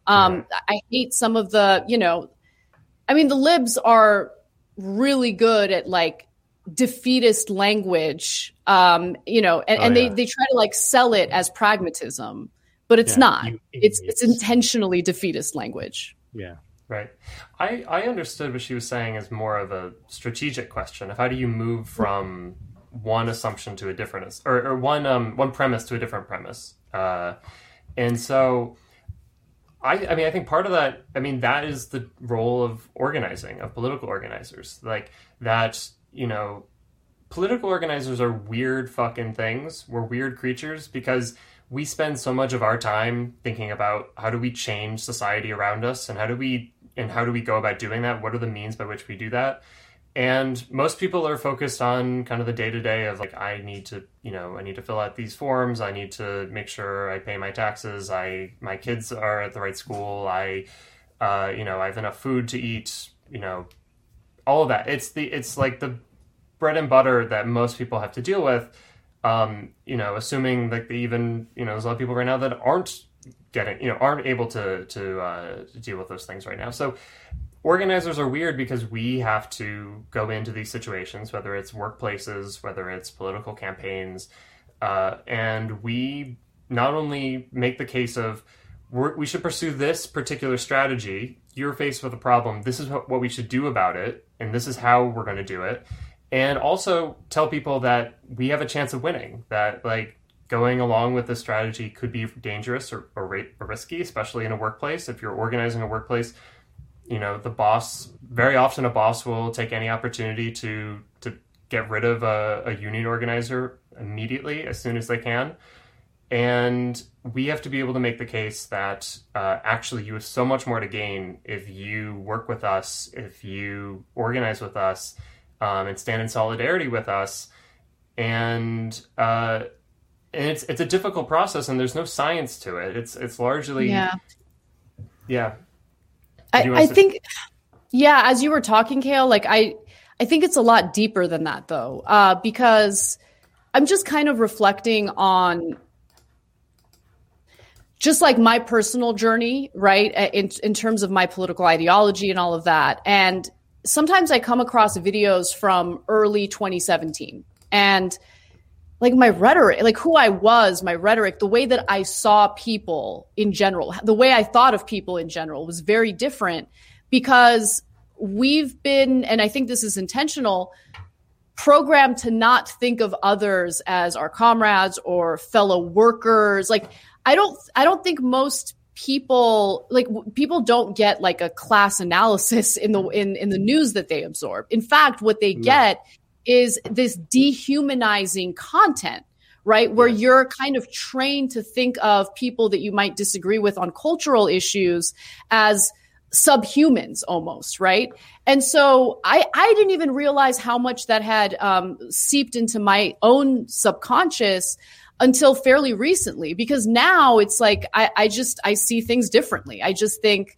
Um, yeah. I hate some of the, you know, I mean, the libs are really good at like defeatist language, um, you know, and, oh, and yeah. they they try to like sell it as pragmatism, but it's yeah, not. It's it's intentionally defeatist language. Yeah. Right. I, I understood what she was saying as more of a strategic question of how do you move from one assumption to a different or, or one um one premise to a different premise. Uh, and so I I mean I think part of that I mean that is the role of organizing of political organizers like that you know political organizers are weird fucking things. We're weird creatures because we spend so much of our time thinking about how do we change society around us and how do we and how do we go about doing that? What are the means by which we do that? And most people are focused on kind of the day to day of like, I need to, you know, I need to fill out these forms. I need to make sure I pay my taxes. I, my kids are at the right school. I, uh, you know, I have enough food to eat, you know, all of that. It's the, it's like the bread and butter that most people have to deal with. Um, you know, assuming like the even, you know, there's a lot of people right now that aren't getting you know aren't able to to, uh, deal with those things right now. So organizers are weird because we have to go into these situations, whether it's workplaces, whether it's political campaigns, uh, and we not only make the case of we should pursue this particular strategy. You're faced with a problem. This is what we should do about it, and this is how we're going to do it. And also tell people that we have a chance of winning. That like going along with this strategy could be dangerous or, or, or, risky, especially in a workplace. If you're organizing a workplace, you know the boss. Very often, a boss will take any opportunity to to get rid of a, a union organizer immediately as soon as they can. And we have to be able to make the case that uh, actually you have so much more to gain if you work with us, if you organize with us, um, and stand in solidarity with us. And uh, and it's it's a difficult process and there's no science to it it's it's largely yeah yeah i, I think yeah as you were talking kale like i i think it's a lot deeper than that though uh, because I'm just kind of reflecting on just like my personal journey, right? In, in terms of my political ideology and all of that. And sometimes I come across videos from early 2017 and like my rhetoric, like who I was, my rhetoric, the way that I saw people in general, the way I thought of people in general was very different because we've been, and I think this is intentional, programmed to not think of others as our comrades or fellow workers. Like I don't I don't think most people like people don't get like a class analysis in the in in the news that they absorb. In fact, what they get is this dehumanizing content right? Where you're kind of trained to think of people that you might disagree with on cultural issues as subhumans almost, right? And so I, I didn't even realize how much that had um, seeped into my own subconscious until fairly recently because now it's like I, I just I see things differently. I just think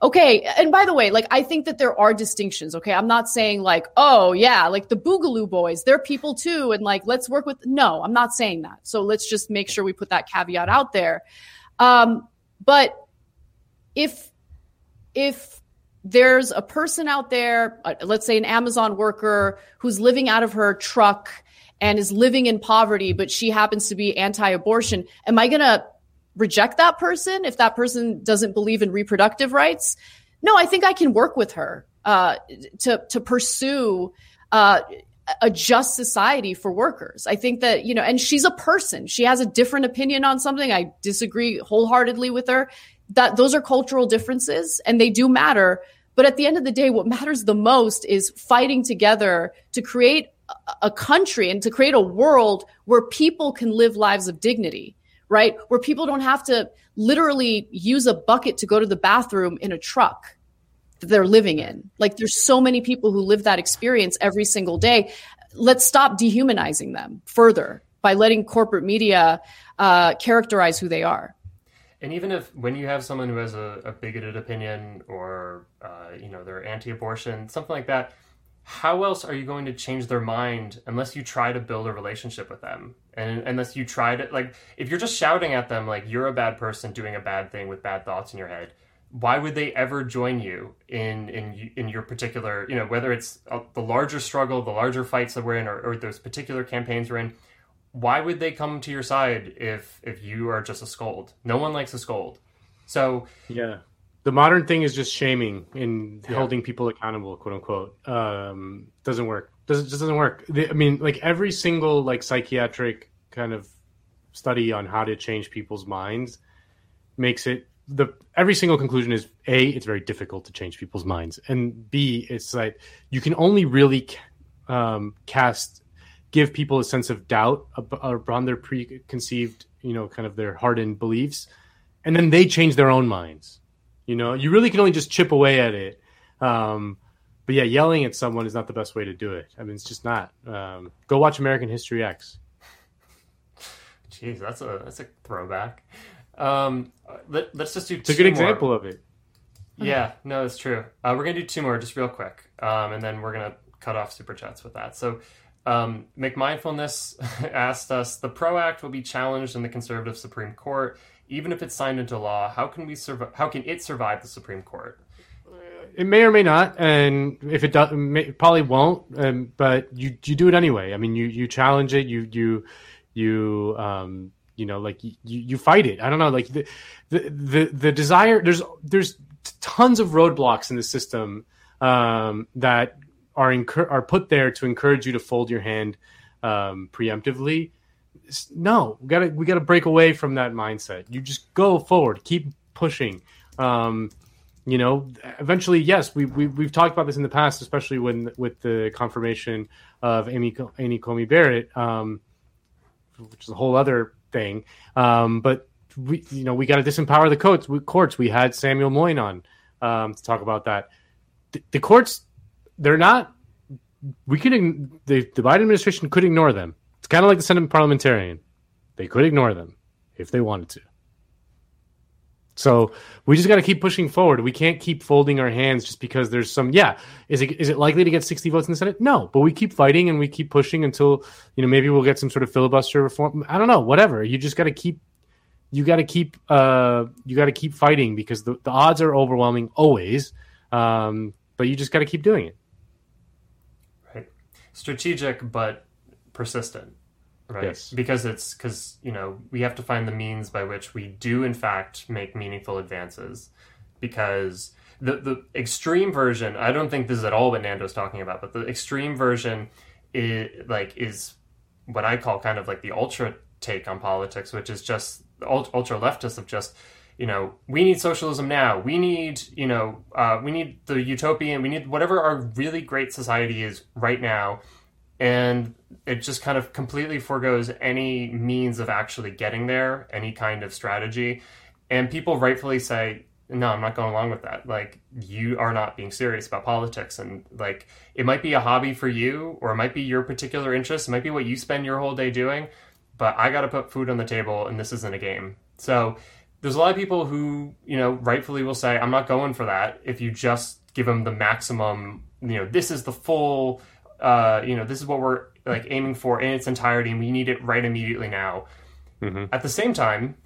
okay and by the way like i think that there are distinctions okay? I'm not saying like oh yeah like the boogaloo boys they're people too and like let's work with no i'm not saying that. So let's just make sure we put that caveat out there. Um but if if there's a person out there uh, let's say an amazon worker who's living out of her truck and is living in poverty, but she happens to be anti abortion, am I going to reject that person if that person doesn't believe in reproductive rights? No, I think I can work with her uh, to, to pursue. Uh, a just society for workers. I think that, you know, and she's a person. She has a different opinion on something. I disagree wholeheartedly with her. That those are cultural differences and they do matter. But at the end of the day, what matters the most is fighting together to create a country and to create a world where people can live lives of dignity, right? Where people don't have to literally use a bucket to go to the bathroom in a truck that they're living in. Like there's so many people who live that experience every single day. Let's stop dehumanizing them further by letting corporate media uh, characterize who they are. And even if when you have someone who has a, a bigoted opinion or uh, you know they're anti-abortion, something like that, how else are you going to change their mind unless you try to build a relationship with them? And unless you try to like if you're just shouting at them like you're a bad person doing a bad thing with bad thoughts in your head why would they ever join you in in in your particular you know whether it's uh, the larger struggle the larger fights that we're in or, or those particular campaigns we're in why would they come to your side if if you are just a scold? No one likes a scold. So yeah the modern thing is just shaming and yeah. holding people accountable, quote unquote. Um, doesn't work. doesn't just doesn't work. I mean, like every single like psychiatric kind of study on how to change people's minds makes it the every single conclusion is a it's very difficult to change people's minds and b it's like you can only really um, cast give people a sense of doubt around their preconceived you know kind of their hardened beliefs and then they change their own minds you know, you really can only just chip away at it. Um, but yeah, yelling at someone is not the best way to do it. I mean, it's just not. Um, go watch American History X. Jeez, that's a that's a throwback. Um, let, us just do. It's a good more. example of it. Yeah, no, it's true. Uh, we're gonna do two more, just real quick, um, and then we're gonna cut off super chats with that. So, um, McMindfulness asked us: the PRO Act will be challenged in the conservative Supreme Court even if it's signed into law, how can we survive? How can it survive the Supreme Court? It may or may not, and if it does, it probably won't. Um, but you you do it anyway. I mean, you you challenge it. You you you um you know like you you fight it. I don't know like the the the, the desire. There's there's tons of roadblocks in the system um, that are incur- are put there to encourage you to fold your hand um, preemptively no, we gotta we gotta break away from that mindset. You just go forward, keep pushing. Um, you know, eventually, yes, we, we we've talked about this in the past, especially when with the confirmation of Amy Amy Coney Barrett, um, which is a whole other thing. Um, but we, you know, we got to disempower the courts. We, courts. We had Samuel Moyn on um, to talk about that. The, the courts, they're not. We could the the Biden administration could ignore them it's kind of like the Senate parliamentarian. They could ignore them if they wanted to. So we just got to keep pushing forward. We can't keep folding our hands just because there's some. Yeah, is it is it likely to get 60 votes in the Senate? No, but we keep fighting and we keep pushing until you know maybe we'll get some sort of filibuster reform. I don't know. Whatever. You just got to keep. You got to keep. Uh, you got to keep fighting because the, the odds are overwhelming always. Um, but you just got to keep doing it. Right. Strategic, but persistent right? Yes. because it's because you know we have to find the means by which we do in fact make meaningful advances. Because the the extreme version i don't think this is at all what nando's talking about but the extreme version is like is what i call kind of like the ultra take on politics which is just the ultra leftist of just you know we need socialism now. We need you know uh, we need the utopian we need whatever our really great society is right now and it just kind of completely foregoes any means of actually getting there, any kind of strategy. And people rightfully say, no, I'm not going along with that. Like, you are not being serious about politics. And, like, it might be a hobby for you, or it might be your particular interest, it might be what you spend your whole day doing, but I got to put food on the table, and this isn't a game. So, there's a lot of people who, you know, rightfully will say, I'm not going for that if you just give them the maximum, you know, this is the full uh, you know, this is what we're like aiming for in its entirety, and we need it right immediately now. At the same time,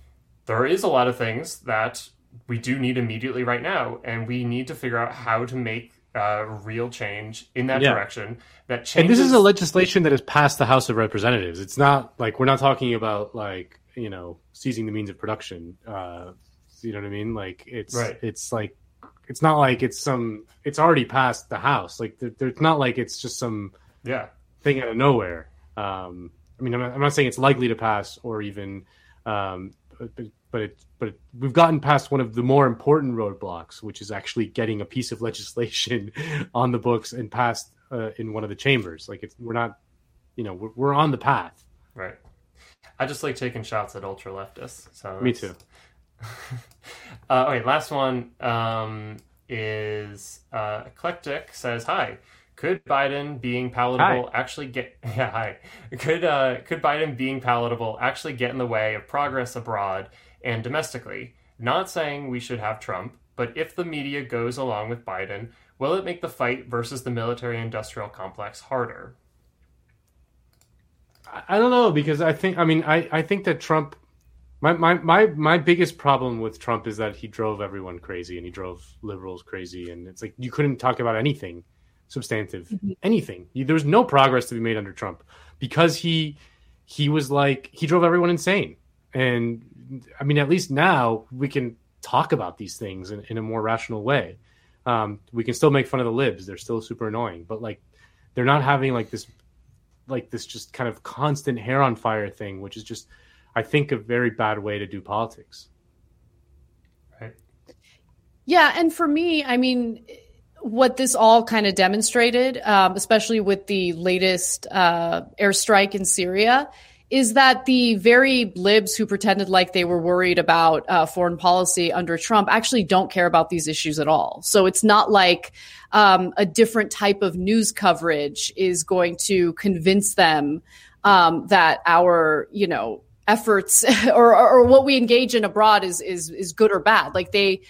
there is a lot of things that we do need immediately right now, and we need to figure out how to make uh, real change in that Yeah. direction. That And this is a legislation that has passed the House of Representatives. It's not like we're not talking about like you know seizing the means of production. Uh, you know what I mean? Like it's Right. it's like it's not like it's some. It's already passed the House. Like it's not like it's just some yeah thing out of nowhere. Um, I mean, I'm not, I'm not saying it's likely to pass or even, um, but but but, it, but it, we've gotten past one of the more important roadblocks, which is actually getting a piece of legislation on the books and passed uh, in one of the chambers. Like it's we're not, you know, we're, we're on the path. Right. I just like taking shots at ultra leftists. So Me too. uh, okay, last one um, is uh, eclectic says hi. Could Biden being palatable actually get yeah hi? Could uh, could Biden being palatable actually get in the way of progress abroad and domestically? Not saying we should have Trump, but if the media goes along with Biden, will it make the fight versus the military-industrial complex harder? I- I don't know because I think I mean I, I think that Trump my, my my my biggest problem with Trump is that he drove everyone crazy and he drove liberals crazy. And it's like you couldn't talk about anything substantive anything. There was no progress to be made under Trump because he he was like he drove everyone insane. And I mean at least now we can talk about these things in, in a more rational way. Um, we can still make fun of the libs. They're still super annoying but like they're not having like this like this just kind of constant hair on fire thing, which is just, I think, a very bad way to do politics. Right. Yeah, and for me, I mean, what this all kind of demonstrated, um, especially with the latest uh, airstrike in Syria, is that the very libs who pretended like they were worried about uh, foreign policy under Trump actually don't care about these issues at all. So it's not like um, a different type of news coverage is going to convince them um, that our, you know, efforts or, or, or what we engage in abroad is is is good or bad. Like they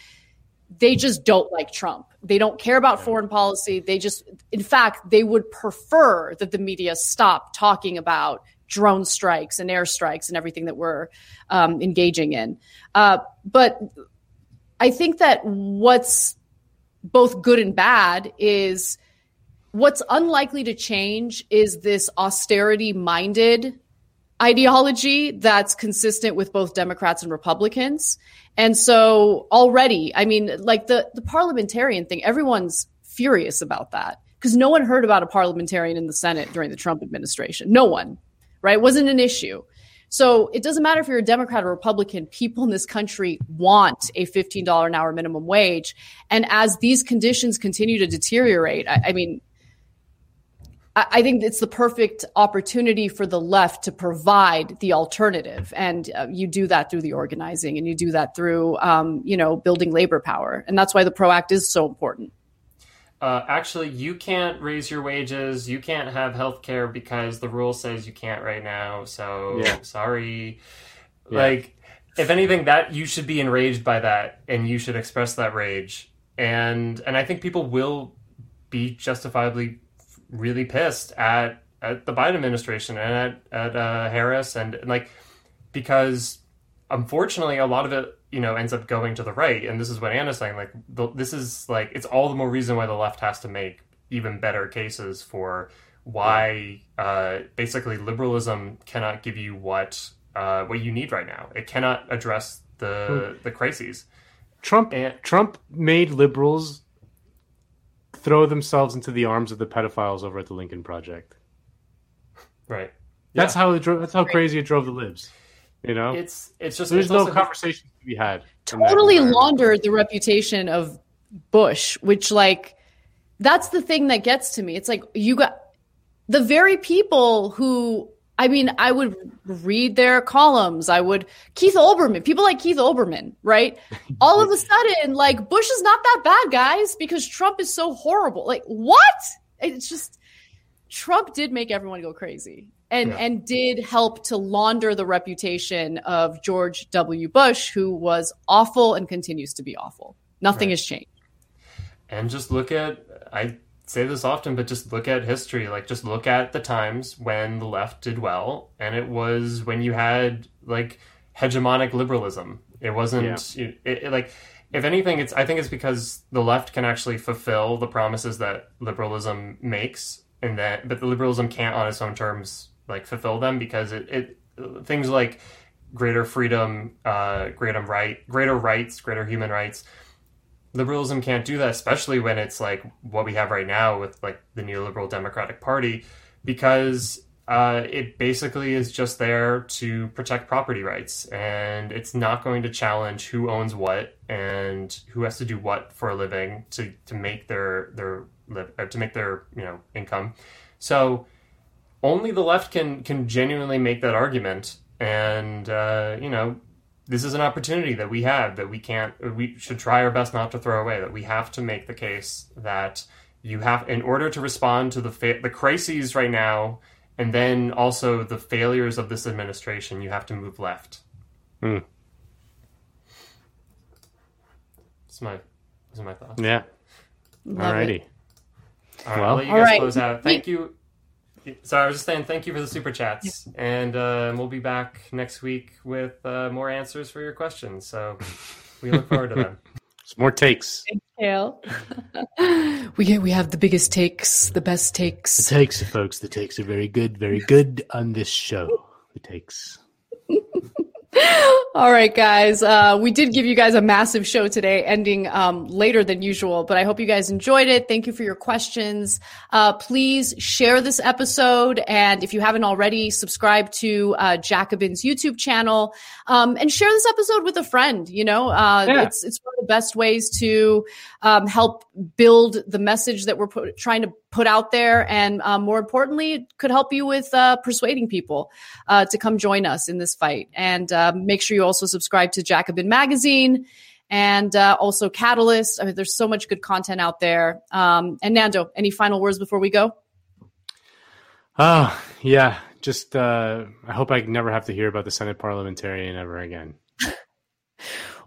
they just don't like Trump. They don't care about foreign policy. They just, in fact, they would prefer that the media stop talking about drone strikes and airstrikes and everything that we're um, engaging in. Uh, but I think that what's both good and bad is what's unlikely to change is this austerity minded ideology that's consistent with both Democrats and Republicans. And so already, I mean, like the, the parliamentarian thing, everyone's furious about that because no one heard about a parliamentarian in the Senate during the Trump administration. No one, right? It wasn't an issue. So it doesn't matter if you're a Democrat or Republican, people in this country want a $15 an hour minimum wage. And as these conditions continue to deteriorate, I, I mean, I I think it's the perfect opportunity for the left to provide the alternative, and uh, you do that through the organizing, and you do that through, um, you know, building labor power, and that's why the PRO Act is so important. Uh, actually, you can't raise your wages. You can't have health care because the rule says you can't right now. So Yeah. sorry. Yeah. Like, if anything, that you should be enraged by that, and you should express that rage. And and I think people will be justifiably really pissed at at the Biden administration and at at uh, Harris and, and like because unfortunately a lot of it you know ends up going to the right and this is what Anna's saying like the, this is like it's all the more reason why the left has to make even better cases for why uh, basically liberalism cannot give you what uh, what you need right now. It cannot address the the crises. Trump Trump made liberals throw themselves into the arms of the pedophiles over at the Lincoln Project. Right. That's how it drove, that's how crazy it drove the libs. You know, it's it's just there's it's no also- conversation to be had. totally laundered the reputation of Bush, which like that's the thing that gets to me. It's like you got the very people who I mean, I would read their columns. I would Keith Olbermann, people like Keith Olbermann, right? All of a sudden, like Bush is not that bad, guys, because Trump is so horrible. Like what? It's just Trump did make everyone go crazy and Yeah. and did help to launder the reputation of George W. Bush, who was awful and continues to be awful. Nothing has changed. and just look at I say this often, but just look at history. Like just look at the times when the left did well, and it was when you had like hegemonic liberalism. It wasn't it, it- like if anything, it's I think it's because the left can actually fulfill the promises that liberalism makes, and that but the liberalism can't on its own terms like fulfill them because it, it things like greater freedom, uh, greater right, greater rights, greater human rights liberalism can't do that, especially when it's like what we have right now with like the neoliberal Democratic Party, because uh, it basically is just there to protect property rights, and it's not going to challenge who owns what and who has to do what for a living to to make their their live uh, to make their you know income. So only the left can can genuinely make that argument, and uh, you know this is an opportunity that we have that we can't we should try our best not to throw away that we have to make the case that you have in order to respond to the fa- the crises right now and then also the failures of this administration you have to move left Hmm. That's my those are my thoughts Yeah. Love Alrighty. all right Well- I'll you guys right. close out thank you Sorry, I was just saying thank you for the super chats, and uh, we'll be back next week with uh, more answers for your questions. So we look forward to them. Some more takes. Kale. we get, we have the biggest takes, the best takes. The takes. takes, folks. The takes are very good, very good on this show. The takes. All right, guys. Uh, we did give you guys a massive show today, ending um, later than usual, but I hope you guys enjoyed it. Thank you for your questions. Uh, please share this episode. And if you haven't already, subscribe to uh, Jacobin's YouTube channel um, and share this episode with a friend. You know, uh, Yeah. it's, it's one of the best ways to um, help build the message that we're put, trying to put out there. And um, more importantly, could help you with uh, persuading people uh, to come join us in this fight. And uh, make sure you also subscribe to Jacobin Magazine and uh, also Catalyst. I mean, there's so much good content out there. Um, and Nando, any final words before we go? Oh, yeah. Just, uh, I hope I never have to hear about the Senate parliamentarian ever again.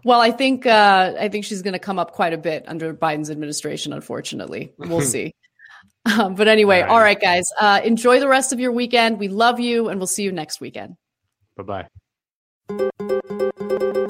Well, I think uh, I think she's going to come up quite a bit under Biden's administration. Unfortunately, we'll see. Um, but anyway, all right, all right guys, uh, enjoy the rest of your weekend. We love you, and we'll see you next weekend. Bye bye.